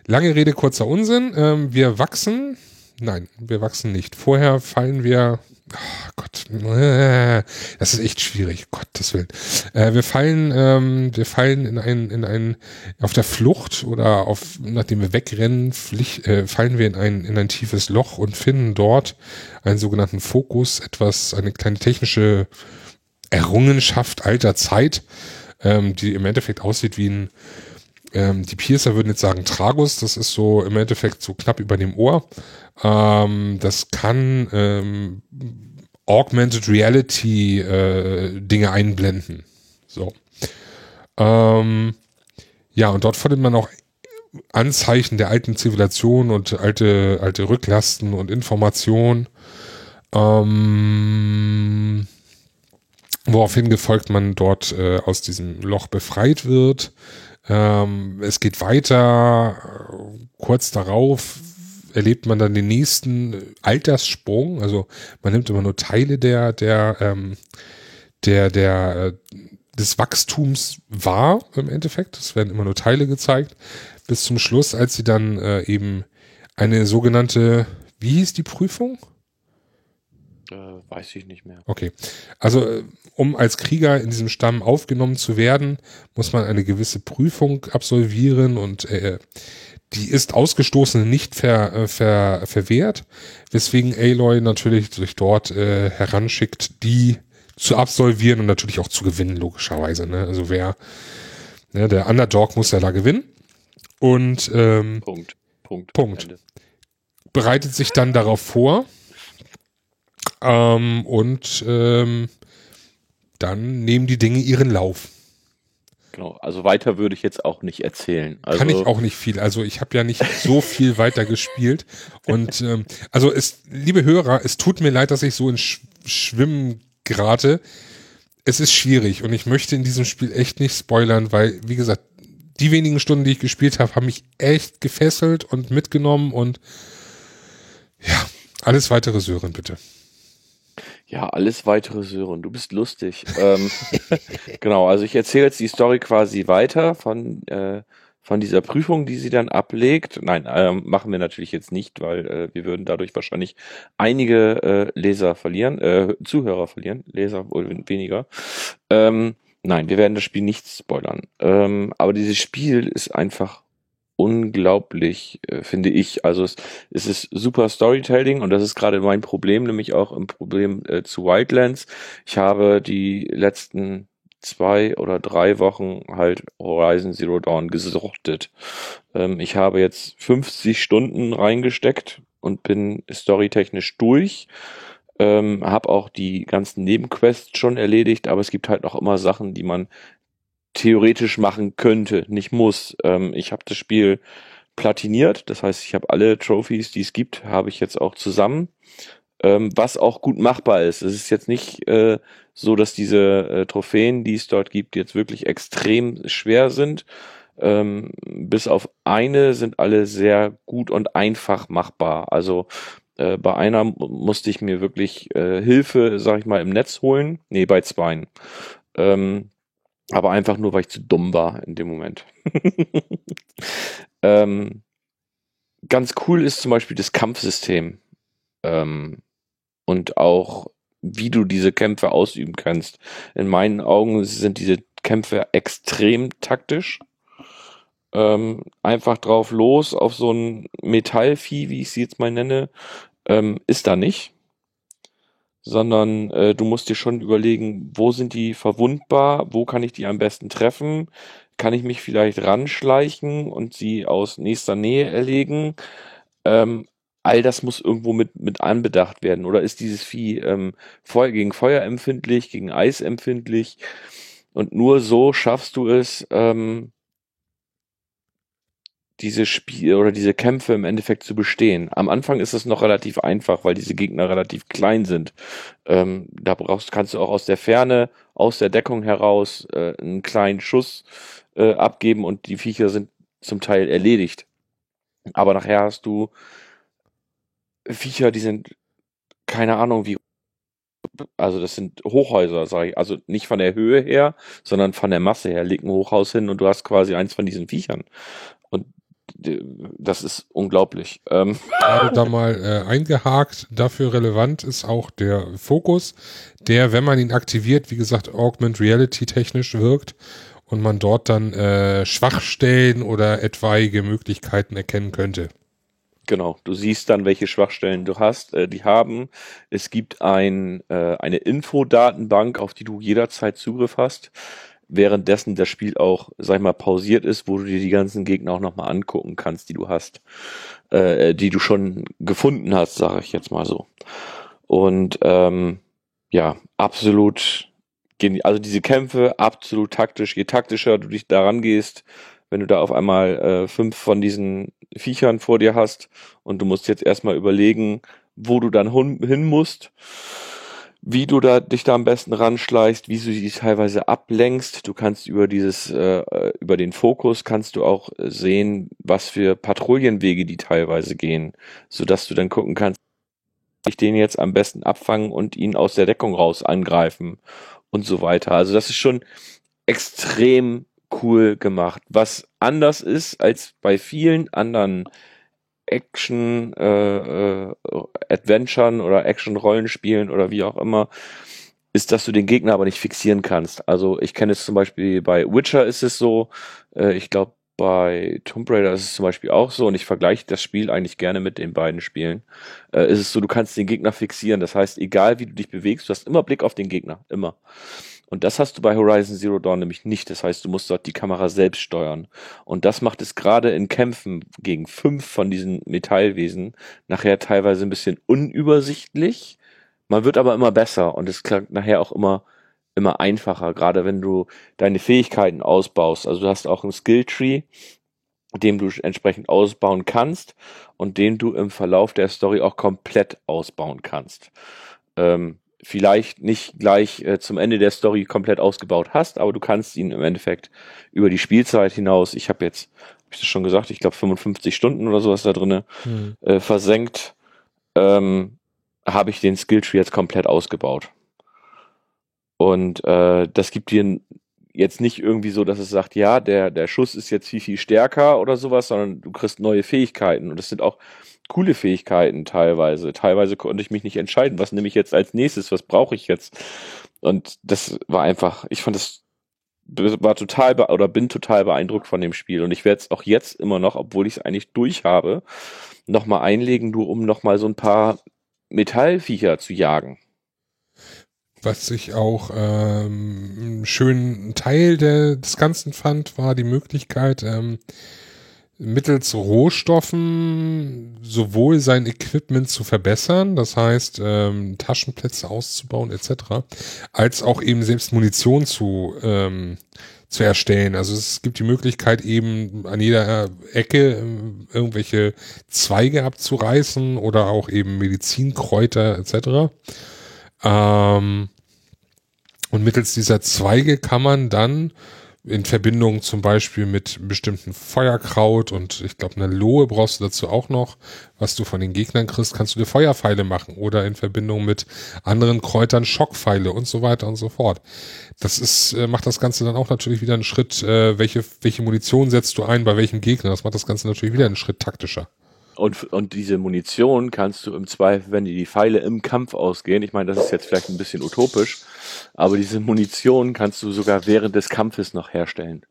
Lange Rede, kurzer Unsinn. Ähm, wir wachsen Nein, wir wachsen nicht. Vorher fallen wir, oh Gott, äh, das ist echt schwierig, Gottes Willen. Äh, wir fallen, ähm, wir fallen in ein, in ein, auf der Flucht oder auf, nachdem wir wegrennen, pflicht, äh, fallen wir in ein, in ein tiefes Loch und finden dort einen sogenannten Fokus, etwas, eine kleine technische Errungenschaft alter Zeit, ähm, die im Endeffekt aussieht wie ein, ähm, die Piercer würden jetzt sagen Tragus, das ist so im Endeffekt so knapp über dem Ohr. Ähm, das kann ähm, Augmented Reality äh, Dinge einblenden. So. Ähm, ja, und dort findet man auch Anzeichen der alten Zivilisation und alte, alte Rücklasten und Informationen. Ähm, woraufhin gefolgt man dort äh, aus diesem Loch befreit wird. Ähm, es geht weiter. Kurz darauf erlebt man dann den nächsten Alterssprung. Also man nimmt immer nur Teile der, der, ähm, der, der, äh, des Wachstums wahr im Endeffekt. Es werden immer nur Teile gezeigt. Bis zum Schluss, als sie dann äh, eben eine sogenannte, wie hieß die Prüfung? Äh, weiß ich nicht mehr. Okay. Also, äh, um als Krieger in diesem Stamm aufgenommen zu werden, muss man eine gewisse Prüfung absolvieren und äh, die ist ausgestoßen nicht ver, äh, ver, verwehrt, weswegen Aloy natürlich sich dort äh, heranschickt, die zu absolvieren und natürlich auch zu gewinnen, logischerweise. Ne? Also wer, ne, der Underdog muss ja da gewinnen. Und ähm, Punkt. Punkt. Punkt. Bereitet sich dann darauf vor ähm, und ähm, dann nehmen die Dinge ihren Lauf. Genau, also weiter würde ich jetzt auch nicht erzählen. Also Kann ich auch nicht viel. Also ich habe ja nicht so viel weiter gespielt. Und ähm, also es, liebe Hörer, es tut mir leid, dass ich so in Sch Schwimmen gerate. Es ist schwierig und ich möchte in diesem Spiel echt nicht spoilern, weil, wie gesagt, die wenigen Stunden, die ich gespielt habe, haben mich echt gefesselt und mitgenommen und ja, alles weitere Sören, bitte. Ja, alles weitere Sören, du bist lustig. ähm, genau, also ich erzähle jetzt die Story quasi weiter von, äh, von dieser Prüfung, die sie dann ablegt. Nein, ähm, machen wir natürlich jetzt nicht, weil äh, wir würden dadurch wahrscheinlich einige äh, Leser verlieren, äh, Zuhörer verlieren, Leser wohl weniger. Ähm, nein, wir werden das Spiel nicht spoilern. Ähm, aber dieses Spiel ist einfach unglaublich, äh, finde ich. Also es, es ist super Storytelling und das ist gerade mein Problem, nämlich auch im Problem äh, zu Wildlands. Ich habe die letzten zwei oder drei Wochen halt Horizon Zero Dawn gesuchtet. Ähm, ich habe jetzt 50 Stunden reingesteckt und bin storytechnisch durch. Ähm, habe auch die ganzen Nebenquests schon erledigt, aber es gibt halt noch immer Sachen, die man theoretisch machen könnte, nicht muss. Ähm, ich habe das Spiel platiniert, das heißt, ich habe alle Trophies, die es gibt, habe ich jetzt auch zusammen, ähm, was auch gut machbar ist. Es ist jetzt nicht äh, so, dass diese äh, Trophäen, die es dort gibt, jetzt wirklich extrem schwer sind. Ähm, bis auf eine sind alle sehr gut und einfach machbar. Also äh, bei einer musste ich mir wirklich äh, Hilfe, sag ich mal, im Netz holen. Nee, bei zweien. Ähm, aber einfach nur, weil ich zu dumm war in dem Moment. ähm, ganz cool ist zum Beispiel das Kampfsystem. Ähm, und auch, wie du diese Kämpfe ausüben kannst. In meinen Augen sind diese Kämpfe extrem taktisch. Ähm, einfach drauf los auf so ein Metallvieh, wie ich sie jetzt mal nenne, ähm, ist da nicht sondern äh, du musst dir schon überlegen, wo sind die verwundbar, wo kann ich die am besten treffen, kann ich mich vielleicht ranschleichen und sie aus nächster Nähe erlegen. Ähm, all das muss irgendwo mit, mit anbedacht werden. Oder ist dieses Vieh ähm, Feuer, gegen Feuer empfindlich, gegen Eis empfindlich? Und nur so schaffst du es, ähm, diese Spiele oder diese Kämpfe im Endeffekt zu bestehen. Am Anfang ist es noch relativ einfach, weil diese Gegner relativ klein sind. Ähm, da brauchst, kannst du auch aus der Ferne, aus der Deckung heraus äh, einen kleinen Schuss äh, abgeben und die Viecher sind zum Teil erledigt. Aber nachher hast du Viecher, die sind keine Ahnung wie also das sind Hochhäuser, sage ich, also nicht von der Höhe her, sondern von der Masse her. Leg ein Hochhaus hin und du hast quasi eins von diesen Viechern. Das ist unglaublich. Ähm. Gerade da mal äh, eingehakt, dafür relevant ist auch der Fokus, der, wenn man ihn aktiviert, wie gesagt, Augment Reality technisch wirkt und man dort dann äh, Schwachstellen oder etwaige Möglichkeiten erkennen könnte. Genau, du siehst dann, welche Schwachstellen du hast, äh, die haben. Es gibt ein, äh, eine Infodatenbank, auf die du jederzeit Zugriff hast währenddessen das Spiel auch, sag ich mal, pausiert ist, wo du dir die ganzen Gegner auch nochmal angucken kannst, die du hast, äh, die du schon gefunden hast, sage ich jetzt mal so. Und ähm, ja, absolut, also diese Kämpfe, absolut taktisch. Je taktischer du dich daran gehst, wenn du da auf einmal äh, fünf von diesen Viechern vor dir hast und du musst jetzt erstmal überlegen, wo du dann hin musst wie du da dich da am besten ranschleichst, wie du die teilweise ablenkst. Du kannst über dieses, äh, über den Fokus kannst du auch sehen, was für Patrouillenwege die teilweise gehen, so dass du dann gucken kannst, ich den jetzt am besten abfangen und ihn aus der Deckung raus angreifen und so weiter. Also das ist schon extrem cool gemacht. Was anders ist als bei vielen anderen Action äh, äh, Adventuren oder Action Rollenspielen oder wie auch immer, ist, dass du den Gegner aber nicht fixieren kannst. Also ich kenne es zum Beispiel bei Witcher ist es so, äh, ich glaube bei Tomb Raider ist es zum Beispiel auch so und ich vergleiche das Spiel eigentlich gerne mit den beiden Spielen. Äh, ist es so, du kannst den Gegner fixieren. Das heißt, egal wie du dich bewegst, du hast immer Blick auf den Gegner, immer. Und das hast du bei Horizon Zero Dawn nämlich nicht. Das heißt, du musst dort die Kamera selbst steuern. Und das macht es gerade in Kämpfen gegen fünf von diesen Metallwesen nachher teilweise ein bisschen unübersichtlich. Man wird aber immer besser und es klingt nachher auch immer immer einfacher, gerade wenn du deine Fähigkeiten ausbaust. Also du hast auch ein Skilltree, dem du entsprechend ausbauen kannst und den du im Verlauf der Story auch komplett ausbauen kannst. Ähm, vielleicht nicht gleich äh, zum Ende der Story komplett ausgebaut hast, aber du kannst ihn im Endeffekt über die Spielzeit hinaus, ich habe jetzt, habe ich das schon gesagt, ich glaube 55 Stunden oder sowas da drinne hm. äh, versenkt, ähm, habe ich den Skilltree jetzt komplett ausgebaut. Und äh, das gibt dir jetzt nicht irgendwie so, dass es sagt, ja, der, der Schuss ist jetzt viel, viel stärker oder sowas, sondern du kriegst neue Fähigkeiten. Und das sind auch coole Fähigkeiten teilweise. Teilweise konnte ich mich nicht entscheiden, was nehme ich jetzt als nächstes, was brauche ich jetzt. Und das war einfach, ich fand das war total oder bin total beeindruckt von dem Spiel und ich werde es auch jetzt immer noch, obwohl ich es eigentlich durch habe, nochmal einlegen, nur um nochmal so ein paar Metallviecher zu jagen. Was ich auch ähm, einen schönen Teil der, des Ganzen fand, war die Möglichkeit, ähm, mittels Rohstoffen sowohl sein Equipment zu verbessern, das heißt ähm, Taschenplätze auszubauen etc., als auch eben selbst Munition zu ähm, zu erstellen. Also es gibt die Möglichkeit eben an jeder Ecke ähm, irgendwelche Zweige abzureißen oder auch eben Medizinkräuter etc. Ähm, und mittels dieser Zweige kann man dann in Verbindung zum Beispiel mit bestimmten Feuerkraut und ich glaube eine Lohe brauchst du dazu auch noch, was du von den Gegnern kriegst, kannst du dir Feuerpfeile machen oder in Verbindung mit anderen Kräutern Schockpfeile und so weiter und so fort. Das ist äh, macht das Ganze dann auch natürlich wieder einen Schritt, äh, welche welche Munition setzt du ein bei welchem Gegner? Das macht das Ganze natürlich wieder einen Schritt taktischer. Und, und diese Munition kannst du im Zweifel, wenn die, die Pfeile im Kampf ausgehen, ich meine, das ist jetzt vielleicht ein bisschen utopisch, aber diese Munition kannst du sogar während des Kampfes noch herstellen.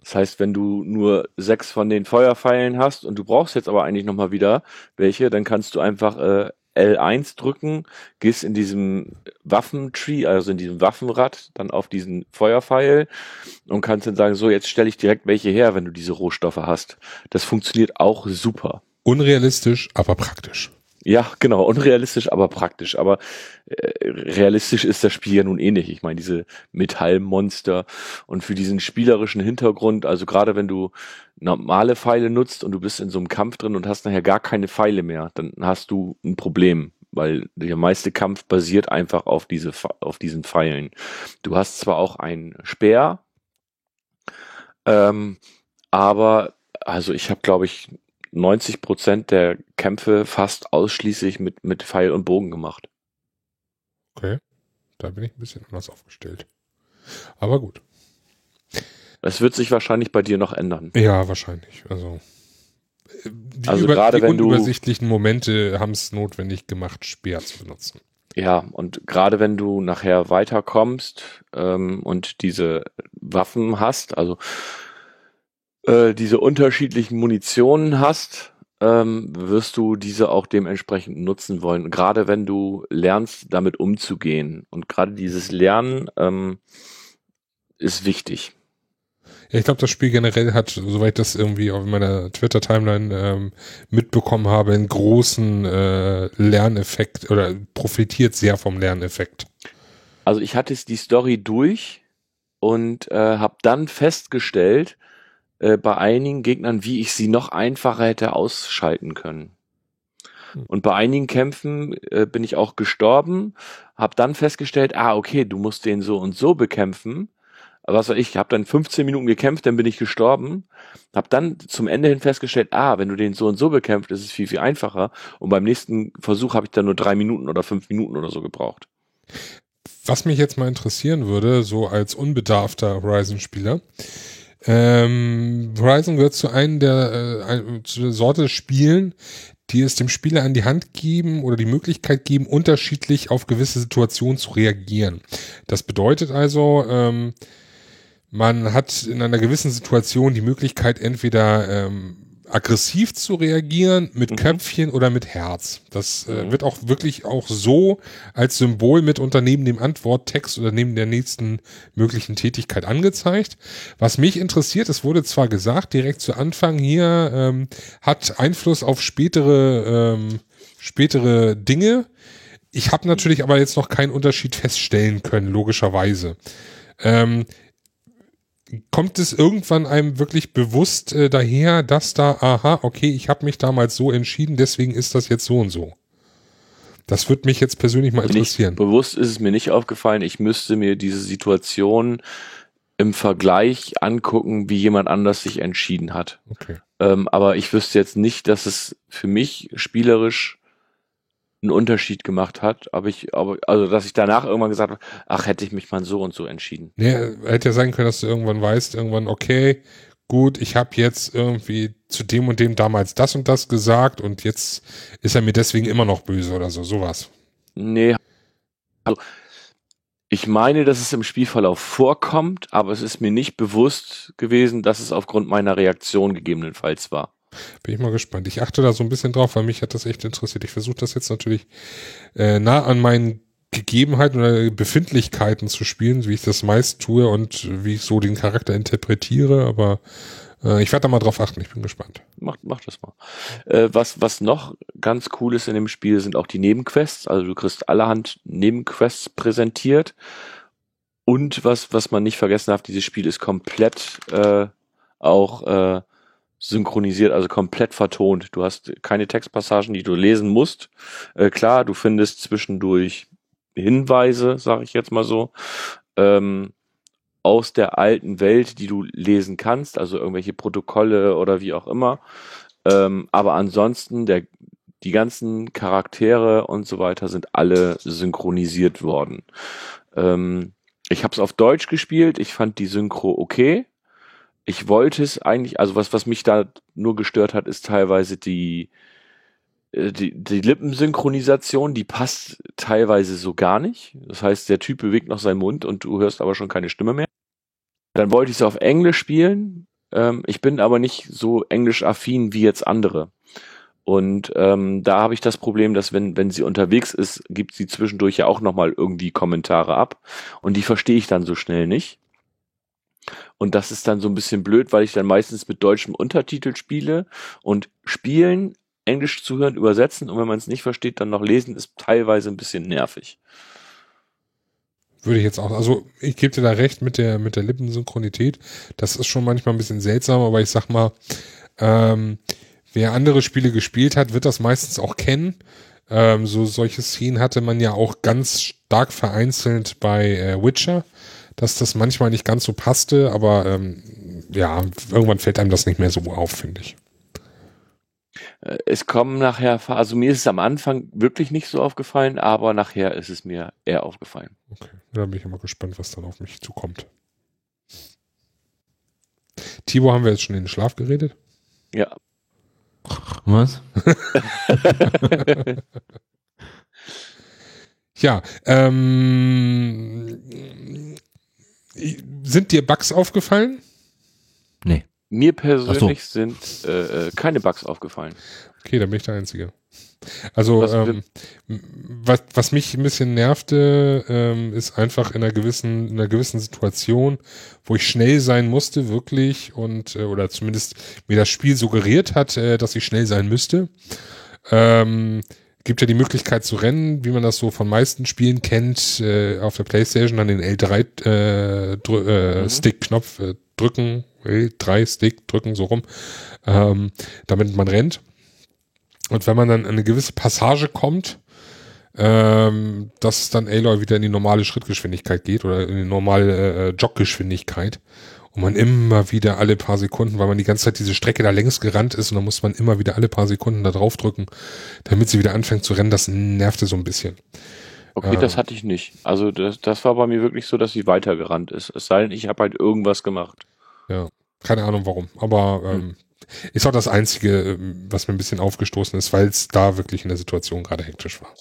Das heißt, wenn du nur sechs von den Feuerpfeilen hast und du brauchst jetzt aber eigentlich nochmal wieder welche, dann kannst du einfach äh, L1 drücken, gehst in diesem Waffentree, also in diesem Waffenrad, dann auf diesen Feuerpfeil und kannst dann sagen, so, jetzt stelle ich direkt welche her, wenn du diese Rohstoffe hast. Das funktioniert auch super. Unrealistisch, aber praktisch. Ja, genau, unrealistisch, aber praktisch. Aber äh, realistisch ist das Spiel ja nun eh nicht. Ich meine, diese Metallmonster und für diesen spielerischen Hintergrund, also gerade wenn du normale Pfeile nutzt und du bist in so einem Kampf drin und hast nachher gar keine Pfeile mehr, dann hast du ein Problem, weil der meiste Kampf basiert einfach auf diese auf diesen Pfeilen. Du hast zwar auch einen Speer, ähm, aber also ich habe glaube ich 90 Prozent der Kämpfe fast ausschließlich mit, mit Pfeil und Bogen gemacht. Okay. Da bin ich ein bisschen anders aufgestellt. Aber gut. Es wird sich wahrscheinlich bei dir noch ändern. Ja, wahrscheinlich. Also, die, also über, gerade die wenn unübersichtlichen Momente haben es notwendig gemacht, Speer zu benutzen. Ja, und gerade wenn du nachher weiterkommst ähm, und diese Waffen hast, also äh, diese unterschiedlichen Munitionen hast, ähm, wirst du diese auch dementsprechend nutzen wollen. Gerade wenn du lernst, damit umzugehen. Und gerade dieses Lernen ähm, ist wichtig. Ja, ich glaube, das Spiel generell hat, soweit ich das irgendwie auf meiner Twitter-Timeline ähm, mitbekommen habe, einen großen äh, Lerneffekt oder profitiert sehr vom Lerneffekt. Also ich hatte die Story durch und äh, habe dann festgestellt, äh, bei einigen Gegnern, wie ich sie noch einfacher hätte ausschalten können. Hm. Und bei einigen Kämpfen äh, bin ich auch gestorben, habe dann festgestellt, ah, okay, du musst den so und so bekämpfen. Was weiß ich, habe dann 15 Minuten gekämpft, dann bin ich gestorben. Habe dann zum Ende hin festgestellt, ah, wenn du den so und so bekämpft, ist es viel, viel einfacher. Und beim nächsten Versuch habe ich dann nur drei Minuten oder fünf Minuten oder so gebraucht. Was mich jetzt mal interessieren würde, so als unbedarfter Horizon-Spieler, ähm, Horizon gehört zu einem der, äh, zu der Sorte Spielen, die es dem Spieler an die Hand geben oder die Möglichkeit geben, unterschiedlich auf gewisse Situationen zu reagieren. Das bedeutet also, ähm, man hat in einer gewissen Situation die Möglichkeit, entweder ähm, aggressiv zu reagieren mit mhm. Köpfchen oder mit Herz. Das äh, mhm. wird auch wirklich auch so als Symbol mit neben dem Antworttext oder neben der nächsten möglichen Tätigkeit angezeigt. Was mich interessiert, es wurde zwar gesagt, direkt zu Anfang hier ähm, hat Einfluss auf spätere ähm, spätere Dinge. ich habe natürlich aber jetzt noch keinen Unterschied feststellen können, logischerweise. Ähm, kommt es irgendwann einem wirklich bewusst äh, daher, dass da, aha, okay, ich habe mich damals so entschieden, deswegen ist das jetzt so und so? Das würde mich jetzt persönlich mal interessieren. Nicht, bewusst ist es mir nicht aufgefallen. Ich müsste mir diese Situation im Vergleich angucken, wie jemand anders sich entschieden hat. Okay. Ähm, aber ich wüsste jetzt nicht, dass es für mich spielerisch einen Unterschied gemacht hat, aber ich, aber, also dass ich danach irgendwann gesagt habe, ach, hätte ich mich mal so und so entschieden. Nee, hätte ja sein können, dass du irgendwann weißt, irgendwann, okay, gut, ich habe jetzt irgendwie zu dem und dem damals das und das gesagt und jetzt ist er mir deswegen immer noch böse oder so, sowas. Nee. Also, ich meine, dass es im Spielverlauf vorkommt, aber es ist mir nicht bewusst gewesen, dass es aufgrund meiner Reaktion gegebenenfalls war. Bin ich mal gespannt. Ich achte da so ein bisschen drauf, weil mich hat das echt interessiert. Ich versuche das jetzt natürlich äh, nah an meinen Gegebenheiten oder Befindlichkeiten zu spielen, wie ich das meist tue und wie ich so den Charakter interpretiere, aber äh, ich werde da mal drauf achten, ich bin gespannt. Mach, mach das mal. Äh, was, was noch ganz cool ist in dem Spiel, sind auch die Nebenquests. Also du kriegst allerhand Nebenquests präsentiert. Und was, was man nicht vergessen darf, dieses Spiel ist komplett äh, auch äh, synchronisiert, also komplett vertont. Du hast keine Textpassagen, die du lesen musst. Äh, klar, du findest zwischendurch Hinweise, sage ich jetzt mal so, ähm, aus der alten Welt, die du lesen kannst, also irgendwelche Protokolle oder wie auch immer. Ähm, aber ansonsten, der, die ganzen Charaktere und so weiter sind alle synchronisiert worden. Ähm, ich habe es auf Deutsch gespielt, ich fand die Synchro okay ich wollte es eigentlich, also was, was mich da nur gestört hat, ist teilweise die, äh, die, die Lippensynchronisation, die passt teilweise so gar nicht. Das heißt, der Typ bewegt noch seinen Mund und du hörst aber schon keine Stimme mehr. Dann wollte ich es auf Englisch spielen. Ähm, ich bin aber nicht so englisch-affin wie jetzt andere. Und ähm, da habe ich das Problem, dass wenn, wenn sie unterwegs ist, gibt sie zwischendurch ja auch nochmal irgendwie Kommentare ab. Und die verstehe ich dann so schnell nicht. Und das ist dann so ein bisschen blöd, weil ich dann meistens mit deutschem Untertitel spiele und spielen, Englisch zuhören, übersetzen und wenn man es nicht versteht, dann noch lesen, ist teilweise ein bisschen nervig. Würde ich jetzt auch, also ich gebe dir da recht mit der, mit der Lippensynchronität. Das ist schon manchmal ein bisschen seltsam, aber ich sag mal, ähm, wer andere Spiele gespielt hat, wird das meistens auch kennen. Ähm, so solche Szenen hatte man ja auch ganz stark vereinzelt bei äh, Witcher dass das manchmal nicht ganz so passte, aber ähm, ja, irgendwann fällt einem das nicht mehr so auf, finde ich. Äh, es kommen nachher, also mir ist es am Anfang wirklich nicht so aufgefallen, aber nachher ist es mir eher aufgefallen. Okay, da bin ich immer gespannt, was dann auf mich zukommt. Tibo, haben wir jetzt schon in den Schlaf geredet? Ja. Was? ja, ähm, sind dir Bugs aufgefallen? Nee. Mir persönlich so. sind äh, äh, keine Bugs aufgefallen. Okay, dann bin ich der Einzige. Also was, ähm, was, was mich ein bisschen nervte, ähm, ist einfach in einer gewissen, in einer gewissen Situation, wo ich schnell sein musste, wirklich, und äh, oder zumindest mir das Spiel suggeriert hat, äh, dass ich schnell sein müsste. Ähm, gibt ja die Möglichkeit zu rennen, wie man das so von meisten Spielen kennt, äh, auf der Playstation an den L3 äh, äh, mhm. Stick-Knopf äh, drücken, L3 Stick drücken, so rum, ähm, damit man rennt. Und wenn man dann an eine gewisse Passage kommt, ähm, dass dann Aloy wieder in die normale Schrittgeschwindigkeit geht oder in die normale äh, Joggeschwindigkeit und man immer wieder alle paar Sekunden, weil man die ganze Zeit diese Strecke da längs gerannt ist und dann muss man immer wieder alle paar Sekunden da drauf drücken, damit sie wieder anfängt zu rennen, das nervte so ein bisschen. Okay, ähm, das hatte ich nicht. Also das, das war bei mir wirklich so, dass sie weitergerannt ist. Es sei denn, ich habe halt irgendwas gemacht. Ja, keine Ahnung warum, aber ähm, hm. ist auch das Einzige, ähm, was mir ein bisschen aufgestoßen ist, weil es da wirklich in der Situation gerade hektisch war.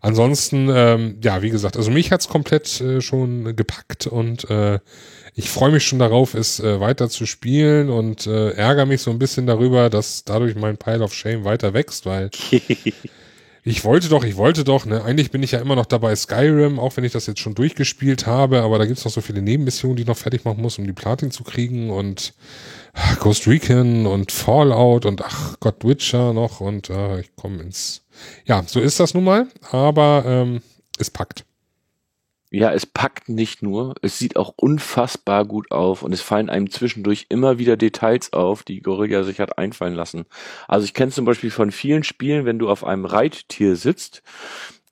Ansonsten, ähm, ja, wie gesagt, also mich hat's komplett äh, schon gepackt und äh, ich freue mich schon darauf, es äh, weiter zu spielen und äh, ärgere mich so ein bisschen darüber, dass dadurch mein Pile of Shame weiter wächst, weil ich wollte doch, ich wollte doch, ne, eigentlich bin ich ja immer noch dabei Skyrim, auch wenn ich das jetzt schon durchgespielt habe, aber da gibt's noch so viele Nebenmissionen, die ich noch fertig machen muss, um die Platin zu kriegen und ach, Ghost Recon und Fallout und ach, Gott, Witcher noch und äh, ich komme ins. Ja, so ist das nun mal, aber ähm, es packt. Ja, es packt nicht nur, es sieht auch unfassbar gut auf und es fallen einem zwischendurch immer wieder Details auf, die Gorilla sich hat einfallen lassen. Also ich kenne zum Beispiel von vielen Spielen, wenn du auf einem Reittier sitzt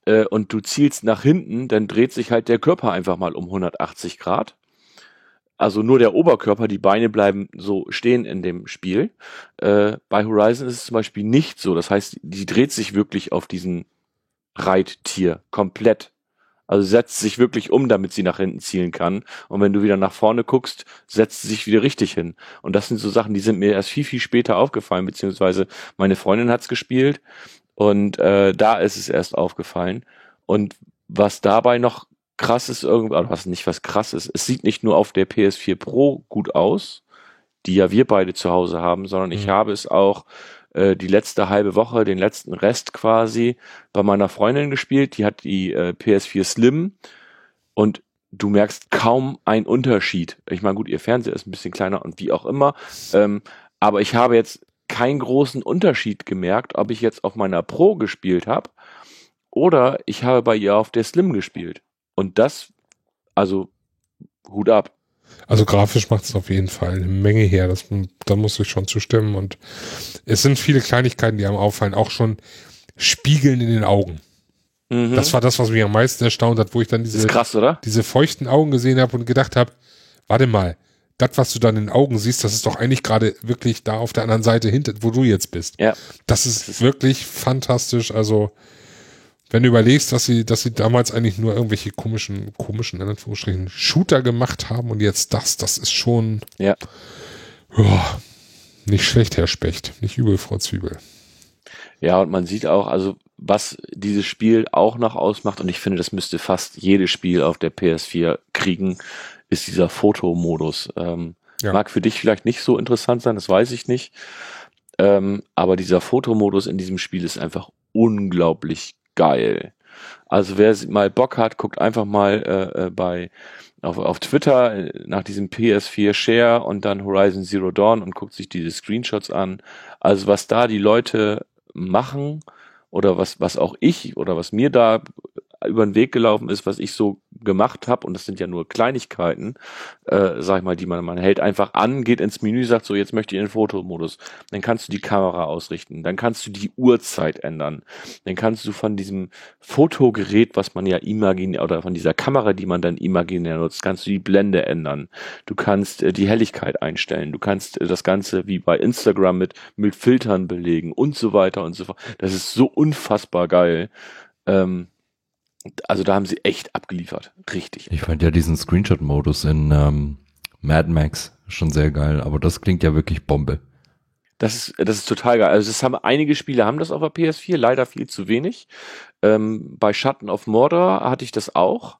äh, und du zielst nach hinten, dann dreht sich halt der Körper einfach mal um 180 Grad. Also nur der Oberkörper, die Beine bleiben so stehen in dem Spiel. Äh, bei Horizon ist es zum Beispiel nicht so. Das heißt, die dreht sich wirklich auf diesen Reittier komplett also setzt sich wirklich um, damit sie nach hinten zielen kann. Und wenn du wieder nach vorne guckst, setzt sie sich wieder richtig hin. Und das sind so Sachen, die sind mir erst viel, viel später aufgefallen, beziehungsweise meine Freundin hat's gespielt und äh, da ist es erst aufgefallen. Und was dabei noch krass ist, irgendwas, was nicht was krass ist, es sieht nicht nur auf der PS4 Pro gut aus, die ja wir beide zu Hause haben, sondern ich mhm. habe es auch äh, die letzte halbe Woche, den letzten Rest quasi bei meiner Freundin gespielt. Die hat die äh, PS4 Slim und du merkst kaum einen Unterschied. Ich meine, gut, ihr Fernseher ist ein bisschen kleiner und wie auch immer. Ähm, aber ich habe jetzt keinen großen Unterschied gemerkt, ob ich jetzt auf meiner Pro gespielt habe oder ich habe bei ihr auf der Slim gespielt. Und das, also Hut ab. Also grafisch macht es auf jeden Fall eine Menge her. Das, da muss ich schon zustimmen. Und es sind viele Kleinigkeiten, die einem auffallen. Auch schon Spiegeln in den Augen. Mhm. Das war das, was mich am meisten erstaunt hat, wo ich dann diese, krass, diese feuchten Augen gesehen habe und gedacht habe, warte mal, das, was du dann in den Augen siehst, das ist doch eigentlich gerade wirklich da auf der anderen Seite hinter, wo du jetzt bist. Ja. Das ist, das ist wirklich fantastisch. Also wenn du überlegst, dass sie, dass sie damals eigentlich nur irgendwelche komischen, komischen, in Anführungsstrichen, Shooter gemacht haben und jetzt das, das ist schon, ja. Oh, nicht schlecht, Herr Specht, nicht übel, Frau Zwiebel. Ja, und man sieht auch, also was dieses Spiel auch noch ausmacht, und ich finde, das müsste fast jedes Spiel auf der PS4 kriegen, ist dieser Fotomodus. Ähm, ja. Mag für dich vielleicht nicht so interessant sein, das weiß ich nicht. Ähm, aber dieser Fotomodus in diesem Spiel ist einfach unglaublich geil. Also wer mal Bock hat, guckt einfach mal äh, äh bei auf, auf Twitter äh, nach diesem PS4 Share und dann Horizon Zero Dawn und guckt sich diese Screenshots an. Also was da die Leute machen oder was was auch ich oder was mir da über den Weg gelaufen ist, was ich so gemacht habe, und das sind ja nur Kleinigkeiten, äh, sag ich mal, die man, man hält einfach an, geht ins Menü, sagt so, jetzt möchte ich in den Fotomodus. Dann kannst du die Kamera ausrichten, dann kannst du die Uhrzeit ändern, dann kannst du von diesem Fotogerät, was man ja imaginär, oder von dieser Kamera, die man dann imaginär nutzt, kannst du die Blende ändern. Du kannst äh, die Helligkeit einstellen, du kannst äh, das Ganze wie bei Instagram mit, mit Filtern belegen und so weiter und so fort. Das ist so unfassbar geil. Ähm, also da haben sie echt abgeliefert. Richtig. Ich fand ja diesen Screenshot-Modus in ähm, Mad Max schon sehr geil, aber das klingt ja wirklich Bombe. Das ist, das ist total geil. Also das haben einige Spiele haben das auf der PS4, leider viel zu wenig. Ähm, bei Schatten of Mordor hatte ich das auch.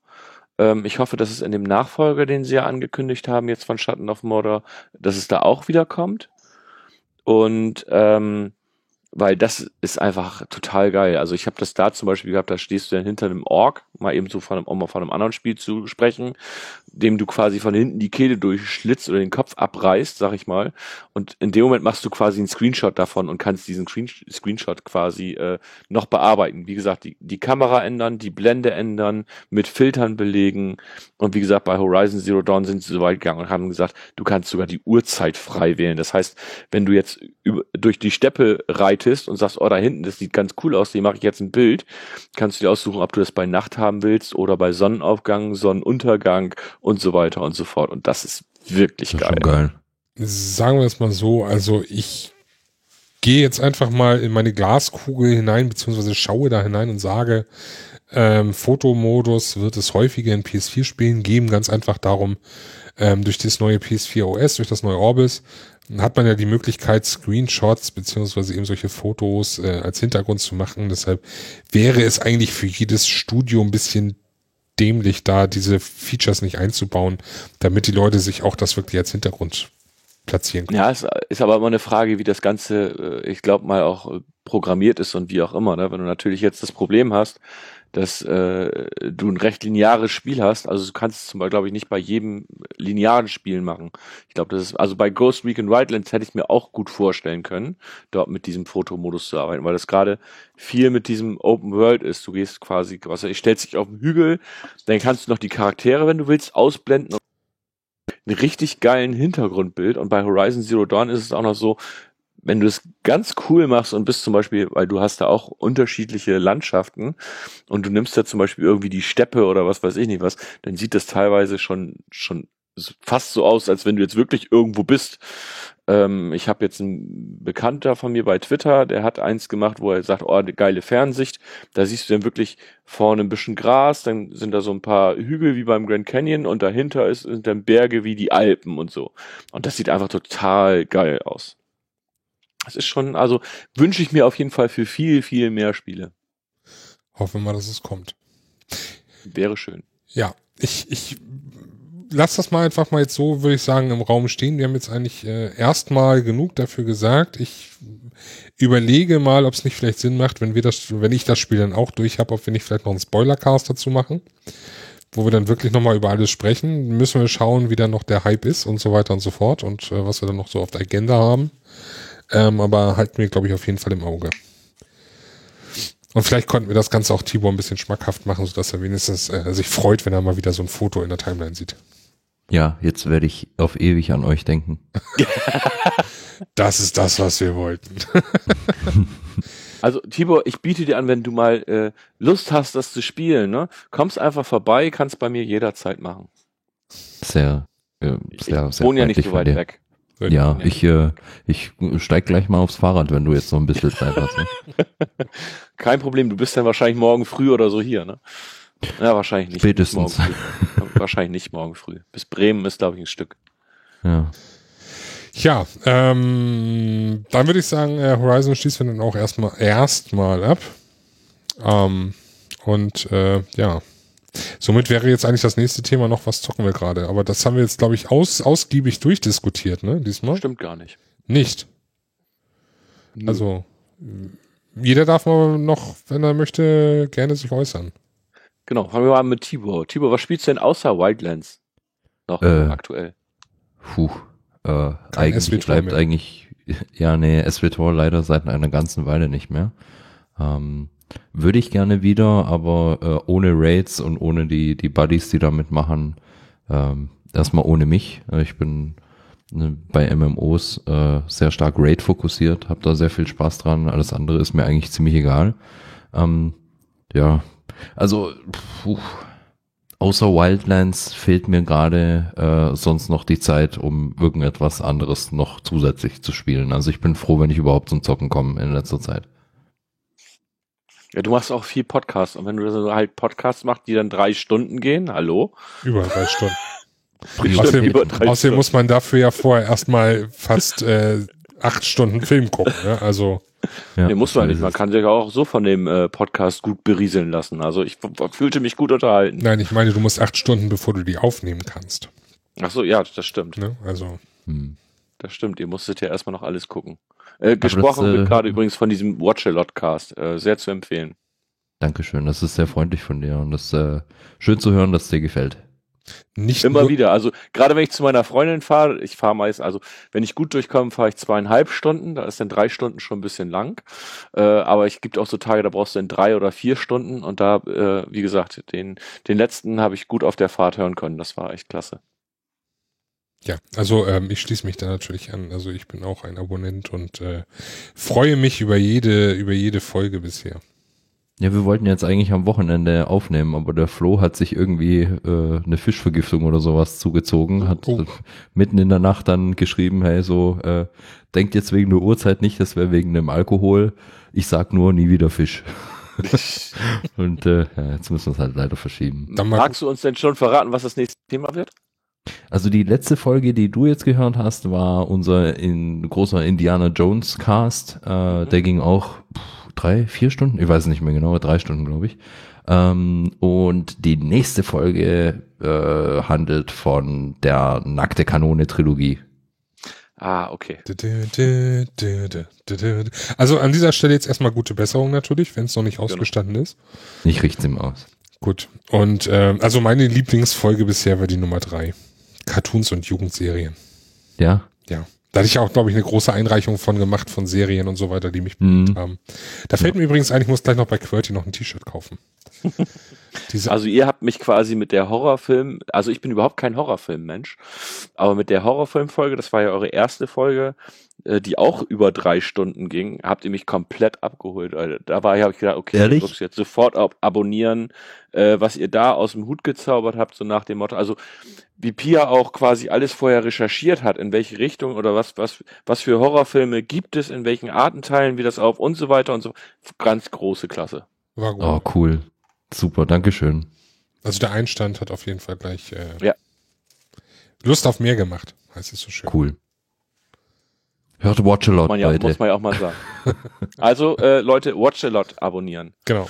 Ähm, ich hoffe, dass es in dem Nachfolger, den sie ja angekündigt haben, jetzt von Schatten of Mordor, dass es da auch wieder kommt. Und ähm, weil das ist einfach total geil. Also ich habe das da zum Beispiel gehabt, da stehst du dann hinter einem Ork, mal eben so von einem, um mal von einem anderen Spiel zu sprechen, dem du quasi von hinten die Kehle durchschlitzt oder den Kopf abreißt, sag ich mal. Und in dem Moment machst du quasi einen Screenshot davon und kannst diesen Screen Screenshot quasi äh, noch bearbeiten. Wie gesagt, die, die Kamera ändern, die Blende ändern, mit Filtern belegen. Und wie gesagt, bei Horizon Zero Dawn sind sie so weit gegangen und haben gesagt, du kannst sogar die Uhrzeit frei wählen. Das heißt, wenn du jetzt über, durch die Steppe reitest und sagst, oh, da hinten, das sieht ganz cool aus, dem mache ich jetzt ein Bild, kannst du dir aussuchen, ob du das bei Nacht haben willst oder bei Sonnenaufgang, Sonnenuntergang und so weiter und so fort. Und das ist wirklich das ist geil. geil. Sagen wir es mal so, also ich gehe jetzt einfach mal in meine Glaskugel hinein, beziehungsweise schaue da hinein und sage, ähm, Fotomodus wird es häufiger in PS4-Spielen geben, ganz einfach darum, ähm, durch das neue PS4 OS, durch das neue Orbis, hat man ja die Möglichkeit, Screenshots beziehungsweise eben solche Fotos äh, als Hintergrund zu machen. Deshalb wäre es eigentlich für jedes Studio ein bisschen dämlich, da diese Features nicht einzubauen, damit die Leute sich auch das wirklich als Hintergrund platzieren können. Ja, es ist aber immer eine Frage, wie das Ganze, äh, ich glaube mal, auch äh, programmiert ist und wie auch immer. Ne? Wenn du natürlich jetzt das Problem hast, dass äh, du ein recht lineares Spiel hast. Also du kannst es zum Beispiel, glaube ich, nicht bei jedem linearen Spiel machen. Ich glaube, das ist, also bei Ghost Recon Wildlands hätte ich mir auch gut vorstellen können, dort mit diesem Fotomodus zu arbeiten, weil das gerade viel mit diesem Open World ist. Du gehst quasi, was ich stellst dich auf den Hügel, dann kannst du noch die Charaktere, wenn du willst, ausblenden einen richtig geilen Hintergrundbild. Und bei Horizon Zero Dawn ist es auch noch so, wenn du es ganz cool machst und bist zum Beispiel, weil du hast da auch unterschiedliche Landschaften und du nimmst da zum Beispiel irgendwie die Steppe oder was weiß ich nicht was, dann sieht das teilweise schon, schon fast so aus, als wenn du jetzt wirklich irgendwo bist. Ähm, ich habe jetzt einen Bekannter von mir bei Twitter, der hat eins gemacht, wo er sagt, oh, geile Fernsicht. Da siehst du dann wirklich vorne ein bisschen Gras, dann sind da so ein paar Hügel wie beim Grand Canyon und dahinter ist, sind dann Berge wie die Alpen und so. Und das sieht einfach total geil aus. Es ist schon, also wünsche ich mir auf jeden Fall für viel, viel mehr Spiele. Hoffen wir mal, dass es kommt. Wäre schön. Ja, ich, ich lass das mal einfach mal jetzt so, würde ich sagen, im Raum stehen. Wir haben jetzt eigentlich äh, erstmal genug dafür gesagt. Ich überlege mal, ob es nicht vielleicht Sinn macht, wenn wir das, wenn ich das Spiel dann auch durch habe, ob wir nicht vielleicht noch einen Spoilercast dazu machen, wo wir dann wirklich nochmal über alles sprechen. Müssen wir schauen, wie dann noch der Hype ist und so weiter und so fort und äh, was wir dann noch so auf der Agenda haben. Ähm, aber halten wir, glaube ich, auf jeden Fall im Auge. Und vielleicht konnten wir das Ganze auch Tibor ein bisschen schmackhaft machen, sodass er wenigstens äh, sich freut, wenn er mal wieder so ein Foto in der Timeline sieht. Ja, jetzt werde ich auf ewig an euch denken. das ist das, was wir wollten. also Tibor, ich biete dir an, wenn du mal äh, Lust hast, das zu spielen, ne? kommst einfach vorbei, kannst bei mir jederzeit machen. Sehr, äh, sehr, ich sehr wohne ja nicht so weit weg. Ja, ich, äh, ich steig gleich mal aufs Fahrrad, wenn du jetzt noch ein bisschen Zeit hast. Ne? Kein Problem, du bist dann wahrscheinlich morgen früh oder so hier, ne? Ja, wahrscheinlich nicht. Spätestens. Nicht wahrscheinlich nicht morgen früh. Bis Bremen ist, glaube ich, ein Stück. Ja. Ja, ähm, dann würde ich sagen, äh, Horizon schließen wir dann auch erstmal erstmal ab. Ähm, und äh, ja, Somit wäre jetzt eigentlich das nächste Thema noch, was zocken wir gerade. Aber das haben wir jetzt, glaube ich, aus, ausgiebig durchdiskutiert, ne, diesmal? Stimmt gar nicht. Nicht. Also, jeder darf mal noch, wenn er möchte, gerne sich äußern. Genau, fangen wir mal an mit Tibor. Tibor, was spielst du denn außer Wildlands noch äh, aktuell? Puh, äh, eigentlich bleibt mehr. eigentlich, ja, nee, SWTOR leider seit einer ganzen Weile nicht mehr. Ähm, würde ich gerne wieder, aber äh, ohne Raids und ohne die, die Buddies, die damit machen. Ähm, erstmal ohne mich. Äh, ich bin ne, bei MMOs äh, sehr stark Raid fokussiert, habe da sehr viel Spaß dran. Alles andere ist mir eigentlich ziemlich egal. Ähm, ja, also puh, außer Wildlands fehlt mir gerade äh, sonst noch die Zeit, um irgendetwas anderes noch zusätzlich zu spielen. Also ich bin froh, wenn ich überhaupt zum Zocken komme in letzter Zeit. Ja, du machst auch viel Podcast. Und wenn du so halt Podcasts machst, die dann drei Stunden gehen, hallo? Über drei Stunden. außerdem, über drei außerdem Stunden. muss man dafür ja vorher erstmal fast äh, acht Stunden Film gucken. Ne? Also ja, nee, muss man nicht. Man kann sich auch so von dem äh, Podcast gut berieseln lassen. Also ich fühlte mich gut unterhalten. Nein, ich meine, du musst acht Stunden, bevor du die aufnehmen kannst. Ach so, ja, das stimmt. Ne? Also. Hm. Das stimmt. Ihr musstet ja erstmal noch alles gucken. Äh, gesprochen das, wird äh, gerade übrigens von diesem Watch-A-Lot-Cast. Äh, sehr zu empfehlen. Dankeschön, das ist sehr freundlich von dir und das ist äh, schön zu hören, dass es dir gefällt. Nicht Immer wieder. Also gerade wenn ich zu meiner Freundin fahre, ich fahre meist, also wenn ich gut durchkomme, fahre ich zweieinhalb Stunden. Da ist dann drei Stunden schon ein bisschen lang. Äh, aber es gibt auch so Tage, da brauchst du dann drei oder vier Stunden. Und da, äh, wie gesagt, den, den letzten habe ich gut auf der Fahrt hören können. Das war echt klasse. Ja, also ähm, ich schließe mich da natürlich an. Also ich bin auch ein Abonnent und äh, freue mich über jede über jede Folge bisher. Ja, wir wollten jetzt eigentlich am Wochenende aufnehmen, aber der Flo hat sich irgendwie äh, eine Fischvergiftung oder sowas zugezogen, hat oh. mitten in der Nacht dann geschrieben, hey, so, äh, denkt jetzt wegen der Uhrzeit nicht, das wäre wegen dem Alkohol. Ich sag nur, nie wieder Fisch. Und äh, ja, jetzt müssen wir es halt leider verschieben. Dann Magst du uns denn schon verraten, was das nächste Thema wird? Also die letzte Folge, die du jetzt gehört hast, war unser in, großer Indiana Jones Cast. Äh, mhm. Der ging auch pff, drei, vier Stunden, ich weiß nicht mehr genau, drei Stunden glaube ich. Ähm, und die nächste Folge äh, handelt von der Nackte Kanone Trilogie. Ah, okay. Also an dieser Stelle jetzt erstmal gute Besserung natürlich, wenn es noch nicht ausgestanden ist. Ich richte ihm aus. Gut. Und ähm, also meine Lieblingsfolge bisher war die Nummer drei. Cartoons und Jugendserien. Ja? Ja. Da hatte ich auch, glaube ich, eine große Einreichung von gemacht, von Serien und so weiter, die mich Mhm. haben. Da fällt mir übrigens ein, ich muss gleich noch bei QWERTY noch ein T-Shirt kaufen. Diese, Also ihr habt mich quasi mit der Horrorfilm, also ich bin überhaupt kein Horrorfilm-Mensch, aber mit der Horrorfilm-Folge, das war ja eure erste Folge, die auch über drei Stunden ging, habt ihr mich komplett abgeholt. Alter. Da war ich, habe ich gedacht, okay, Ehrlich? ich jetzt sofort ab abonnieren, äh, was ihr da aus dem Hut gezaubert habt, so nach dem Motto, also wie Pia auch quasi alles vorher recherchiert hat, in welche Richtung oder was, was, was für Horrorfilme gibt es, in welchen Artenteilen, wie das auf und so weiter und so. Ganz große Klasse. war gut. Oh, cool. Super, Dankeschön. Also der Einstand hat auf jeden Fall gleich äh, Ja. Lust auf mehr gemacht, heißt es so schön. Cool. Hört Watch a Lot, Man ja, Leute. muss man ja auch mal sagen. also, äh, Leute, Watch a Lot abonnieren. Genau.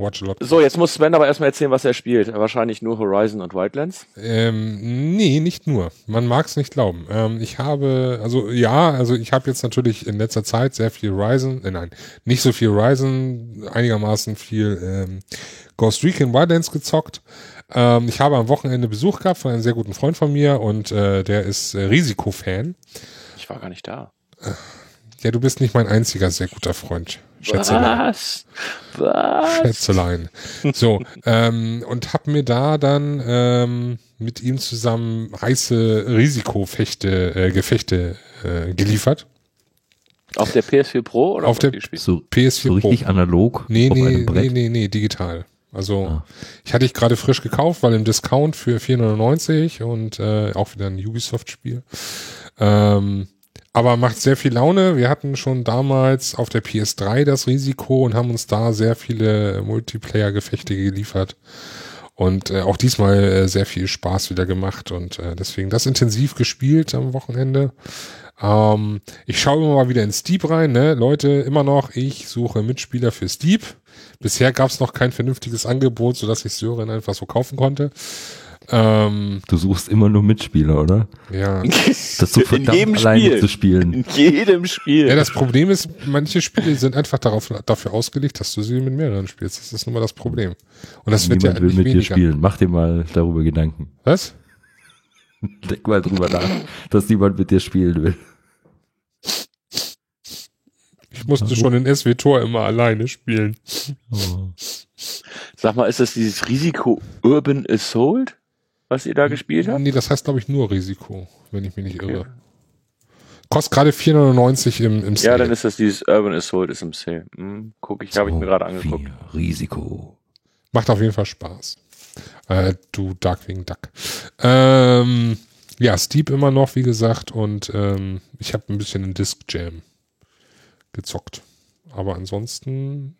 Watch a lot. So, jetzt muss Sven aber erstmal erzählen, was er spielt. Wahrscheinlich nur Horizon und Wildlands. Ähm, nee, nicht nur. Man mag es nicht glauben. Ähm, ich habe, also ja, also ich habe jetzt natürlich in letzter Zeit sehr viel Horizon, äh, nein, nicht so viel Horizon, einigermaßen viel ähm, Ghost Recon Wildlands gezockt. Ähm, ich habe am Wochenende Besuch gehabt von einem sehr guten Freund von mir und äh, der ist äh, Risikofan. War gar nicht da. Ja, du bist nicht mein einziger sehr guter Freund. Schätzelein. Was? Was? Schätzelein. So, ähm, und hab mir da dann ähm, mit ihm zusammen heiße Risikofechte, äh, Gefechte äh, geliefert. Auf der PS4 Pro oder Auf der-? So, PS4 so richtig Pro. analog Nee, auf nee, einem Brett. nee, nee, nee, digital. Also Ah. ich hatte ich gerade frisch gekauft, weil im Discount für 4,99 und äh, auch wieder ein Ubisoft-Spiel. Ähm, aber macht sehr viel Laune. Wir hatten schon damals auf der PS3 das Risiko und haben uns da sehr viele Multiplayer-Gefechte geliefert. Und äh, auch diesmal äh, sehr viel Spaß wieder gemacht und äh, deswegen das intensiv gespielt am Wochenende. Ähm, ich schaue immer mal wieder in Steep rein, ne? Leute, immer noch, ich suche Mitspieler für Steep. Bisher gab es noch kein vernünftiges Angebot, sodass ich Sören einfach so kaufen konnte. Ähm, Du suchst immer nur Mitspieler, oder? ja. Das ist so In verdammt jedem alleine Spiel. zu spielen. In jedem Spiel. ja, das Problem ist, manche Spiele sind einfach darauf, dafür ausgelegt, dass du sie mit mehreren spielst. Das ist nun mal das Problem. Und das wird ja Niemand will mit dir weniger. spielen. Mach dir mal darüber Gedanken. Was? Denk mal drüber nach, dass niemand mit dir spielen will. Ich musste schon in SW Tor immer alleine spielen. Oh. Sag mal, ist das dieses Risiko Urban Assault, was ihr da gespielt habt? Nee, das heißt, glaube ich, nur Risiko, wenn ich mich nicht irre. Kostet gerade 4,99 im, im Ja, Sale. dann ist das dieses Urban Assault ist im Sale. Hm, guck ich, habe ich mir gerade angeguckt. Risiko. Macht auf jeden Fall Spaß. Äh, du Darkwing Duck. Ähm, ja, Steep immer noch, wie gesagt, und ähm, ich habe ein bisschen in Disc Jam gezockt. Aber ansonsten,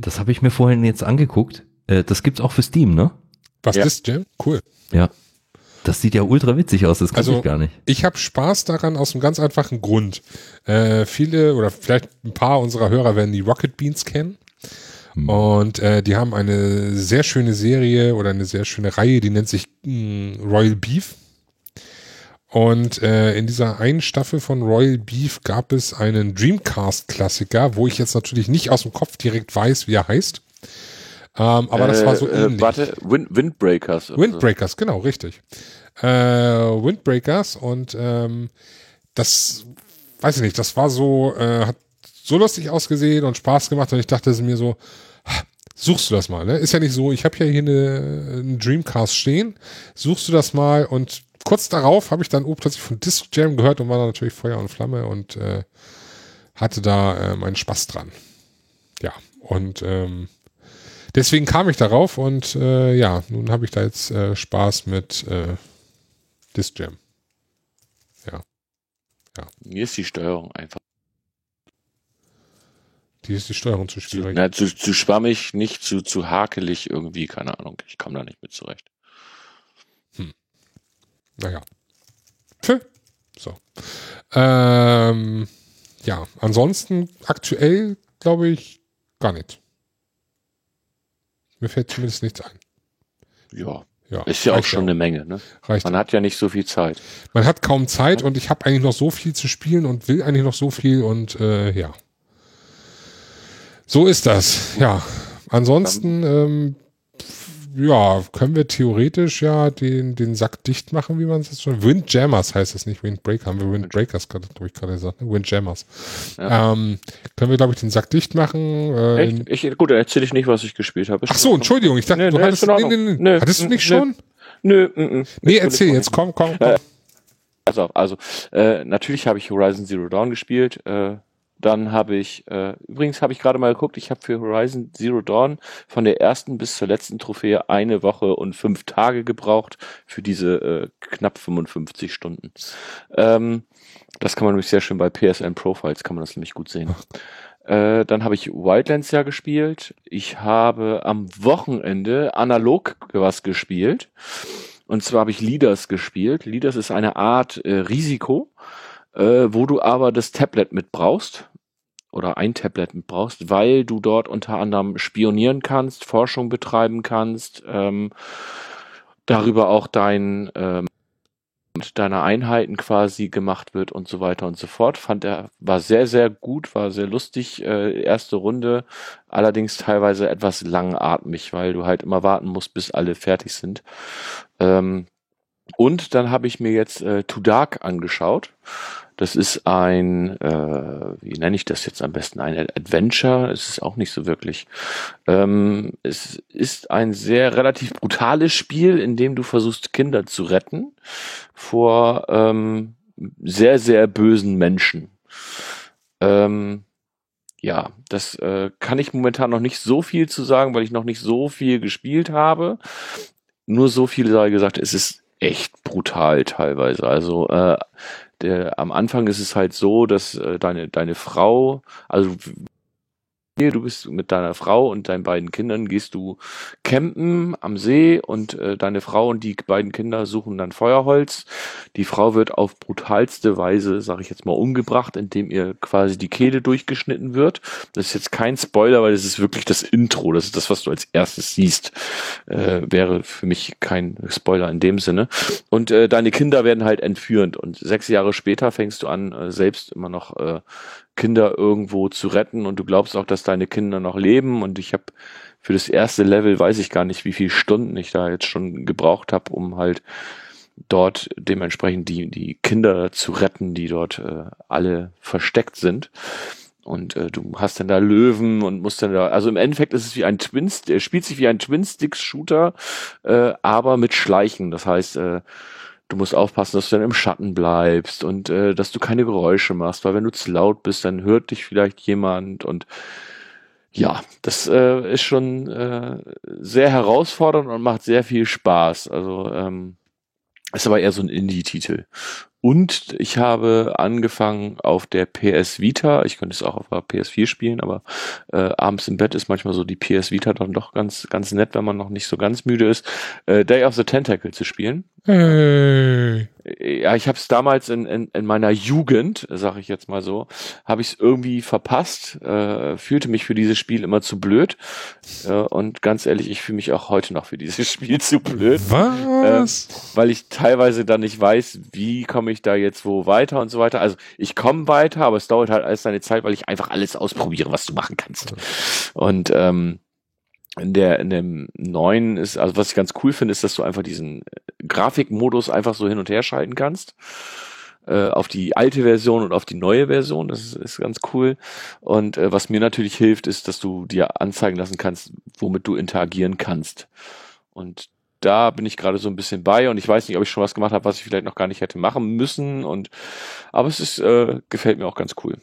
Das habe ich mir vorhin jetzt angeguckt. Äh, Das gibt's auch für Steam, ne? was Ja. Disc Jam? Cool. Ja. Das sieht ja ultra witzig aus, das kann Also- ich gar nicht. Ich habe Spaß daran aus einem ganz einfachen Grund. Äh, viele oder vielleicht ein paar unserer Hörer werden die Rocket Beans kennen. Hm. Und äh, die haben eine sehr schöne Serie oder eine sehr schöne Reihe, die nennt sich mh, Royal Beef. Und äh, in dieser einen Staffel von Royal Beef gab es einen Dreamcast-Klassiker, wo ich jetzt natürlich nicht aus dem Kopf direkt weiß, wie er heißt. Ähm, aber das war so äh, ähnlich. Äh, warte, Wind, Windbreakers. oder so. Windbreakers, genau, richtig. Äh, Windbreakers und ähm, das, weiß ich nicht, das war so, äh, hat so lustig ausgesehen und Spaß gemacht und ich dachte mir so, "Ha, suchst du das mal, ne? Ist ja nicht so, ich habe ja hier eine, einen Dreamcast stehen, suchst du das mal und kurz darauf habe ich dann oh, plötzlich von Disc Jam gehört und war dann natürlich Feuer und Flamme und äh, hatte da äh, meinen Spaß dran. Ja, und ähm, deswegen kam ich darauf und äh, ja, nun habe ich da jetzt äh, Spaß mit äh, Disc Jam. Mir ist die Steuerung einfach. Die ist die Steuerung zu Zu, schwierig. na, zu, zu schwammig, nicht zu, zu hakelig irgendwie, keine Ahnung. Ich komme da nicht mit zurecht. Naja. Tschö. So. Ähm, ja, ansonsten aktuell glaube ich gar nicht. Mir fällt zumindest nichts ein. Ja. ja. Ist ja auch schon eine Menge, ne? Reicht. Man hat ja nicht so viel Zeit. Man hat kaum Zeit und ich habe eigentlich noch so viel zu spielen und will eigentlich noch so viel und äh, ja. So ist das. Ja. Ansonsten, ähm, ja, können wir theoretisch ja den, den Sack dicht machen, wie man es jetzt schon. Windjammers heißt es nicht, Windbreaker, haben wir Windbreakers, glaube ich, gerade gesagt, ne? Windjammers. Ja. Ähm, können wir, glaube ich, den Sack dicht machen. Äh, Echt? Ich, gut, dann erzähle ich nicht, was ich gespielt habe. Ach so, Entschuldigung, ich dachte, Nee, du nee, hattest, nee, nee, nee. Hattest du nicht nee. schon? Nö, mm, mm. Nee, erzähl jetzt, komm, komm, komm. Äh, auf, also äh, natürlich habe ich Horizon Zero Dawn gespielt. Äh, dann habe ich, äh, übrigens habe ich gerade mal geguckt, ich habe für Horizon Zero Dawn von der ersten bis zur letzten Trophäe eine Woche und fünf Tage gebraucht für diese äh, knapp 55 Stunden. Ähm, das kann man nämlich sehr schön bei PSN Profiles, kann man das nämlich gut sehen. Äh, dann habe ich Wildlands ja gespielt. Ich habe am Wochenende analog was gespielt. Und zwar habe ich Leaders gespielt. Leaders ist eine Art äh, Risiko, äh, wo du aber das Tablet mit brauchst oder ein Tablet mit brauchst, weil du dort unter anderem spionieren kannst, Forschung betreiben kannst, ähm, darüber auch dein ähm, deiner Einheiten quasi gemacht wird und so weiter und so fort. Fand er, war sehr, sehr gut, war sehr lustig, äh, erste Runde, allerdings teilweise etwas langatmig, weil du halt immer warten musst, bis alle fertig sind. Ähm, und dann habe ich mir jetzt äh, To Dark angeschaut. Das ist ein, äh, wie nenne ich das jetzt am besten, ein Adventure. Es ist auch nicht so wirklich. Ähm, es ist ein sehr relativ brutales Spiel, in dem du versuchst, Kinder zu retten vor ähm, sehr, sehr bösen Menschen. Ähm, ja, das äh, kann ich momentan noch nicht so viel zu sagen, weil ich noch nicht so viel gespielt habe. Nur so viel sei gesagt, es ist echt brutal teilweise. Also äh, der, am Anfang ist es halt so, dass äh, deine, deine Frau, also du bist mit deiner Frau und deinen beiden Kindern gehst du campen am See und äh, deine Frau und die beiden Kinder suchen dann Feuerholz. Die Frau wird auf brutalste Weise, sage ich jetzt mal, umgebracht, indem ihr quasi die Kehle durchgeschnitten wird. Das ist jetzt kein Spoiler, weil das ist wirklich das Intro. Das ist das, was du als erstes siehst. Äh, wäre für mich kein Spoiler in dem Sinne. Und äh, deine Kinder werden halt entführt. Und sechs Jahre später fängst du an, äh, selbst immer noch äh, Kinder irgendwo zu retten und du glaubst auch, dass deine Kinder noch leben und ich habe für das erste Level weiß ich gar nicht, wie viele Stunden ich da jetzt schon gebraucht habe, um halt dort dementsprechend die die Kinder zu retten, die dort äh, alle versteckt sind. Und äh, du hast dann da Löwen und musst dann da, also im Endeffekt ist es wie ein Twin, er spielt sich wie ein Twin-Stick-Shooter, äh, aber mit Schleichen. Das heißt, äh, du musst aufpassen, dass du dann im Schatten bleibst und äh, dass du keine Geräusche machst, weil wenn du zu laut bist, dann hört dich vielleicht jemand und ja, das äh, ist schon äh, sehr herausfordernd und macht sehr viel Spaß. Also ähm, ist aber eher so ein Indie-Titel. Und ich habe angefangen auf der PS Vita, ich könnte es auch auf der PS4 spielen, aber äh, abends im Bett ist manchmal so die PS Vita dann doch ganz, ganz nett, wenn man noch nicht so ganz müde ist, äh, Day of the Tentacle zu spielen. Hey. Ja, ich habe es damals in, in, in meiner Jugend, sage ich jetzt mal so, habe ich es irgendwie verpasst, äh, fühlte mich für dieses Spiel immer zu blöd äh, und ganz ehrlich, ich fühle mich auch heute noch für dieses Spiel zu blöd, Was? äh, weil ich teilweise dann nicht weiß, wie komme ich da jetzt wo weiter und so weiter. Also ich komme weiter, aber es dauert halt alles seine Zeit, weil ich einfach alles ausprobiere, was du machen kannst. Und ähm, in der in dem neuen ist also was ich ganz cool finde ist dass du einfach diesen Grafikmodus einfach so hin und her schalten kannst. Äh, auf die alte Version und auf die neue Version das ist, ist ganz cool. Und äh, was mir natürlich hilft ist dass du dir anzeigen lassen kannst womit du interagieren kannst. Und da bin ich gerade so ein bisschen bei und ich weiß nicht ob ich schon was gemacht habe was ich vielleicht noch gar nicht hätte machen müssen. Und aber es ist äh, gefällt mir auch ganz cool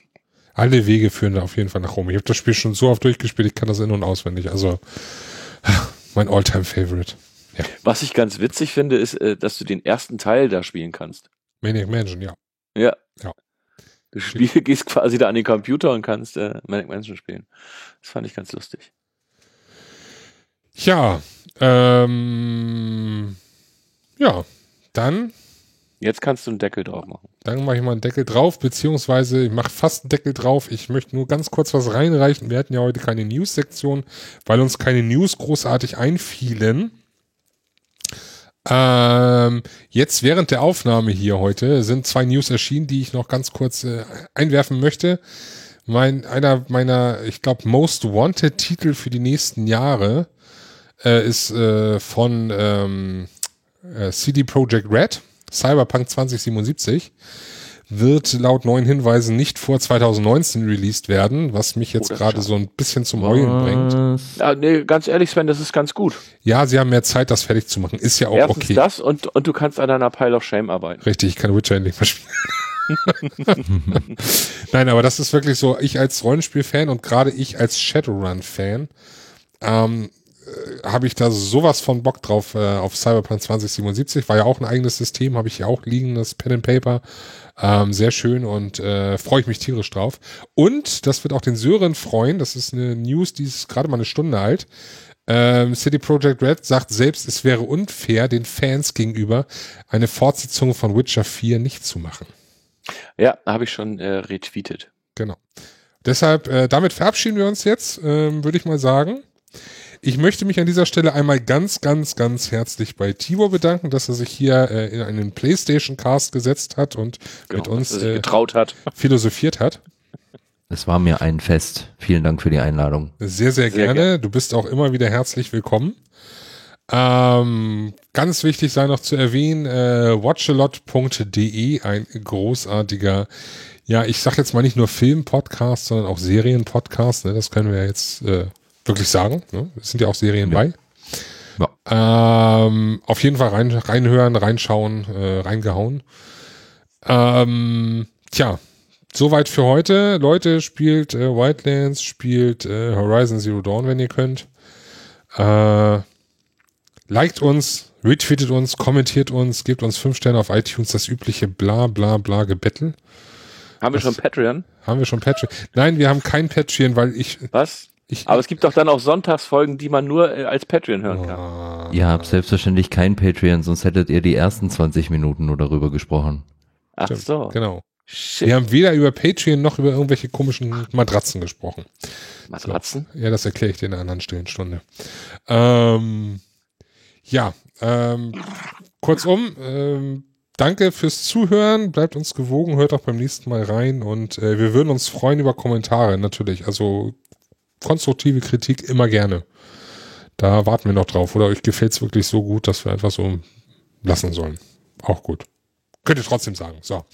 Alle Wege führen da auf jeden Fall nach Rom. Ich habe das Spiel schon so oft durchgespielt, ich kann das in- und auswendig. Also mein Alltime-Favorite. was ich ganz witzig finde ist äh, dass du den ersten Teil da spielen kannst Maniac Mansion, ja. Ja. Ja. Du spiel, gehst quasi da an den Computer und kannst äh, Manic Mansion spielen. Das fand ich ganz lustig. Ja, ähm, ja, dann, Jetzt kannst du einen Deckel drauf machen. dann mache ich mal einen Deckel drauf, beziehungsweise ich mache fast einen Deckel drauf. Ich möchte nur ganz kurz was reinreichen. Wir hatten ja heute keine News-Sektion, weil uns keine News großartig einfielen. Ähm, jetzt während der Aufnahme hier heute sind zwei News erschienen, die ich noch ganz kurz äh, einwerfen möchte. Mein, einer meiner, ich glaube, Most Wanted Titel für die nächsten Jahre äh, ist äh, von ähm, äh, CD Projekt Red, Cyberpunk 2077 wird laut neuen Hinweisen nicht vor 2019 released werden, was mich jetzt oh, gerade so ein bisschen zum Heulen bringt. Ja, nee, ganz ehrlich, Sven, das ist ganz gut. Ja, sie haben mehr Zeit, das fertig zu machen. Ist ja auch Erstens okay. das und, und du kannst an deiner Pile of Shame arbeiten. Richtig, ich kann Witcher endlich mal spielen. Nein, aber das ist wirklich so, ich als Rollenspiel-Fan und gerade ich als Shadowrun-Fan, ähm, äh, habe ich da sowas von Bock drauf äh, auf Cyberpunk 2077. War ja auch ein eigenes System, habe ich ja auch liegen, das Pen and Paper. Ähm, sehr schön und äh, freue ich mich tierisch drauf. Und das wird auch den Sören freuen. Das ist eine News, die ist gerade mal eine Stunde alt. Ähm, City Project Red sagt selbst, es wäre unfair, den Fans gegenüber eine Fortsetzung von Witcher 4 nicht zu machen. Ja, habe ich schon äh, retweetet. Genau. Deshalb, äh, damit verabschieden wir uns jetzt, ähm, würde ich mal sagen. Ich möchte mich an dieser Stelle einmal ganz, ganz, ganz herzlich bei Tibor bedanken, dass er sich hier äh, in einen PlayStation Cast gesetzt hat und genau, mit uns äh, getraut hat. philosophiert hat. Es war mir ein Fest. Vielen Dank für die Einladung. Sehr, sehr, sehr gerne. gerne. Du bist auch immer wieder herzlich willkommen. Ähm, ganz wichtig sei noch zu erwähnen, äh, watchalot.de, ein großartiger, ja, ich sag jetzt mal nicht nur Film-Podcast, sondern auch Serien-Podcast, ne, das können wir jetzt äh, wirklich sagen. Ne? Es sind ja auch Serien ja. bei. Ja. Ähm, auf jeden Fall rein, reinhören, reinschauen, äh, reingehauen. Ähm, tja, soweit für heute. Leute, spielt äh, Wildlands, spielt äh, Horizon Zero Dawn, wenn ihr könnt. Äh, liked uns, retweetet uns, kommentiert uns, gebt uns fünf Sterne auf iTunes, das übliche bla bla bla Gebettel. Haben wir das, schon Patreon? Haben wir schon Patreon? Nein, wir haben kein Patreon, weil ich. Was? Ich, Aber es gibt doch dann auch Sonntagsfolgen, die man nur äh, als Patreon hören kann. Oh. Ihr habt selbstverständlich kein Patreon, sonst hättet ihr die ersten 20 Minuten nur darüber gesprochen. Ach Stimmt, so. Genau. Shit. Wir haben weder über Patreon noch über irgendwelche komischen Matratzen gesprochen. Matratzen? So. Ja, das erkläre ich dir in einer anderen stillen Stunde. Ähm, ja, ähm, kurzum, ähm, danke fürs Zuhören, bleibt uns gewogen, hört auch beim nächsten Mal rein und äh, wir würden uns freuen über Kommentare natürlich. Also konstruktive Kritik immer gerne. Da warten wir noch drauf. Oder euch gefällt es wirklich so gut, dass wir einfach so lassen sollen. Auch gut. Könnt ihr trotzdem sagen. So.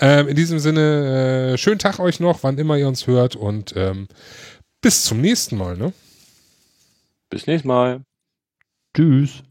Ähm, in diesem Sinne, äh, schönen Tag euch noch, wann immer ihr uns hört und ähm, bis zum nächsten Mal. Ne? Bis nächstes Mal. Tschüss.